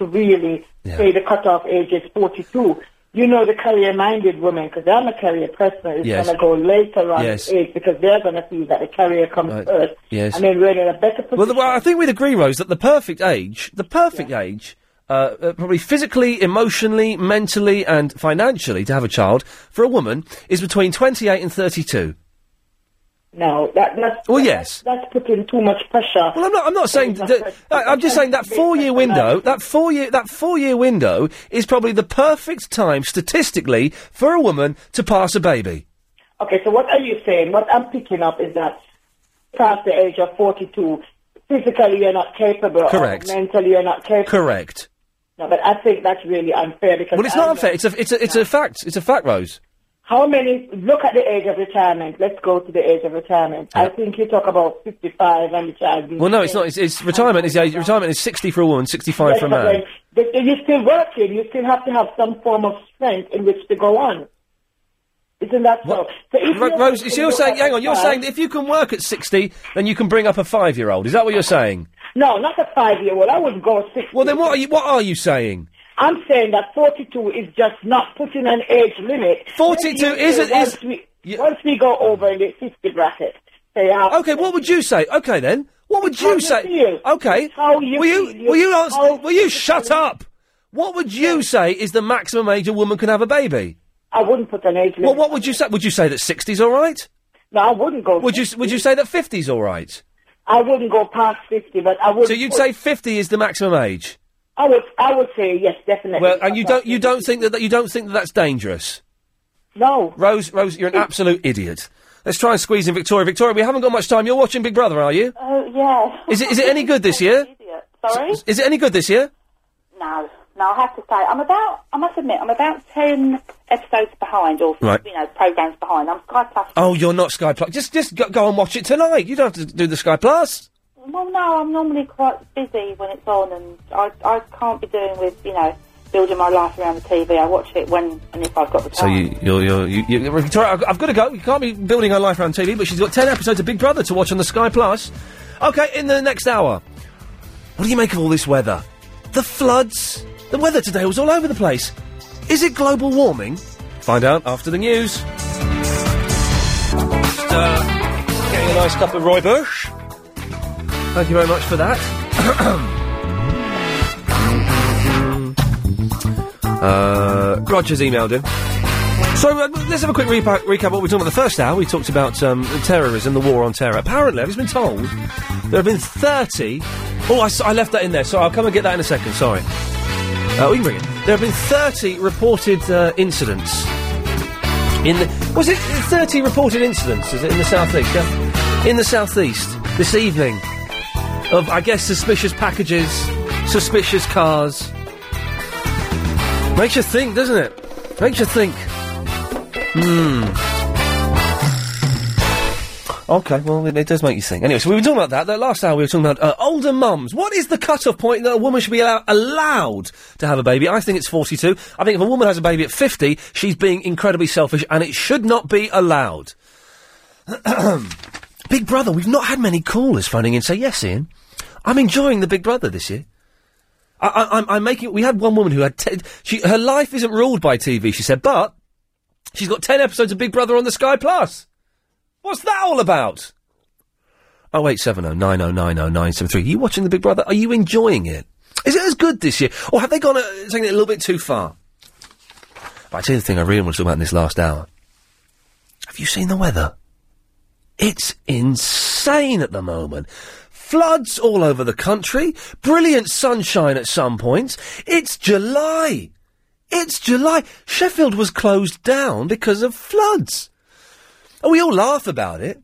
to really say the cutoff age is 42, you know the career-minded woman, because I'm a career person, is Yes. going to go later on Yes. age because they're going to see that the career comes Right. first. Yes. And then we're in a better position. Well, the, well, I think we'd agree, Rose, that the perfect age, the perfect age, uh, uh, probably physically, emotionally, mentally, and financially to have a child for a woman is between 28 and 32. No, that, that's, oh, Well, yes. that's putting too much pressure. Well, I'm not. I'm not saying. That, I- I'm just saying that four-year window. That four-year. That four-year window is probably the perfect time statistically for a woman to pass a baby. Okay, so what are you saying? What I'm picking up is that past the age of 42, physically you're not capable, or Correct. mentally you're not capable. Correct. No, but I think that's really unfair because. Well, it's I not unfair. It's a. It's a. It's a fact. It's a fact, Rose. How many? Look at the age of retirement. Let's go to the age of retirement. I think you talk about 55 and the child. Well, no, it's not. It's, it's retirement. Is age, retirement is 60 for a woman, 65 Yes, for a but man. then- but you're still working. You still have to have some form of strength in which to go on. Isn't that so? so if Ro- you're- Rose, if you're saying, hang on, you're saying that if you can work at 60, then you can bring up a five-year-old. Is that what you're saying? No, not a five-year-old. I wouldn't go 60. Well, then what are you, what are you saying? I'm saying that 42 is just not putting an age limit. 42 isn't- Once, is- we, once we go over in the 50 bracket, say uh, Okay, what would you say? Okay, then. What would you say? Okay. How you will you. You- will you answer, will you shut up? What would you say is the maximum age a woman can have a baby? I wouldn't put an age limit. Well, what would you say? Would you say that 60's all right? No, I wouldn't go. Would you would you say that 50's all right? I wouldn't go past 50, but I would. So you'd say 50 is the maximum age? I would. I would say yes, definitely. Well, and you don't you don't think that, that you don't think that that's dangerous? No. Rose, Rose, you're an absolute idiot. Let's try and squeeze in Victoria. Victoria, we haven't got much time. You're watching Big Brother, are you? Oh, yeah. Is it is it any good this year? Sorry? Is it any good this year? No. No, I have to say, I'm about, I must admit, I'm about 10 episodes behind, or, Right. you know, programmes behind. I'm Sky Plus. Oh, you're not Sky Plus. Just just go, go and watch it tonight. You don't have to do the Sky Plus. Well, no, I'm normally quite busy when it's on, and I, I can't be doing with, you know, building my life around the TV. I watch it when and if I've got the So you, you're, you're, you, you, Victoria, I've, I've got to go. You can't be building her life around TV, but she's got ten episodes of Big Brother to watch on the Sky Plus. Okay, in the next hour, what do you make of all this weather? The floods. The weather today was all over the place. Is it global warming? Find out after the news. Just, uh, getting a nice cup of rooibos. Thank you very much for that. uh, Roger's emailed him. So uh, let's have a quick recap of what we talked about the first hour. We talked about um, terrorism, the war on terror. Apparently, I've just been told there have been 30... Oh, I left that in there, so I'll come and get that in a second, sorry. Uh, we can bring it. There have been 30 reported uh, incidents in the... Was it 30 reported incidents, is it, in the southeast, yeah? In the southeast, this evening, of, I guess, suspicious packages, suspicious cars. Makes you think, doesn't it? Makes you think. Hmm. Okay, well, it, it does make you think. Anyway, so we were talking about that. The last hour we were talking about uh, older mums. What is the cut-off point that a woman should be allow- allowed to have a baby? I think it's 42. I think if a woman has a baby at 50, she's being incredibly selfish and it should not be allowed. Big Brother, we've not had many callers phoning in say, yes, Ian, I'm enjoying the Big Brother this year. I, I, I'm, I'm making. We had one woman who had. Te- she, her life isn't ruled by TV. She said, but she's got ten episodes of Big Brother on the Sky Plus. What's that all about? Oh eight seven oh nine oh nine oh nine seven three. Are you watching the Big Brother? Are you enjoying it? Is it as good this year, or have they gone uh, taking it a little bit too far? But I tell you the thing I really want to talk about in this last hour. Have you seen the weather? It's insane at the moment. Floods all over the country, brilliant sunshine at some points. It's July. It's July. Sheffield was closed down because of floods. And we all laugh about it.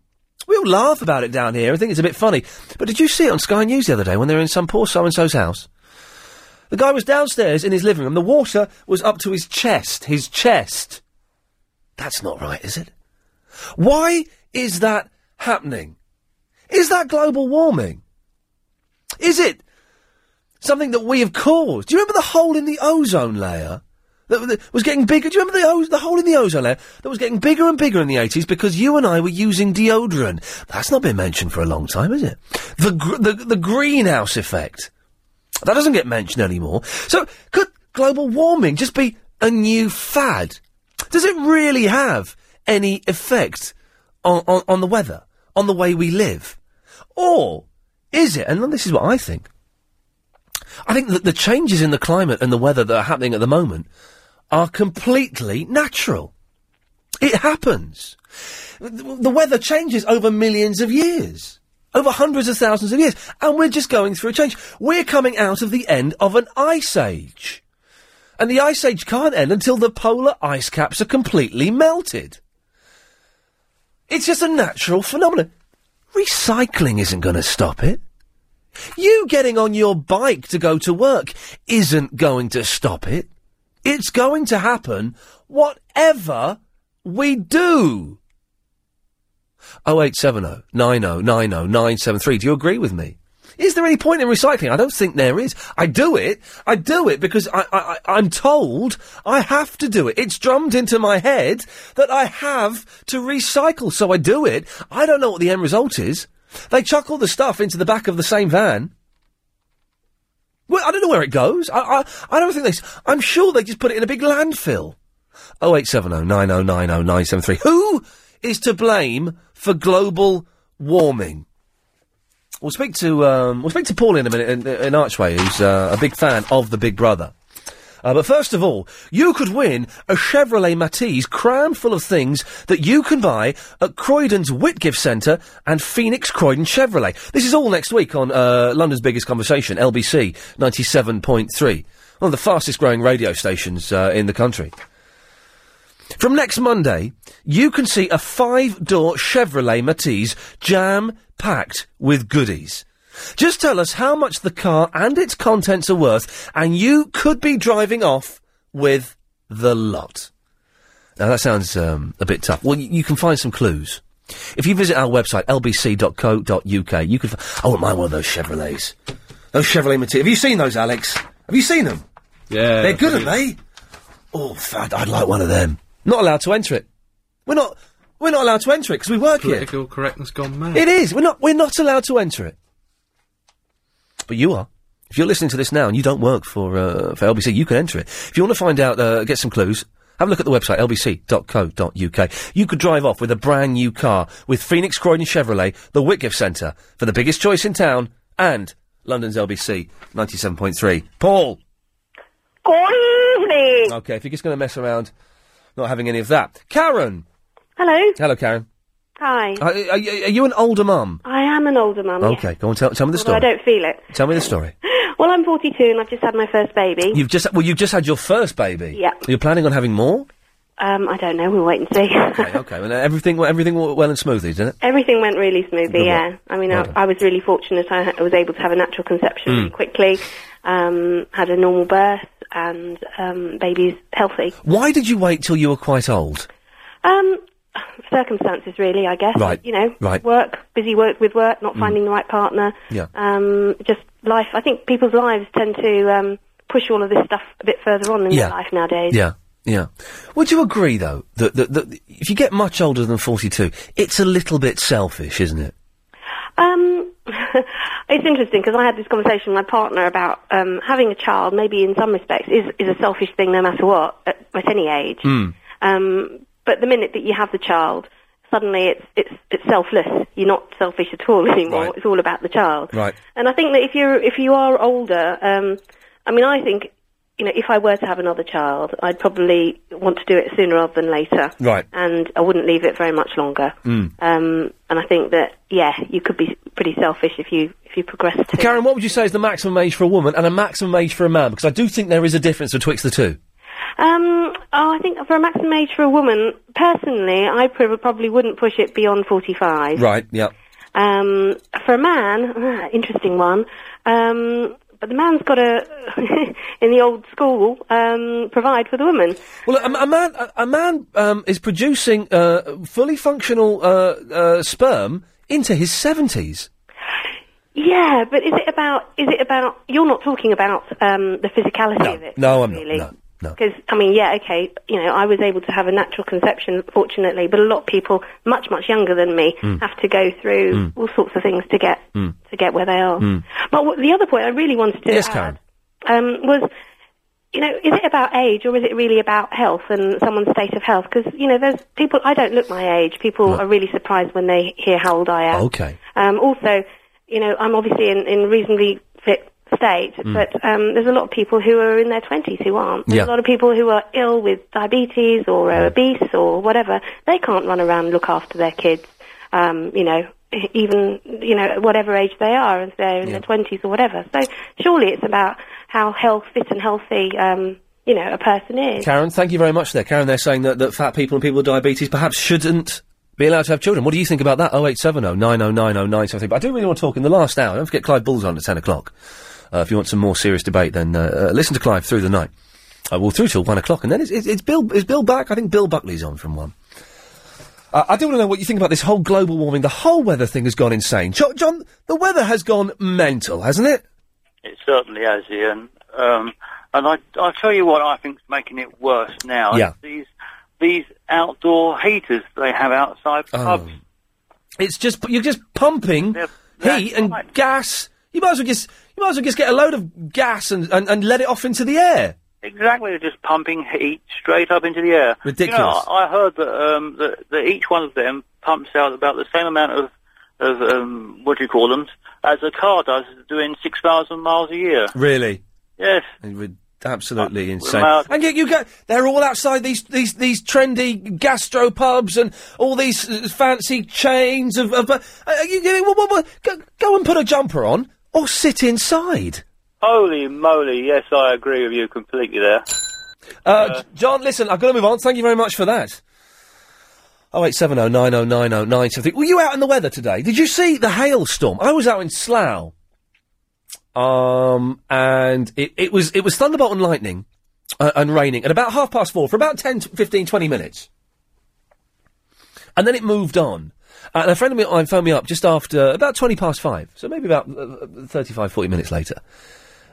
We all laugh about it down here. I think it's a bit funny. But did you see it on Sky News the other day when they were in some poor so-and-so's house? The guy was downstairs in his living room. The water was up to his chest. His chest. That's not right, is it? Why is that happening? Is that global warming? Is it something that we have caused? Do you remember the hole in the ozone layer that, was getting bigger? Do you remember the, the hole in the ozone layer that was getting bigger and bigger in the 80s because you and I were using deodorant? That's not been mentioned for a long time, is it? The, gr- the, the greenhouse effect. That doesn't get mentioned anymore. So, could global warming just be a new fad? Does it really have any effect on, on, on the weather, on the way we live? Or is it, and this is what I think, I think that the changes in the climate and the weather that are happening at the moment are completely natural. It happens. The the weather changes over millions of years. Over hundreds of thousands of years. And we're just going through a change. We're coming out of the end of an ice age. And the ice age can't end until the polar ice caps are completely melted. It's just a natural phenomenon. Recycling isn't going to stop it. You getting on your bike to go to work isn't going to stop it. It's going to happen whatever we do. 0870 90 90 973. Do you agree with me? Is there any point in recycling? I don't think there is. I do it. I do it because I, I, I, I'm told I have to do it. It's drummed into my head that I have to recycle, so I do it. I don't know what the end result is. They chuck all the stuff into the back of the same van. Well, I don't know where it goes. I, I, I don't think they. I'm sure they just put it in a big landfill. 0870 90 90 973. Who is to blame for global warming? We'll speak to um, we'll speak to Paul in a minute in, in Archway, who's uh, a big fan of the Big Brother. Uh, but first of all, you could win a Chevrolet Matiz crammed full of things that you can buy at Croydon's Whitgift Centre and Phoenix Croydon Chevrolet. This is all next week on uh, London's biggest conversation, LBC 97.3, one of the fastest growing radio stations uh, in the country. From next Monday, you can see a five-door Chevrolet Matiz jam-packed with goodies. Just tell us how much the car and its contents are worth, and you could be driving off with the lot. Now that sounds um, a bit tough. Well, y- you can find some clues. If you visit our website, lbc.co.uk, you can. F- I wouldn't mind one of those Chevrolets. Those Chevrolet Matiz. Have you seen those, Alex? Have you seen them? Yeah. They're good, aren't they? Oh, fad, I'd like one of them. Not allowed to enter it. We're not. We're not allowed to enter it because we work here. Political correctness gone mad. It is. We're not. We're not allowed to enter it. But you are. If you're listening to this now and you don't work for uh, for LBC, you can enter it. If you want to find out, uh, get some clues. Have a look at the website lbc.co.uk. You could drive off with a brand new car with Phoenix Croydon Chevrolet, the Whitgift Centre for the biggest choice in town, and London's LBC 97.3. Paul. Good evening. Okay, if you're just going to mess around, not having any of that. Karen. Hello. Hello, Karen. Hi. Are, are, you- are you an older mum? I am an older mum. yes. Okay, go on. Tell, tell me the Although story. I don't feel it. Tell me the story. Well, I'm 42 and I've just had my first baby. You've just well, you've just had your first baby. Yeah. You're planning on having more. Um, I don't know. We'll wait and see. Okay, okay. Well, everything everything went well and smoothly, didn't it? Everything went really smoothly. Good yeah. work. I mean, Well I. I was really fortunate. I, ha- I was able to have a natural conception Mm. really quickly. Um, had a normal birth and um, baby's healthy. Why did you wait till you were quite old? Um, circumstances, really. I guess. Right. You know, Right. work, busy work with work, not Mm. finding the right partner. Yeah. Um, just life. I think people's lives tend to um, push all of this stuff a bit further on in Yeah. their life nowadays. Yeah, yeah. Would you agree, though, that, that, that if you get much older than 42, it's a little bit selfish, isn't it? Um, it's interesting because I had this conversation with my partner about um, having a child. Maybe in some respects is is a selfish thing, no matter what, at, at any age. Mm. Um, but the minute that you have the child, suddenly it's it's it's selfless. You're not selfish at all anymore. Right. It's all about the child. Right. And I think that if you're if you are older, um, I mean, I think you know if I were to have another child, I'd probably want to do it sooner rather than later. Right. And I wouldn't leave it very much longer. Mm. Um, and I think that yeah, you could be pretty selfish if you if you progress to. Karen, what would you say is the maximum age for a woman and a maximum age for a man? Because I do think there is a difference betwixt the two. Um, oh, I think for a maximum age for a woman, personally, I pr- probably wouldn't push it beyond forty-five. Right, yeah. Um, for a man, interesting one. Um, but the man's got to, in the old school, um, provide for the woman. Well, a, a man, a, a man um, is producing uh, fully functional uh, uh, sperm into his 70s. Yeah, but is it about? Is it about? You're not talking about um, the physicality of it. No, I'm really. not. No, no. Because I mean, yeah, okay, you know, I was able to have a natural conception, fortunately, but a lot of people much much younger than me Mm. have to go through Mm. all sorts of things to get Mm. to get where they are. Mm. But what, the other point I really wanted to Yes, add um, was, you know, is it about age or is it really about health and someone's state of health? Because you know, there's people. I don't look my age. People are really surprised when they hear how old I am. Okay. Um, also, you know, I'm obviously in, in reasonably fit state, Mm. but um, there's a lot of people who are in their 20s who aren't. There's Yeah. a lot of people who are ill with diabetes or Mm. are obese or whatever. They can't run around and look after their kids, um, you know, even, you know, at whatever age they are, if they're in their 20s or whatever. So surely it's about how health, fit and healthy, um, you know, a person is. Karen, thank you very much there. Karen, they're saying that, that fat people and people with diabetes perhaps shouldn't be allowed to have children. What do you think about that? 0870 9090 973. But I do really want to talk in the last hour. Don't forget Clive Bull's on at 10 o'clock. Uh, if you want some more serious debate, then uh, uh, listen to Clive through the night. Uh, well, through till 1 o'clock. And then it's, it's, it's Bill is Bill back? I think Bill Buckley's on from 1. Uh, I do want to know what you think about this whole global warming. The whole weather thing has gone insane. Jo- John, the weather has gone mental, hasn't it? It certainly has, Ian. Um, and I, I tell you what I think's making it worse now. Yeah. These these outdoor heaters they have outside Oh. pubs. It's just you're just pumping heat and gas. You might as well just you might as well just get a load of gas and, and, and let it off into the air. Exactly, they're just pumping heat straight up into the air. Ridiculous. You know, I I heard that um, that, that each one of them pumps out about the same amount of of um, what do you call them as a car does doing six thousand miles a year. Really? Yes. Rid- Absolutely insane. out- And yet you go, they're all outside these these these trendy gastro pubs and all these uh, fancy chains of. of uh, uh, you, you, go, go and put a jumper on or sit inside. Holy moly! Yes, I agree with you completely there. Uh, J- John, listen, I've got to move on. Thank you very much for that. Oh eight seven oh nine oh nine oh nine three. Were you out in the weather today? Did you see the hailstorm? I was out in Slough. Um, and it, it was it was thunderbolt and lightning uh, and raining at about half past four for about 10, 15, 20 minutes, and then it moved on. Uh, and a friend of mine phoned me up just after about twenty past five, so maybe about uh, 35, 40 minutes later,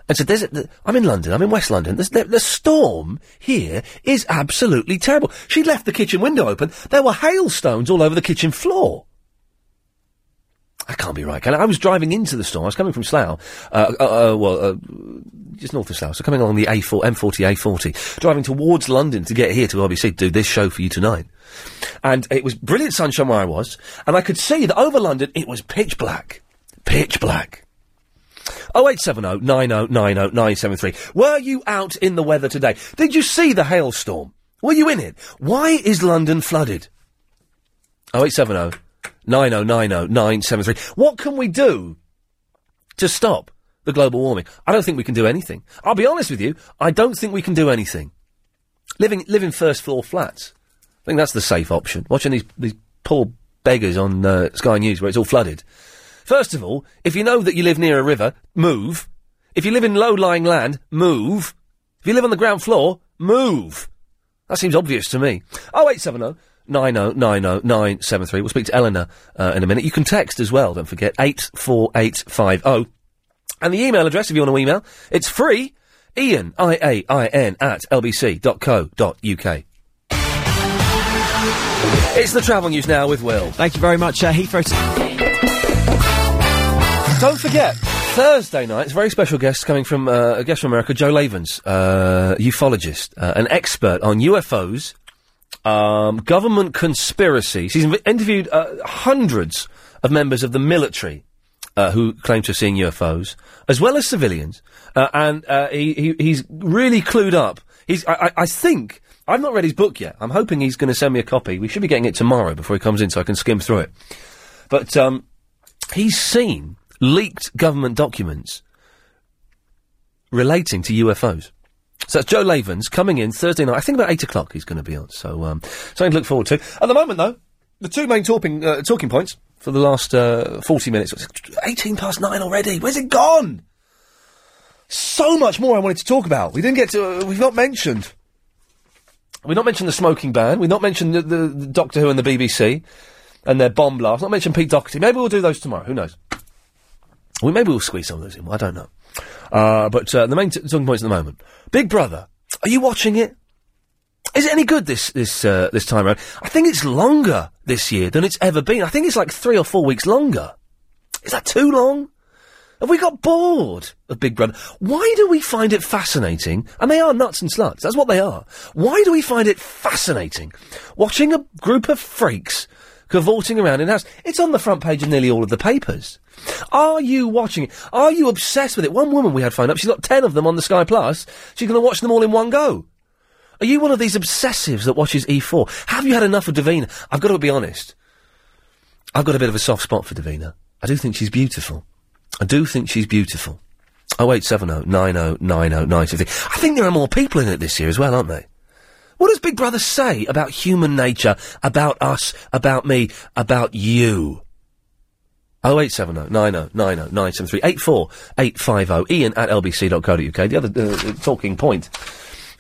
and said, "There's I'm in London. I'm in West London. The storm here is absolutely terrible." She left the kitchen window open. There were hailstones all over the kitchen floor. That can't be right. can it? I was driving into the storm. I was coming from Slough, uh, uh, uh, well, uh, just north of Slough. So coming along the A4, M40, A40, driving towards London to get here to obviously do this show for you tonight. And it was brilliant sunshine where I was, and I could see that over London it was pitch black, pitch black. 0870 9090 973. Were you out in the weather today? Did you see the hailstorm? Were you in it? Why is London flooded? 0870 9090 973. What can we do to stop the global warming? I don't think we can do anything. I'll be honest with you, I don't think we can do anything. Living, live in first floor flats. I think that's the safe option. Watching these, these poor beggars on uh, Sky News where it's all flooded. First of all, if you know that you live near a river, move. If you live in low-lying land, move. If you live on the ground floor, move. That seems obvious to me. Oh eight seven oh 973. We'll speak to Eleanor uh, in a minute. You can text as well, don't forget, 84850. And the email address, if you want to email, it's free, Ian, I-A-I-N, at lbc.co.uk. It's the travel news now with Will. Thank you very much, uh, Heathrow. Don't forget, Thursday night, it's a very special guest coming from uh, a guest from America, Joe Lavens, uh, ufologist, uh, an expert on UFOs, um, government conspiracies. He's interviewed uh, hundreds of members of the military uh, who claim to have seen UFOs, as well as civilians, uh, and uh, he, he he's really clued up. He's I, I, I think. I've not read his book yet. I'm hoping he's going to send me a copy. We should be getting it tomorrow before he comes in so I can skim through it. But um, he's seen leaked government documents relating to UFOs. So that's Joe Lavens coming in Thursday night. I think about eight o'clock he's going to be on. So um, something to look forward to. At the moment, though, the two main talking uh, talking points for the last uh, forty minutes. Eighteen past nine already. Where's it gone? So much more I wanted to talk about. We didn't get to. Uh, we've not mentioned. We've not mentioned the smoking ban. We've not mentioned the, the, the Doctor Who and the BBC and their bomb blast. Not mentioned Pete Doherty. Maybe we'll do those tomorrow. Who knows? Well, maybe we'll squeeze some of those in. I don't know. Uh, but uh, the main t- talking points at the moment. Big Brother. Are you watching it? Is it any good this this uh, this time around? I think it's longer this year than it's ever been. I think it's like three or four weeks longer. Is that too long? Have we got bored of Big Brother? Why do we find it fascinating? And they are nuts and sluts. That's what they are. Why do we find it fascinating watching a group of freaks cavorting around in the house? It's on the front page of nearly all of the papers. Are you watching it? Are you obsessed with it? One woman we had phoned up. She's got ten of them on the Sky Plus. She's going to watch them all in one go. Are you one of these obsessives that watches E4? Have you had enough of Davina? I've got to be honest. I've got a bit of a soft spot for Davina. I do think she's beautiful. I do think she's beautiful. Oh eight seven oh nine oh nine oh nine fifty. I think there are more people in it this year as well, aren't they? What does Big Brother say about human nature, about us, about me, about you? Oh eight seven oh nine oh nine oh nine seven three eight four eight five oh. Ian at lbc.co.uk. The other uh, uh, talking point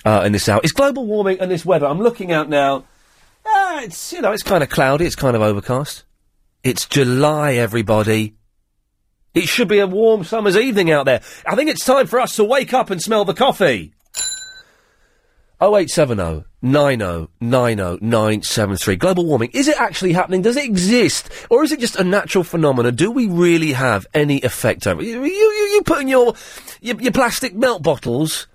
uh, in this hour is global warming and this weather. I'm looking out now. Uh, it's you know it's kind of cloudy. It's kind of overcast. It's July, everybody. It should be a warm summer's evening out there. I think it's time for us to wake up and smell the coffee. 0870 90 90 973. Global warming. Is it actually happening? Does it exist? Or is it just a natural phenomenon? Do we really have any effect over it? You, you, you, put in your, your, your plastic milk bottles,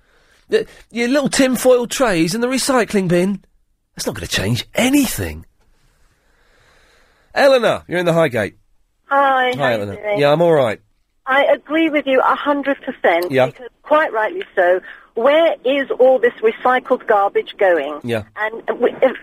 your little tinfoil trays in the recycling bin. That's not going to change anything. Eleanor, you're in the Highgate. Hi. how Hi, you Eleanor. doing? Yeah, I'm all right. I agree with you a hundred percent. Yeah. Because quite rightly so. Where is all this recycled garbage going? Yeah. And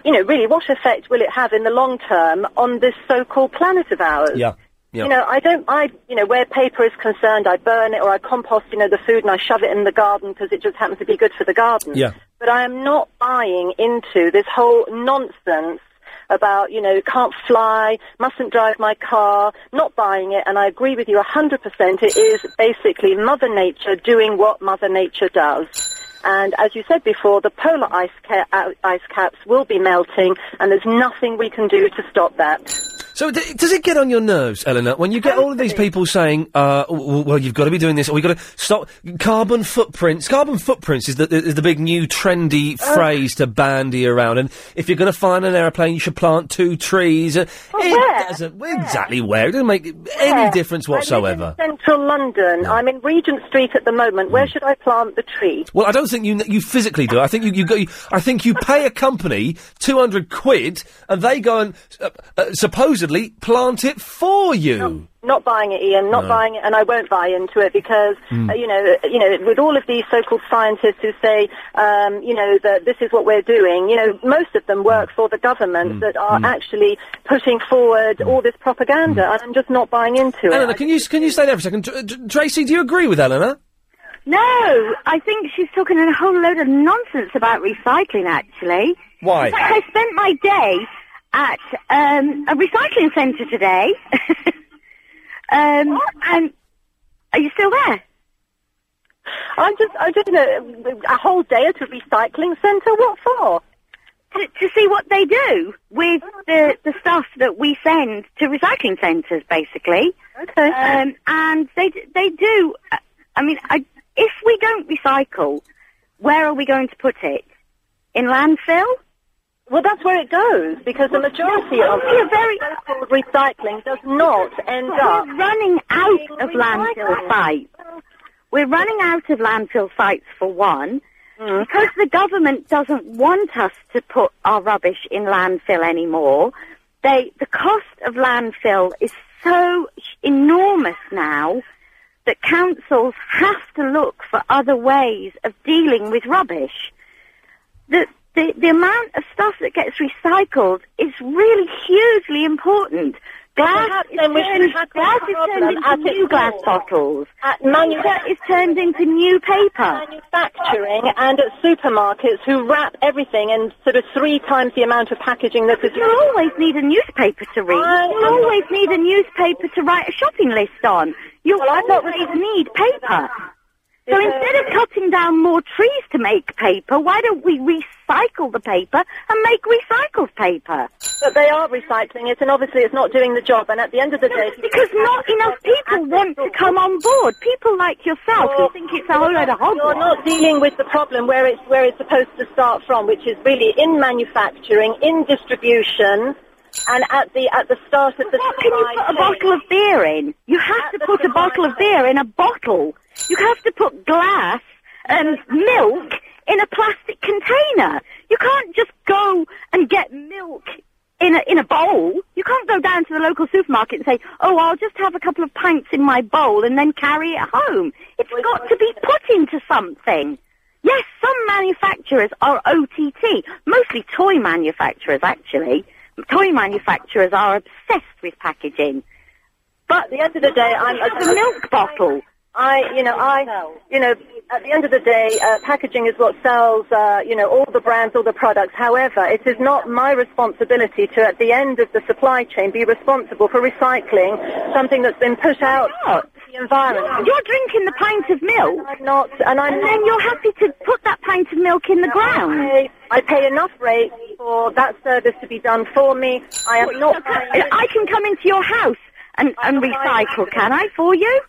you know, really, what effect will it have in the long term on this so-called planet of ours? Yeah. Yeah. You know, I don't, I, you know, where paper is concerned, I burn it or I compost, you know, the food and I shove it in the garden because it just happens to be good for the garden. Yeah. But I am not buying into this whole nonsense about, you know, can't fly, mustn't drive my car, not buying it, and I agree with you 100%. It is basically Mother Nature doing what Mother Nature does. And as you said before, the polar ice, ca- uh, ice caps will be melting, and there's nothing we can do to stop that. So d- does it get on your nerves, Eleanor, when you get all of these people saying, uh, w- well, you've got to be doing this, or we've got to stop carbon footprints. Carbon footprints is the, is the big new trendy Oh. phrase to bandy around. And if you're going to find an aeroplane, you should plant two trees. Uh, it doesn't exactly where. It doesn't make any difference whatsoever. Central London. I'm in Regent Street at the moment. Hmm. Where should I plant the tree? Well, I don't think you you physically do. I think you you go. I think you pay a company two hundred quid, and they go and uh, uh, supposedly plant it for you. Not buying it, Ian. Not No. buying it, and I won't buy into it because Mm. uh, you know, uh, you know, with all of these so-called scientists who say, um, you know, that this is what we're doing. You know, most of them work for the government that are actually pushing forward all this propaganda, and I'm just not buying into it. Eleanor, can you can you stay there for a second? Tr- Tr- Tracy, do you agree with Eleanor? No, I think she's talking a whole load of nonsense about recycling, actually. Why? In fact, I spent my day at um, a recycling centre today. um, and are you still there? I'm just, I'm just in a, a whole day at a recycling centre. What for? to, to see what they do with the, the stuff that we send to recycling centres, basically. Okay. Um, and they they do. uh, I mean, I, if we don't recycle, where are we going to put it? In landfill? Well, that's where it goes because the majority of a very so-called recycling does not end But up. We're running out of landfill sites. We're running out of landfill sites for one, Mm. because the government doesn't want us to put our rubbish in landfill anymore. They, the cost of landfill is so enormous now that councils have to look for other ways of dealing with rubbish. The, the, the amount of stuff that gets recycled is really hugely important. Glass is then we should turned, glass is turned into new glass bottles. At manu- is turned into new paper. manufacturing and at supermarkets who wrap everything in sort of three times the amount of packaging that is You always need a newspaper to read. You always need a newspaper to write a shopping list on. You always need paper. So instead of cutting down more trees to make paper, why don't we recycle the paper and make recycled paper? But they are recycling it, and obviously it's not doing the job. And at the end of the day, Because not enough people want to come on board. People like yourself who think it's a whole load of hogwash. You're not dealing with the problem where it's where it's supposed to start from, which is really in manufacturing, in distribution, and at the at the start of the What can you put a bottle of beer in? You have to put a bottle of beer in a bottle. You have to put glass and milk in a plastic container. You can't just go and get milk in a in a bowl. You can't go down to the local supermarket and say, "Oh, I'll just have a couple of pints in my bowl and then carry it home." It's got to be put into something. Yes, some manufacturers are OTT, mostly toy manufacturers actually. Toy manufacturers are obsessed with packaging. But at the end of the day, I'm a milk bottle. I, you know, I, you know, at the end of the day, uh, packaging is what sells, uh, you know, all the brands, all the products. However, it is not my responsibility to, at the end of the supply chain, be responsible for recycling something that's been put out into the environment. You're drinking the pint of milk. I'm not, and I'm And then you're happy to put that pint of milk in the ground. I pay, I pay enough rate for that service to be done for me. I am not. I can come into your house and, and recycle, can I, for you?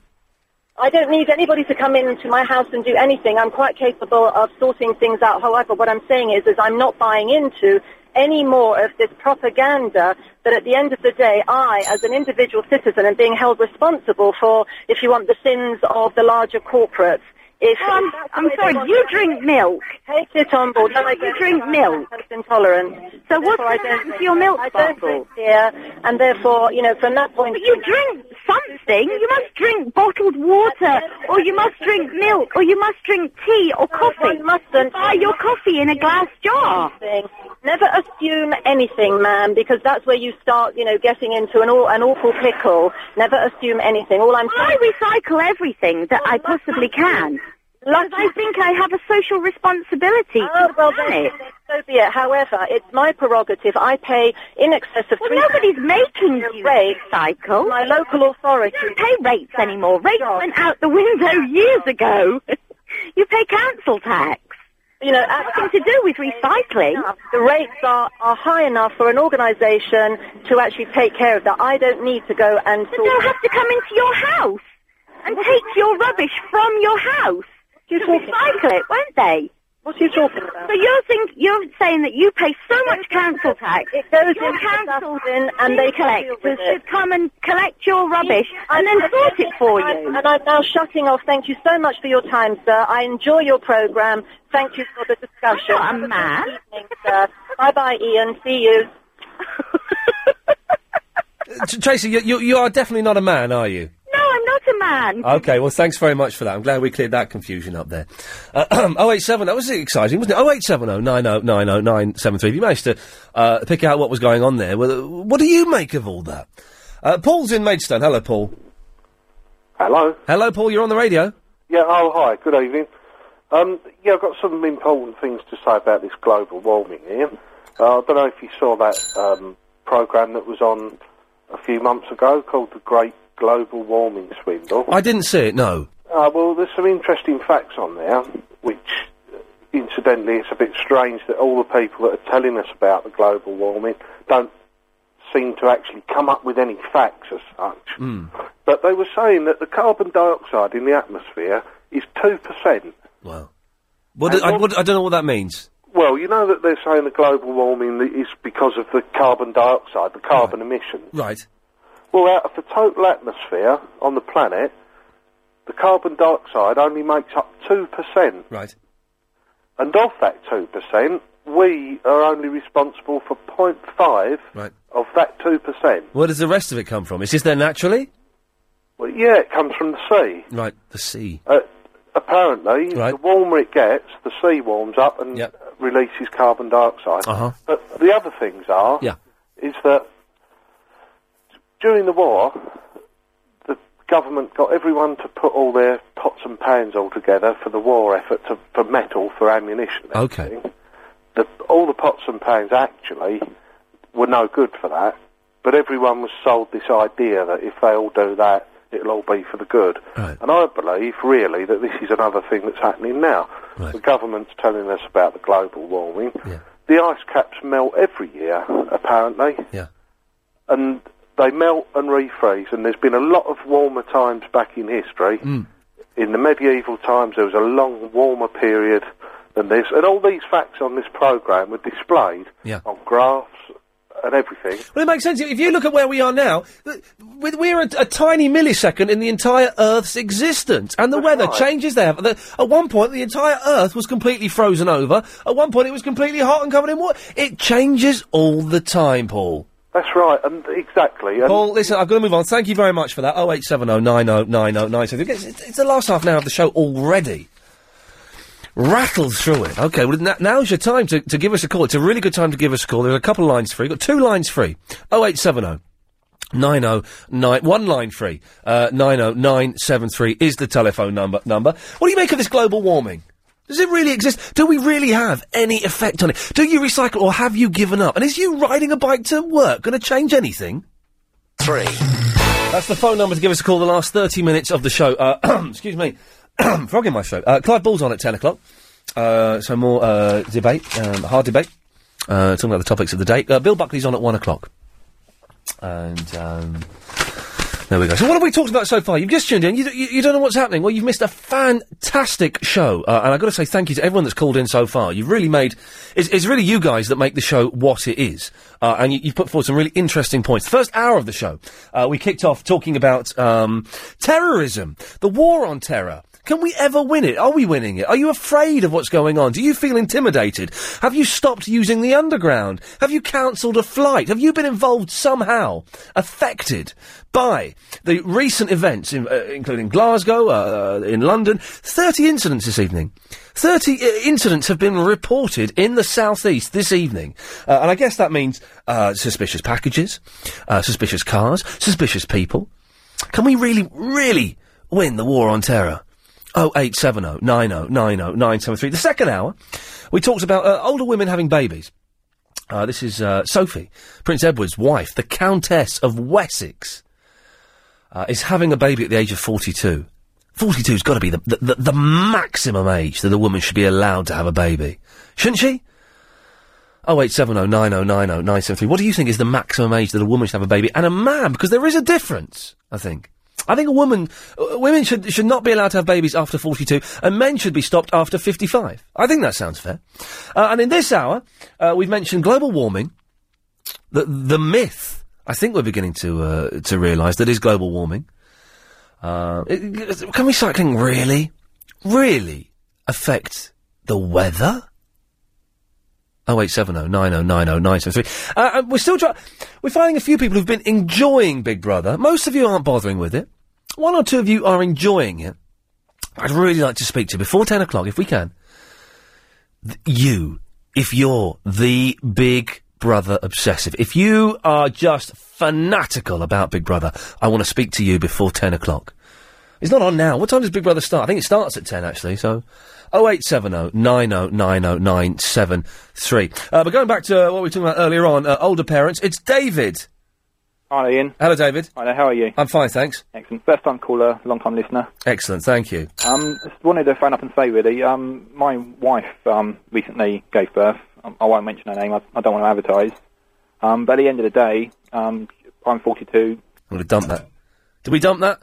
I don't need anybody to come into my house and do anything. I'm quite capable of sorting things out. However, what I'm saying is, is I'm not buying into any more of this propaganda that at the end of the day, I, as an individual citizen, am being held responsible for, if you want, the sins of the larger corporates. If I'm, I'm sorry, you drink milk. Take it on board. No, You drink milk. intolerant. So what's Therefore, I going to your milk I don't bottle? beer, and therefore, you know, from that point But you drink something. You must drink bottled water, or you must drink milk, or you must drink tea or coffee. one mustn't. Buy your coffee in a glass jar. Never assume anything, ma'am, because that's where you start, you know, getting into an, an awful pickle. Never assume anything. All I'm I recycle everything that I possibly can. Because I think I have a social responsibility Oh, well, then, so be it. However, it's my prerogative. I pay in excess of Well, three nobody's making you rate. recycle. My local authority. You don't pay rates anymore. Rates went out the window years ago. you pay council tax. You know, nothing to do with recycling. The rates are, are high enough for an organisation to actually take care of that. I don't need to go and But they'll have to come into your house and take your rubbish from your house to recycle it, won't they? What are you talking about? So you're think you're saying that you pay so much council tax. It goes your into the council dustbin and they can deal collectors should come and collect your rubbish and then sort it for you. And I'm now shutting off. Thank you so much for your time, sir. I enjoy your programme. Thank you for the discussion. I'm not a man. Good evening, sir. Bye bye, Ian. See you. Tracy, you, you, you are definitely not a man, are you? No, I'm not a man. Okay, well, thanks very much for that. I'm glad we cleared that confusion up there. Uh, 087, that was exciting, wasn't it? 0870 9090973. If you managed to uh, pick out what was going on there, well, what do you make of all that? Uh, Paul's in Maidstone. Hello, Paul. Hello. Hello, Paul. You're on the radio. Yeah, oh, hi, good evening. Um, yeah, I've got some important things to say about this global warming here. Uh, I don't know if you saw that um, programme that was on a few months ago called The Great Global Warming Swindle. I didn't see it, no. Uh, well, there's some interesting facts on there which uh, incidentally, it's a bit strange that all the people that are telling us about the global warming don't seem to actually come up with any facts as such. Hmm. But they were saying that the carbon dioxide in the atmosphere is 2%. Wow. What, do- I, what, I don't know what that means. Well, you know that they're saying the global warming is because of the carbon dioxide, the carbon emissions. Right. Well, out of the total atmosphere on the planet, the carbon dioxide only makes up 2%. Right. And of that 2%, we are only responsible for 0.5 Right. of that 2%. Where does the rest of it come from? Is this there naturally? Well, yeah, it comes from the sea. Right, the sea. Uh, apparently, the warmer it gets, the sea warms up and releases carbon dioxide. Uh-huh. But the other things are, Yeah. is that during the war, the government got everyone to put all their pots and pans all together for the war effort to, for metal, for ammunition. Okay. The, all the pots and pans actually were no good for that, but everyone was sold this idea that if they all do that, it'll all be for the good. And I believe, really, that this is another thing that's happening now. The government's telling us about the global warming. Yeah. The ice caps melt every year, apparently. Yeah. And they melt and refreeze, and there's been a lot of warmer times back in history. Mm. In the medieval times, there was a long, warmer period than this, and all these facts on this programme were displayed Yeah. on graphs and everything. Well, it makes sense. If you look at where we are now, we're a, a tiny millisecond in the entire Earth's existence, and the weather changes there. At one point, the entire Earth was completely frozen over. At one point, it was completely hot and covered in water. It changes all the time, Paul. That's right, and exactly. And Paul, listen, I've got to move on. Thank you very much for that. 0870 90 90 90. It's, it's the last half an hour of the show already. Rattled through it. Okay, well, now's your time to, to give us a call. It's a really good time to give us a call. There's a couple of lines free. Got two lines free. 0870 909, one line free. Uh, 90973 is the telephone number, number. What do you make of this global warming? Does it really exist? Do we really have any effect on it? Do you recycle or have you given up? And is you riding a bike to work going to change anything? Three. That's the phone number to give us a call the last 30 minutes of the show. Uh, excuse me. Frog in my throat. Uh, Clive Bull's on at 10 o'clock. Uh, so more uh, debate, um, hard debate. Uh, talking about the topics of the day. Uh, Bill Buckley's on at 1 o'clock. And um, there we go. So what have we talked about so far? You've just tuned in. You, you, you don't know what's happening. Well, you've missed a fantastic show, uh, and I've got to say thank you to everyone that's called in so far. You've really made. It's, it's really you guys that make the show what it is, uh, and you, you've put forward some really interesting points. The first hour of the show, uh, we kicked off talking about um, terrorism, the war on terror. Can we ever win it? Are we winning it? Are you afraid of what's going on? Do you feel intimidated? Have you stopped using the underground? Have you cancelled a flight? Have you been involved somehow, affected by the recent events, in, uh, including Glasgow, uh, in London? 30 incidents this evening. 30 uh, incidents have been reported in the southeast this evening. Uh, and I guess that means uh, suspicious packages, uh, suspicious cars, suspicious people. Can we really, really win the war on terror? 0870 90 90 973. The second hour, we talked about uh, older women having babies. Uh, this is uh, Sophie, Prince Edward's wife, the Countess of Wessex, uh, is having a baby at the age of 42. 42's got to be the, the, the, the maximum age that a woman should be allowed to have a baby. Shouldn't she? 0870 90 90 973. What do you think is the maximum age that a woman should have a baby? And a man, because there is a difference, I think. I think a woman, uh, women should should not be allowed to have babies after 42, and men should be stopped after 55. I think that sounds fair. Uh, and in this hour, uh, we've mentioned global warming, the the myth. I think we're beginning to uh, to realise that is global warming. Uh, it- can recycling really, really affect the weather? Oh eight seven oh nine oh nine oh nine seven three. Uh, we're still trying. We're finding a few people who've been enjoying Big Brother. Most of you aren't bothering with it. One or two of you are enjoying it. I'd really like to speak to you before ten o'clock, if we can. Th- you, if you're the Big Brother obsessive, if you are just fanatical about Big Brother, I want to speak to you before ten o'clock. It's not on now. What time does Big Brother start? I think it starts at 10, actually, so... 0870 90 90 973. Uh, but going back to what we were talking about earlier on, uh, older parents, it's David. Hi, Iain. Hello, David. Hi there, how are you? I'm fine, thanks. Excellent. First time caller, long time listener. Excellent, thank you. Um, just wanted to phone up and say really, um, my wife um, recently gave birth. Um, I won't mention her name. I, I don't want to advertise. Um, but at the end of the day, um, I'm 42. I'm going to dump that. Did we dump that?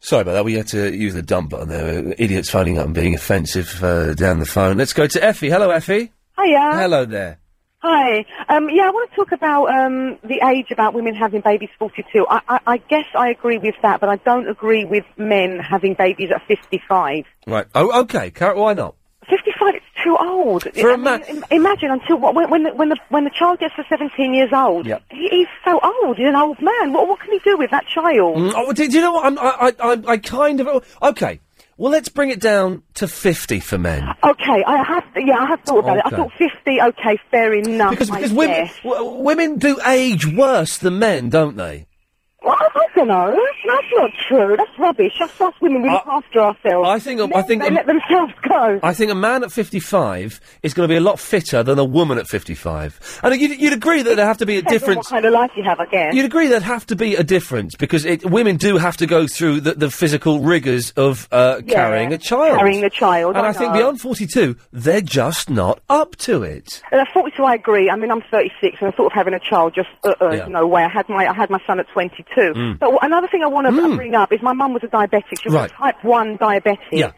Sorry about that. We had to use the dump button there. Idiots phoning up and being offensive uh, down the phone. Let's go to Effie. Hello, Effie. Hiya. Hello there. Hi. Um, yeah, I want to talk about um, the age about women having babies 42. I, I, I guess I agree with that, but I don't agree with men having babies at 55. Right. Oh, okay. Car- why not? 55 is too old. For a I mean, im- imagine until when, when, the, when the when the child gets to 17 years old. Yep. He, he's so old. He's an old man. What what can he do with that child? Mm, oh, do, do you know what? I'm, I, I, I, I kind of. Okay. Well, let's bring it down to 50 for men. Okay, I have. Yeah, I have thought about it. I Okay. thought 50. Okay, fair enough. Because, I because women, guess. w- women do age worse than men, don't they? Well, I don't know. That's not true. That's rubbish. That's us women. We look after ourselves. I think. I think. They let themselves go. I think a man at 55 is going to be a lot fitter than a woman at 55. And you'd, you'd agree that there have to be a Depends on difference. What kind of life you have, I guess. You'd agree there'd have to be a difference because it, women do have to go through the, the physical rigours of uh, Yeah, carrying a child. carrying the child, And I I, think know. beyond 42, they're just not up to it. And at 42, I agree. I mean, I'm 36, and I thought of having a child just, uh, uh, Yeah. no way. I had my, I had my son at 22. Mm. But w- another thing I want to bring up is my mum was a diabetic. She was Right. a type 1 diabetic. Yeah.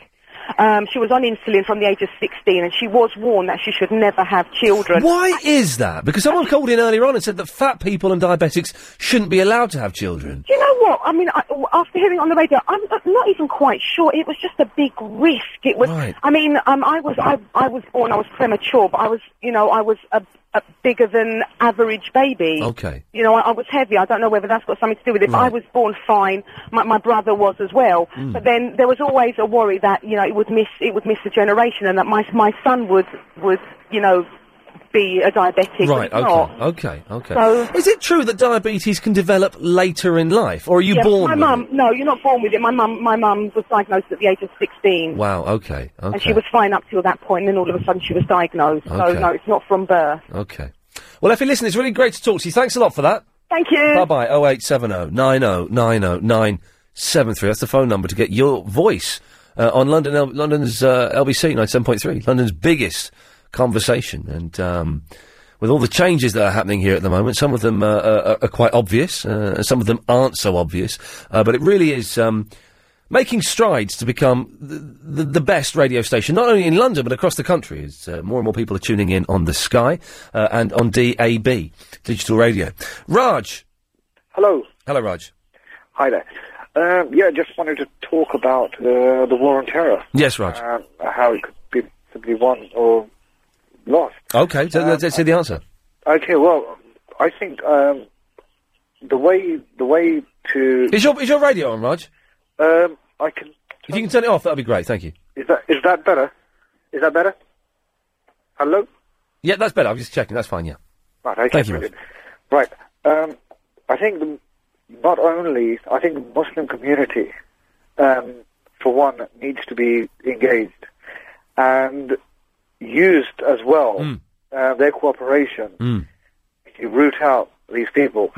Um, she was on insulin from the age of 16, and she was warned that she should never have children. Why is that? Because someone called in earlier on and said that fat people and diabetics shouldn't be allowed to have children. Do you know what? I mean, I, after hearing it on the radio, I'm not- not even quite sure. It was just a big risk. It was. Right. I mean, um, I was I, I was born. I was premature, but I was, you know, I was a, a bigger than average baby. Okay. You know, I, I was heavy. I don't know whether that's got something to do with it. But I was born fine. My, my brother was as well. Mm. But then there was always a worry that you know it would miss it would miss a generation, and that my my son would would you know be a diabetic. Right, he's not. okay, okay, okay. So- is it true that diabetes can develop later in life, or are you Yeah, born My with mum, no, you're not born with it. My mum, my mum was diagnosed at the age of 16. Wow, okay, okay. and she was fine up till that. And then all of a sudden, she was diagnosed. So no, it's not from birth. Okay. Well, Effie, listen, it's really great to talk to you. Thanks a lot for that. Thank you. Bye bye. 0870 90 90 973. That's the phone number to get your voice uh, on London, L- London's uh, LBC 97.3, London's biggest conversation. And um, with all the changes that are happening here at the moment, some of them uh, are, are quite obvious, uh, and some of them aren't so obvious. Uh, but it really is. Um, Making strides to become the, the, the best radio station, not only in London but across the country, as uh, more and more people are tuning in on the Sky uh, and on DAB, digital radio. Raj, Hello. hello, Raj. Hi there. Um, yeah, just wanted to talk about uh, the war on terror. Yes, Raj. How it could be simply won or lost. Okay, so let's, let's see the answer. Okay, well, I think um, the way the way to Is your is your radio on, Raj? um, I can If you can turn it off, that'd be great. Thank you. is that is that better? Is that better? Hello. Yeah, that's better. I'm just checking. That's fine. Yeah. Right. Okay. Thank you. Right. Um, I think the, not only I think the Muslim community, um, for one, needs to be engaged and used as well. Mm. Uh, their cooperation to root out these people.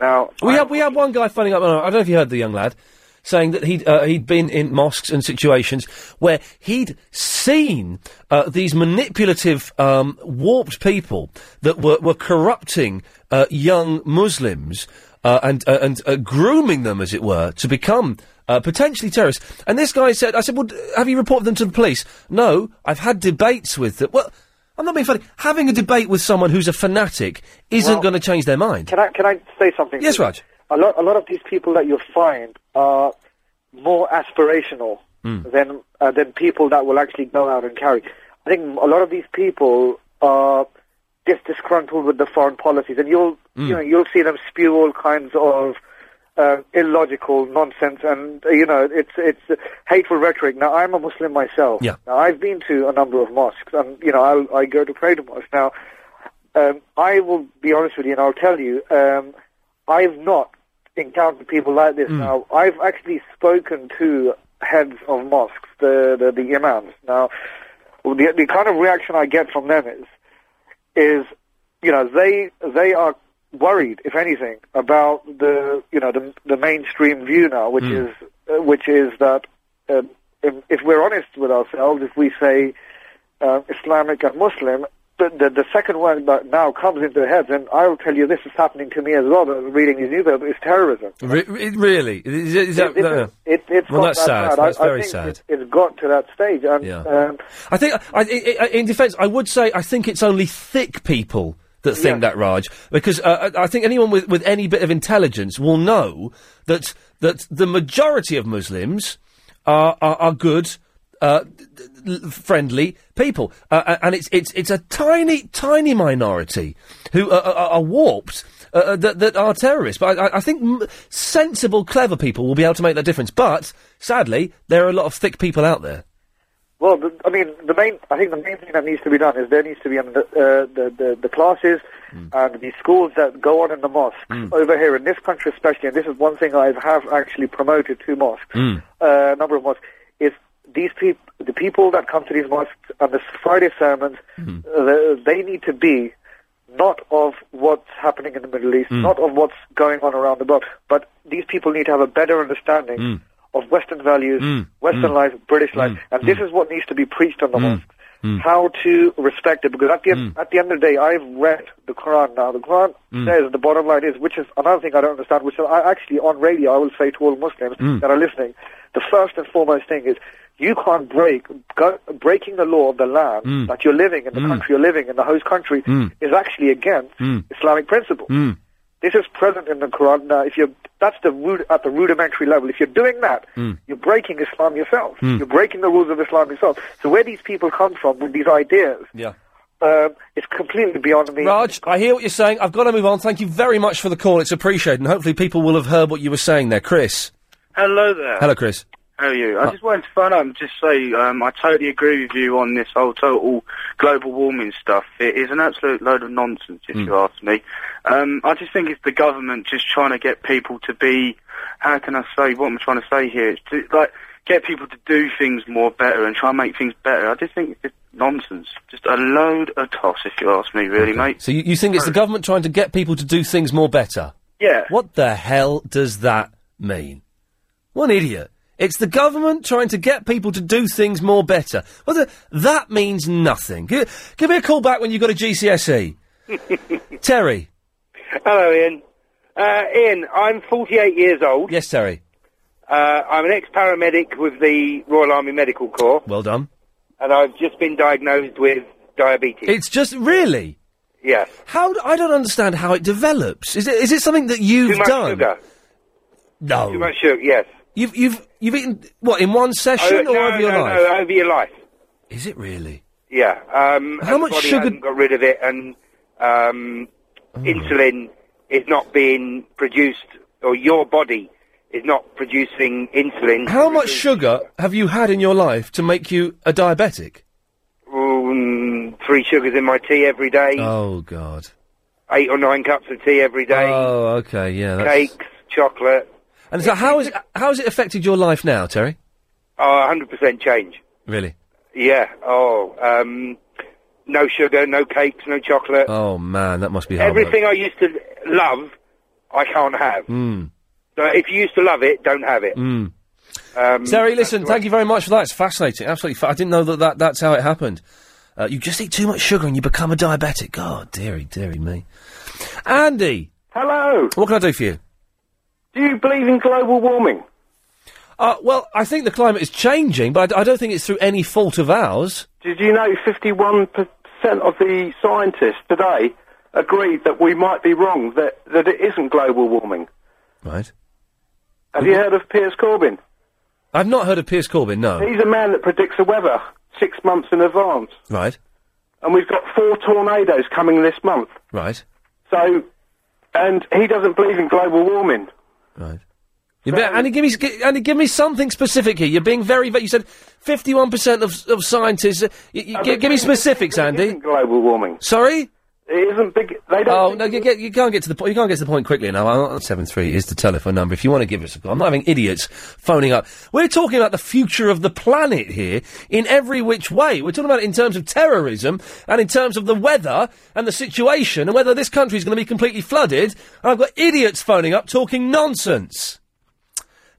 Now, We had we had one guy phoning up. I don't know if you heard the young lad saying that he'd uh, he'd been in mosques and situations where he'd seen uh, these manipulative, um, warped people that were were corrupting uh, young Muslims uh, and uh, and uh, grooming them, as it were, to become. Uh, potentially terrorists. And this guy said, I said, well, have you reported them to the police? No, I've had debates with them. Well, I'm not being funny. Having a debate with someone who's a fanatic isn't Well, going to change their mind. Can I can I say something? Yes, Raj. A lot a lot of these people that you'll find are more aspirational Hmm. than uh, than people that will actually go out and carry. I think a lot of these people are just disgruntled with the foreign policies, and you'll Hmm. you know you'll see them spew all kinds of uh, illogical nonsense, and uh, you know it's it's uh, hateful rhetoric. Now I'm a Muslim myself. Yeah. Now I've been to a number of mosques, and you know I'll, I go to pray to mosques. Now um, I will be honest with you, and I'll tell you, um, I've not encountered people like this. Now, I've actually spoken to heads of mosques, the the, the imams. Now, the the kind of reaction I get from them is, is, you know, they they are worried, if anything, about the you know the the mainstream view now, which Hmm. is uh, which is that um, if, if we're honest with ourselves, if we say uh, Islamic and Muslim, the, the the second one that now comes into the heads, and I'll tell you, this is happening to me as well. uh, Reading these newspapers is terrorism. Re- re- really? Is, is that, It- no. It, it's Well, that's that sad. bad. That's I, very I sad. It, it's got to that stage, and Yeah. um, I think, I, I, I, in defence, I would say I think it's only thick people that think that, Raj, because uh, I I think anyone with, with any bit of intelligence will know that that the majority of Muslims are are, are good. Uh, d- d- l- friendly people, uh, and it's it's it's a tiny tiny minority who are, are, are warped uh, uh, that, that are terrorists. But I, I- think m- sensible, clever people will be able to make that difference. But sadly, there are a lot of thick people out there. Well, the, I mean, the main. I think the main thing that needs to be done is there needs to be um, the, uh, the the the classes and the schools that go on in the mosques over here in this country, especially. And this is one thing I have actually promoted to mosques, Mm. uh, a number of mosques. Is these people, the people that come to these mosques and the Friday sermons, uh, they, need to be not of what's happening in the Middle East, Mm. not of what's going on around the world, but these people need to have a better understanding Mm. of Western values, Western Mm. life, British life, and this is what needs to be preached on the mosques. How to respect it, because at the end, at the end of the day, I've read the Quran now. The Quran Mm. says the bottom line is, which is another thing I don't understand, which I actually on radio I will say to all Muslims Mm. that are listening, the first and foremost thing is you can't break go, breaking the law of the land Mm. that you're living in, the Mm. country you're living in, the host country Mm. is actually against Mm. Islamic principles. This is present in the Quran. Now, if you're that's the root, at the rudimentary level. If you're doing that, Mm. you're breaking Islam yourself. Mm. You're breaking the rules of Islam yourself. So where these people come from with these ideas, Yeah. um, it's completely beyond me. Raj, I hear what you're saying. I've got to move on. Thank you very much for the call. It's appreciated, and hopefully people will have heard what you were saying there. Chris. Hello there. Hello, Chris. How are you? I Uh, just wanted to find out and just say um, I totally agree with you on this whole total global warming stuff. It is an absolute load of nonsense, if Hmm. you ask me. Um, I just think it's the government just trying to get people to be, how can I say, what I'm trying to say here? It's to, like, get people to do things more better and try and make things better. I just think it's just nonsense. Just a load of toss, if you ask me, really, mate. So you, you think it's the government trying to get people to do things more better? Yeah. What the hell does that mean? What an idiot. It's the government trying to get people to do things more better. Well, the, that means nothing. Give, give me a call back when you've got a GCSE. Terry. Hello, Iain. Uh, Iain, I'm 48 years old. Yes, Terry. Uh, I'm an ex-paramedic with the Royal Army Medical Corps, Well done. and I've just been diagnosed with diabetes. It's just really. Yes. How d- I don't understand how it develops. Is it is it something that you've Too much done? sugar. No. Too much sugar, yes. You've you've you've eaten what in one session Oh, or no, over your no, life? No, over your life. Is it really? Yeah. Um, How much the body sugar- hasn't got rid of it, and um, Oh. insulin is not being produced, or your body is not producing insulin. How much sugar have you had in your life to make you a diabetic? Um, three sugars in my tea every day. Oh God. Eight or nine cups of tea every day. Oh, okay, yeah. That's... Cakes, chocolate. And so, how is how has it affected your life now, Terry? Oh, 100% change. Really? Yeah. Oh, um, no sugar, no cakes, no chocolate. Oh man, that must be hard. work. Everything I used to love, I can't have. Mm. So if you used to love it, don't have it. Mm. Um, Terry, listen, thank you very much for that. It's fascinating. Absolutely. Fa- I didn't know that, that that's how it happened. Uh, you just eat too much sugar and you become a diabetic. God, dearie, dearie me. Andy. Hello. What can I do for you? Do you believe in global warming? Uh, well, I think the climate is changing, but I, I don't think it's through any fault of ours. Did you know 51% of the scientists today agreed that we might be wrong, that, that it isn't global warming? Right. Have you heard of Piers Corbyn? I've not heard of Piers Corbyn, no. He's a man that predicts the weather six months in advance. Right, And we've got four tornadoes coming this month. right, So, and he doesn't believe in global warming. Right. You better, Andy, give me, Andy, give me something specific here. You're being very, very. You said 51% of, of scientists. Uh, y- y- gi- give me specifics, Andy. Global warming. Sorry? It isn't big. They don't. Oh no, you, get, you can't get to the point. You can't get to the point quickly enough. Seven three is the telephone number if you want to give us a call. I'm not having idiots phoning up. We're talking about the future of the planet here in every which way. We're talking about it in terms of terrorism and in terms of the weather and the situation and whether this country is going to be completely flooded. And I've got idiots phoning up talking nonsense.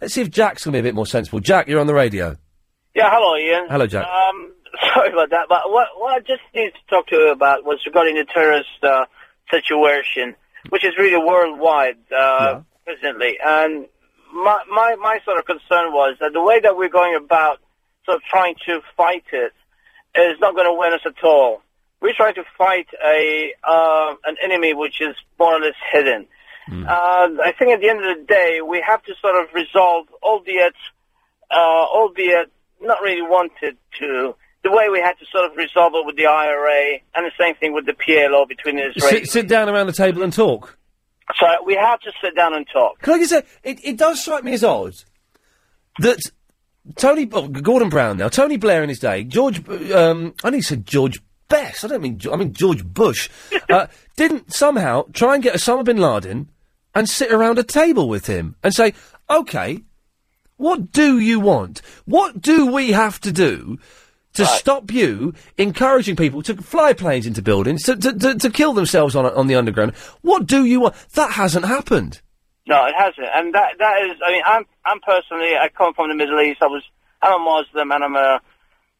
Let's see if Jack's going to be a bit more sensible. Jack, you're on the radio. Yeah, hello, Iain. Hello, Jack. Um, sorry about that, but what, what I just needed to talk to you about was regarding the terrorist uh, situation, which is really worldwide uh, presently. And my, my my sort of concern was that the way that we're going about sort of trying to fight it is not going to win us at all. We're trying to fight a uh, an enemy which is more or less hidden. Uh, I think at the end of the day, we have to sort of resolve, albeit, uh, albeit not really wanted to, the way we had to sort of resolve it with the IRA, and the same thing with the PLO between the Israelis. Sit, sit down around the table and talk. So we have to sit down and talk. Can I just say, it, it does strike me as odd that Tony, oh, Gordon Brown now, Tony Blair in his day, George, um, I need to say George Best, I don't mean, I mean George Bush, uh, didn't somehow try and get Osama bin Laden and sit around a table with him and say, okay, what do you want? What do we have to do to stop you encouraging people to fly planes into buildings, to, to, to, to kill themselves on, on the underground? What do you want? That hasn't happened. No, it hasn't, and that that is. I mean, I'm I'm personally. I come from the Middle East. I was. I'm a Muslim, and I'm a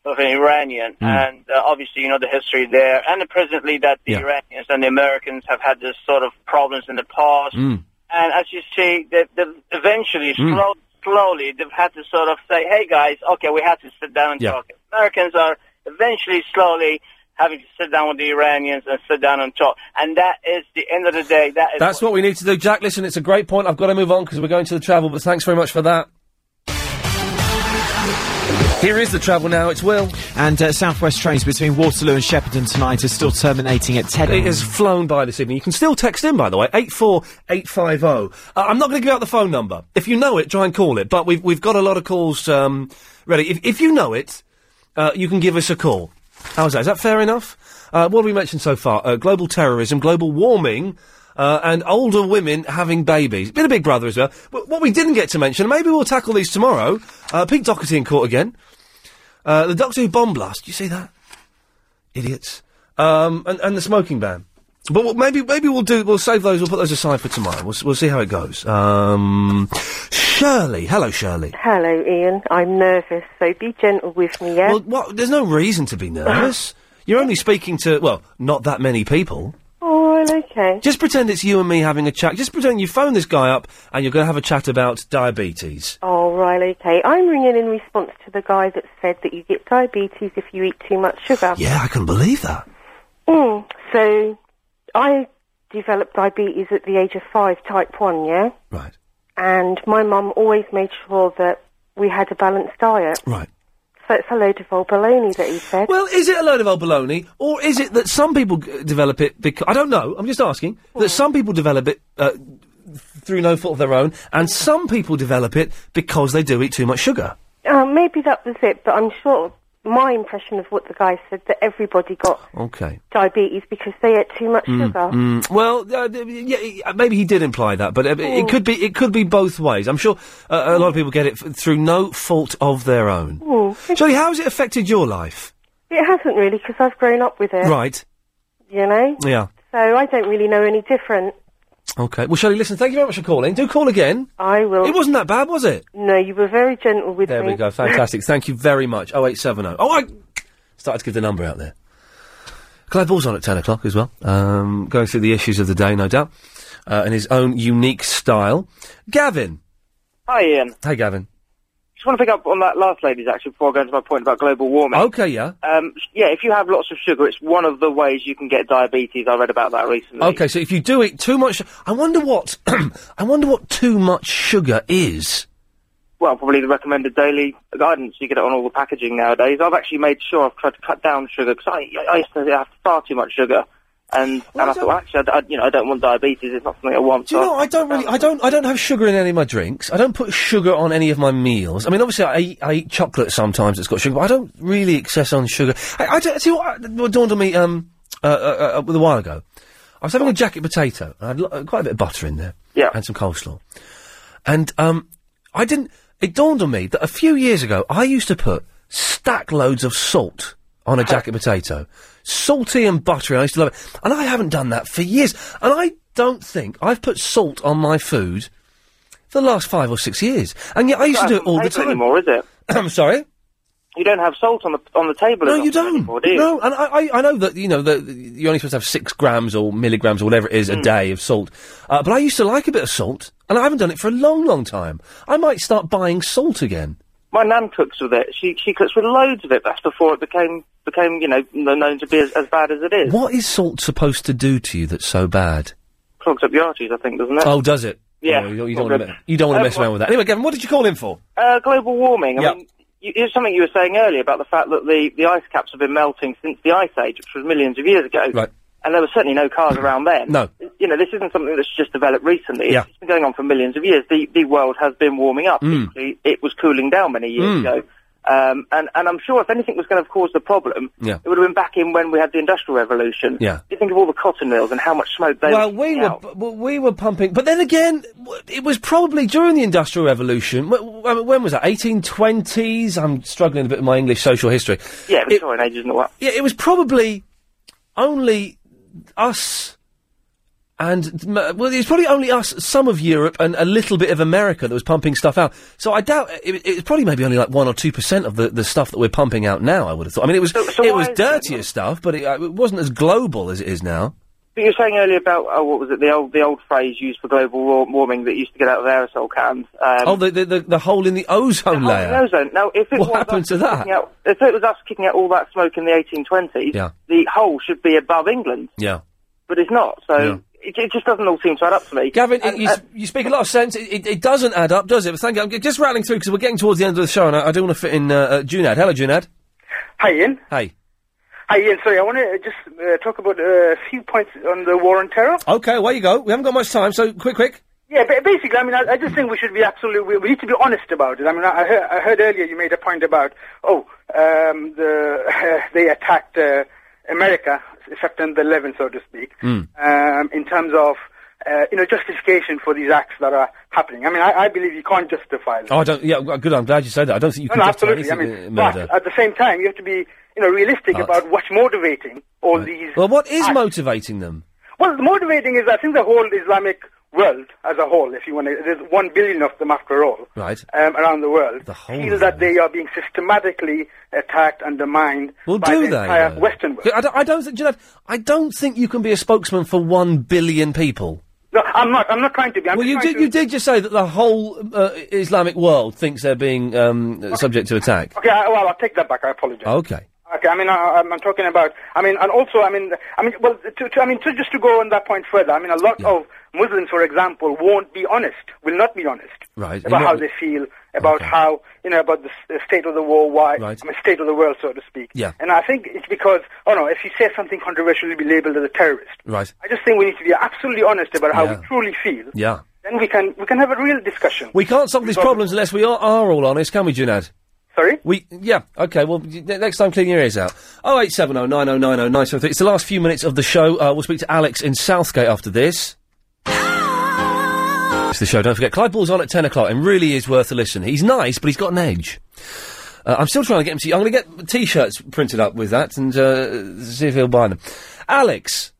of an Iranian, and uh, obviously you know the history there, and the presently that the Iranians and the Americans have had this sort of problems in the past, Mm. and as you see, they, they eventually, Mm. slow, slowly, they've had to sort of say, "Hey guys, okay, we have to sit down and Yeah. talk." Americans are eventually, slowly having to sit down with the Iranians and sit down and talk, and that is the end of the day. That is That's what we need to do. Jack, listen, it's a great point. I've got to move on because we're going to the travel, but thanks very much for that. Here is the travel now. It's Will. And uh, Southwest trains between Waterloo and Shepperton tonight are still terminating at 10. It has flown by this evening. You can still text in, by the way, 84850. Uh, I'm not going to give out the phone number. If you know it, try and call it. But we've, we've got a lot of calls um, ready. If, if you know it, uh, you can give us a call. How's that? Is that fair enough? Uh, what have we mentioned so far? Uh, global terrorism, global warming, uh, and older women having babies. Bit of Big Brother as well. But what we didn't get to mention, maybe we'll tackle these tomorrow. Uh, Pete Doherty in court again. Uh, the Doctor Who bomb blast. You see that? Idiots. Um, and, and the smoking ban. But we'll- maybe maybe we'll do we'll save those. We'll put those aside for tomorrow. We'll we'll see how it goes. Um, Shirley, hello Shirley. Hello, Iain. I'm nervous, so be gentle with me, yeah? Well, what, there's no reason to be nervous. You're only speaking to well, not that many people. oh, well, okay. Just pretend it's you and me having a chat. Just pretend you phone this guy up and you're going to have a chat about diabetes. Oh, right, okay. I'm ringing in response to the guy that said that you get diabetes if you eat too much sugar. Yeah, I can believe that. Mm, so, I developed diabetes at the age of five, type 1, yeah? Right. And my mum always made sure that we had a balanced diet. Right. So it's a load of old baloney that he said. Well, is it a load of old baloney, or is it that some people g- develop it because I don't know. I'm just asking that some people develop it uh, through no fault of their own, and some people develop it because they do eat too much sugar. Uh, maybe that was it, but I'm sure my impression of what the guy said that everybody got Okay. diabetes because they ate too much Mm, sugar. mm. Well, uh, yeah, uh, maybe he did imply that, but uh, it could be it could be both ways. I'm sure uh, a lot of people get it f- through no fault of their own. Mm. Shirley, how has it affected your life? It hasn't really because I've grown up with it. Right. You know? Yeah. So I don't really know any different. Okay. Well, Shirley, listen. Thank you very much for calling. Do call again. I will. It wasn't that bad, was it? No, you were very gentle with There me. we go. Fantastic. Thank you very much. 0870. Oh, I started to give the number out there. Clive Bull's on at 10 o'clock as well. Um, going through the issues of the day, no doubt. Uh, in his own unique style. Gavin. Hi, Iain. Hey, Gavin. Just want to pick up on that last lady's actually before I go into my point about global warming. Okay, yeah. Um, yeah, if you have lots of sugar, it's one of the ways you can get diabetes. I read about that recently. Okay, so if you do eat too much, I wonder what, I wonder what too much sugar is. Well, probably the recommended daily guidance. You get it on all the packaging nowadays. I've actually made sure I've tried to cut down sugar because I, I used to have far too much sugar, and and I thought, actually, I, I- you know, I don't want diabetes. It's not something I want. Do you so know? I don't really. I don't. I don't have sugar in any of my drinks. I don't put sugar on any of my meals. I mean, obviously, I eat, I eat chocolate sometimes. It's got sugar, but I don't really excess on sugar. I, I don't- see what, what dawned on me um, uh, uh, uh, a while ago. I was having a jacket potato. I had lo- uh, quite a bit of butter in there. Yeah. And some coleslaw. And um, I didn't. It dawned on me that a few years ago I used to put stack loads of salt on a jacket potato, salty and buttery. I used to love it, and I haven't done that for years. And I don't think I've put salt on my food for the last five or six years. And yet I used to do it all the time. Anymore, is it? I'm sorry. You don't have salt on the on the table. No, as you often don't. Anymore, do you? No, and I, I, I know that you know that you're only supposed to have six grams or milligrams or whatever it is a Mm. day of salt. Uh, but I used to like a bit of salt, and I haven't done it for a long, long time. I might start buying salt again. My nan cooks with it. She she cooks with loads of it. That's before it became became you know known to be as, as bad as it is. What is salt supposed to do to you that's so bad? Clogs up your arteries, I think, doesn't it? Oh, does it? Yeah. Oh, you don't, you don't want to You don't want to mess around with that. Anyway, Gavin, what did you call in for? Uh, global warming. I mean, you, it's something you were saying earlier about the fact that the, the ice caps have been melting since the Ice Age, which was millions of years ago. Right. And there were certainly no cars around then. No. You know, this isn't something that's just developed recently. Yeah. It's been going on for millions of years. The, the world has been warming up. Mm. It was cooling down many years Mm. ago. Um, and, and I'm sure if anything was going to have caused the problem, Yeah. it would have been back in when we had the Industrial Revolution. Yeah. You think of all the cotton mills and how much smoke they well, were we were out. b- w- we were pumping, but then again, it was probably during the Industrial Revolution. Wh- wh- When was that? 1820s. I'm struggling a bit with my English social history. Yeah, Victorian age, isn't it? What? Yeah, it was probably only us and well, it was probably only us, some of Europe, and a little bit of America that was pumping stuff out. So I doubt it, it's probably maybe only like one or two percent of the, the stuff that we're pumping out now. I would have thought. I mean, it was so it was dirtier stuff, but it, uh, it wasn't as global as it is now. But you were saying earlier about oh, what was it? The old the old phrase used for global wa- warming that used to get out of aerosol cans. Um, oh, the, the the the hole in the ozone the layer. whole ozone. Now, if it What was happened us to that? kicking Out, if it was us kicking out all that smoke in the 1820s, Yeah. the hole should be above England, Yeah. but it's not. So Yeah. it, it just doesn't all seem to add up to me. Gavin, And, you, uh, s- you speak a lot of sense. It, it, it doesn't add up, does it? But thank you. I'm g- just rattling through because we're getting towards the end of the show, and I, I do want to fit in uh, uh, Junad. Hello, Junad. Hi, Iain. Hey. Hi, Iain. Sorry, I want to just uh, talk about uh, a few points on the war on terror. Okay, away you go. We haven't got much time, so quick, quick. Yeah, ba- basically, I mean, I, I just think we should be absolutely, we, we need to be honest about it. I mean, I, I, heard, I heard earlier you made a point about, oh, um, the they attacked uh, America, September 11th, so to speak, Hmm. um, in terms of, uh, you know, justification for these acts that are happening. I mean, I, I believe you can't justify them. Oh, I don't. Yeah, good. I'm glad you said that. I don't think you No, can no, justify absolutely. I anything, mean, uh, but at the same time, you have to be, you know, realistic about what's motivating all these. Well, what is acts. motivating them? Well, the motivating is, I think, the whole Islamic world as a whole. If you want to, there's one billion of them after all Right. um, around the world. The whole feel that they are being systematically attacked, undermined Well, by do the they? entire though? Western world. I don't, I don't think, Junad, I don't think you can be a spokesman for one billion people. No, I'm not. I'm not trying to be. I'm well, you did. to- You did just say that the whole uh, Islamic world thinks they're being um, subject to attack. Okay, I, well, I'll take that back. I apologize. Okay. Okay, I mean, I, I'm I'm talking about. I mean, and also, I mean, I mean, well, to, to, I mean, to, just to go on that point further. I mean, a lot of Muslims, for example, won't be honest. Will not be honest Right. about how they feel, about how you know, about the, state of the war, why, Right. I mean, state of the world, so to speak. Yeah. And I think it's because, oh no, if you say something controversial, you'll be labelled as a terrorist. Right. I just think we need to be absolutely honest about how Yeah. we truly feel. Yeah. Then we can we can have a real discussion. We can't solve these problems unless we are, are all honest, can we, Junad? Sorry? We yeah okay. Well, next time, clean your ears out. Oh eight seven oh nine oh nine oh nine seven three. It's the last few minutes of the show. Uh, we'll speak to Alex in Southgate after this. The show. Don't forget, Clive Bull's on at ten o'clock, and really is worth a listen. He's nice, but he's got an edge. Uh, I'm still trying to get him to. I'm going to get T-shirts printed up with that and uh, see if he'll buy them. Alex.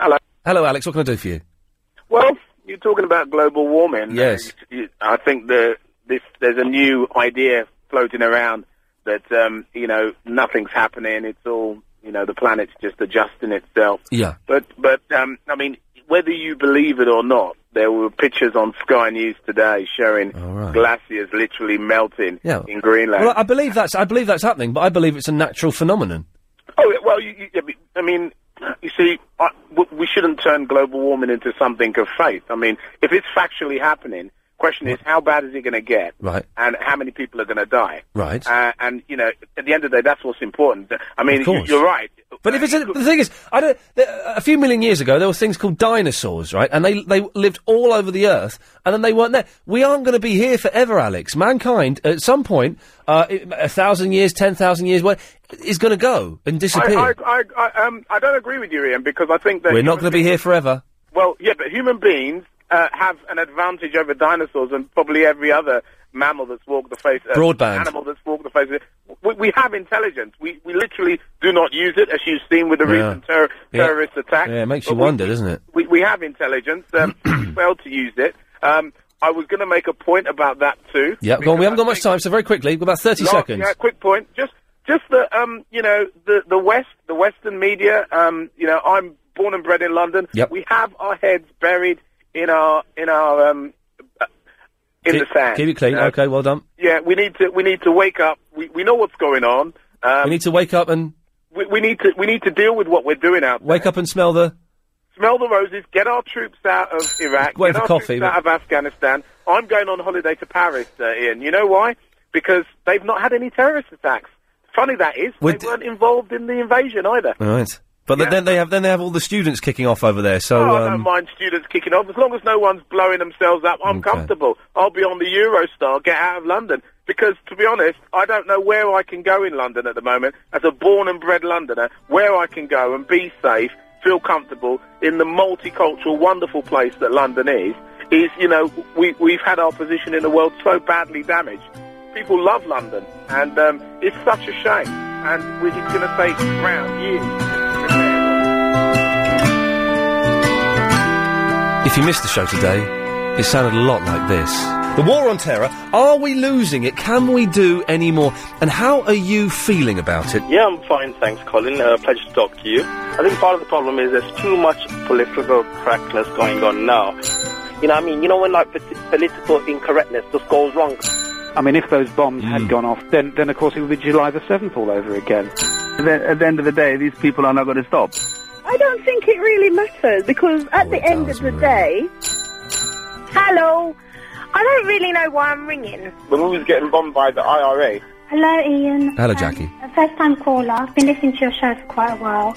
Hello. Hello, Alex. What can I do for you? Well, you're talking about global warming. Yes. Uh, you- I think the this there's a new idea floating around that um, you know nothing's happening. It's all you know the planet's just adjusting itself. Yeah. But but um, I mean, whether you believe it or not, there were pictures on Sky News today showing glaciers literally melting Yeah. in Greenland. Well, I believe that's I believe that's happening, but I believe it's a natural phenomenon. Oh yeah, well, you, you, I mean, you see, I, w- we shouldn't turn global warming into something of faith. I mean, if it's factually happening, question is how bad is it going to get, Right. and how many people are going to die, Right. Uh, and you know, at the end of the day, that's what's important. I mean, Of you, course. you're right. But if it's a, the thing is, I don't. A few million years ago, there were things called dinosaurs, right? And they they lived all over the earth, and then they weren't there. We aren't going to be here forever, Alex. Mankind, at some point, uh, a thousand years, ten thousand years, what is going to go and disappear? I, I, I, I, um, I don't agree with you, Iain, because I think that We're not human going to be here forever. Well, yeah, but human beings uh, have an advantage over dinosaurs and probably every other mammal that's walked the face. Uh, Broadband. Animal that's walked the face. We, we have intelligence. We we literally do not use it, as you've seen with the Yeah. recent terror, Yeah. terrorist attack. Yeah, it makes But you we- wonder, doesn't it? We we have intelligence. Um, we failed to use it. Um, I was going to make a point about that too. Yeah, go on. We haven't got much time, so very quickly, about thirty Last- seconds. Yeah, quick point. Just, just the, um, you know, the the West, the Western media. Um, you know, I'm born and bred in London. Yep. We have our heads buried in our in our um, in keep, the sand. Keep it clean. Uh, okay, well done. Yeah, we need to we need to wake up. We we know what's going on. Um, we need to wake up and we, we need to we need to deal with what we're doing out there. wake up and smell the. Smell the roses. Get our troops out of Iraq. Wait get for our coffee, troops but- out of Afghanistan. I'm going on holiday to Paris, uh, Iain. You know why? Because they've not had any terrorist attacks. Funny that is. Would- they weren't involved in the invasion either. All right. But then they have then they have all the students kicking off over there. So oh, I don't um, mind students kicking off. As long as no one's blowing themselves up, I'm Okay. comfortable. I'll be on the Eurostar, get out of London. Because, to be honest, I don't know where I can go in London at the moment, as a born and bred Londoner, where I can go and be safe, feel comfortable in the multicultural, wonderful place that London is, is, you know, we, we've had our position in the world so badly damaged. People love London, and um, it's such a shame. And we- it's going to take round years. If you missed the show today, it sounded a lot like this. The war on terror, are we losing it? Can we do any more? And how are you feeling about it? Yeah, I'm fine, thanks, Colin. Uh, pleasure to talk to you. I think part of the problem is there's too much political correctness going on now. You know, what I mean, you know when like polit- political incorrectness just goes wrong. I mean, if those bombs Hmm. had gone off, then, then of course it would be July the 7th all over again. Then at the end of the day, these people are not going to stop. I don't think it really matters because at the end of the day. Hello. I don't really know why I'm ringing. The movie's getting bombed by the IRA. Hello, Iain. Hello, um, Jackie. A first time caller. I've been listening to your show for quite a while.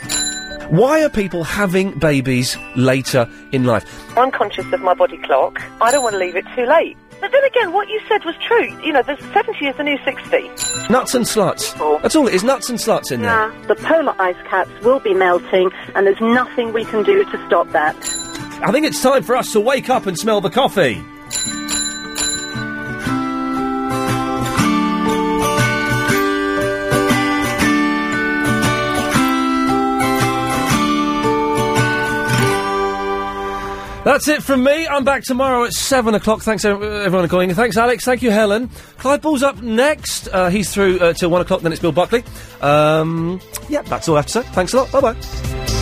Why are people having babies later in life? I'm conscious of my body clock. I don't want to leave it too late. But then again, what you said was true. You know, the 70 is the new 60. Nuts and sluts. Oh. That's all it is. Nuts and sluts in there. The polar ice caps will be melting, and there's nothing we can do to stop that. I think it's time for us to wake up and smell the coffee. That's it from me. I'm back tomorrow at 7 o'clock. Thanks, everyone, for calling. Thanks, Alex. Thank you, Helen. Clive Bull's up next. Uh, he's through uh, till 1 o'clock, then it's Bill Buckley. Um, yeah, that's all I have to say. Thanks a lot. Bye bye.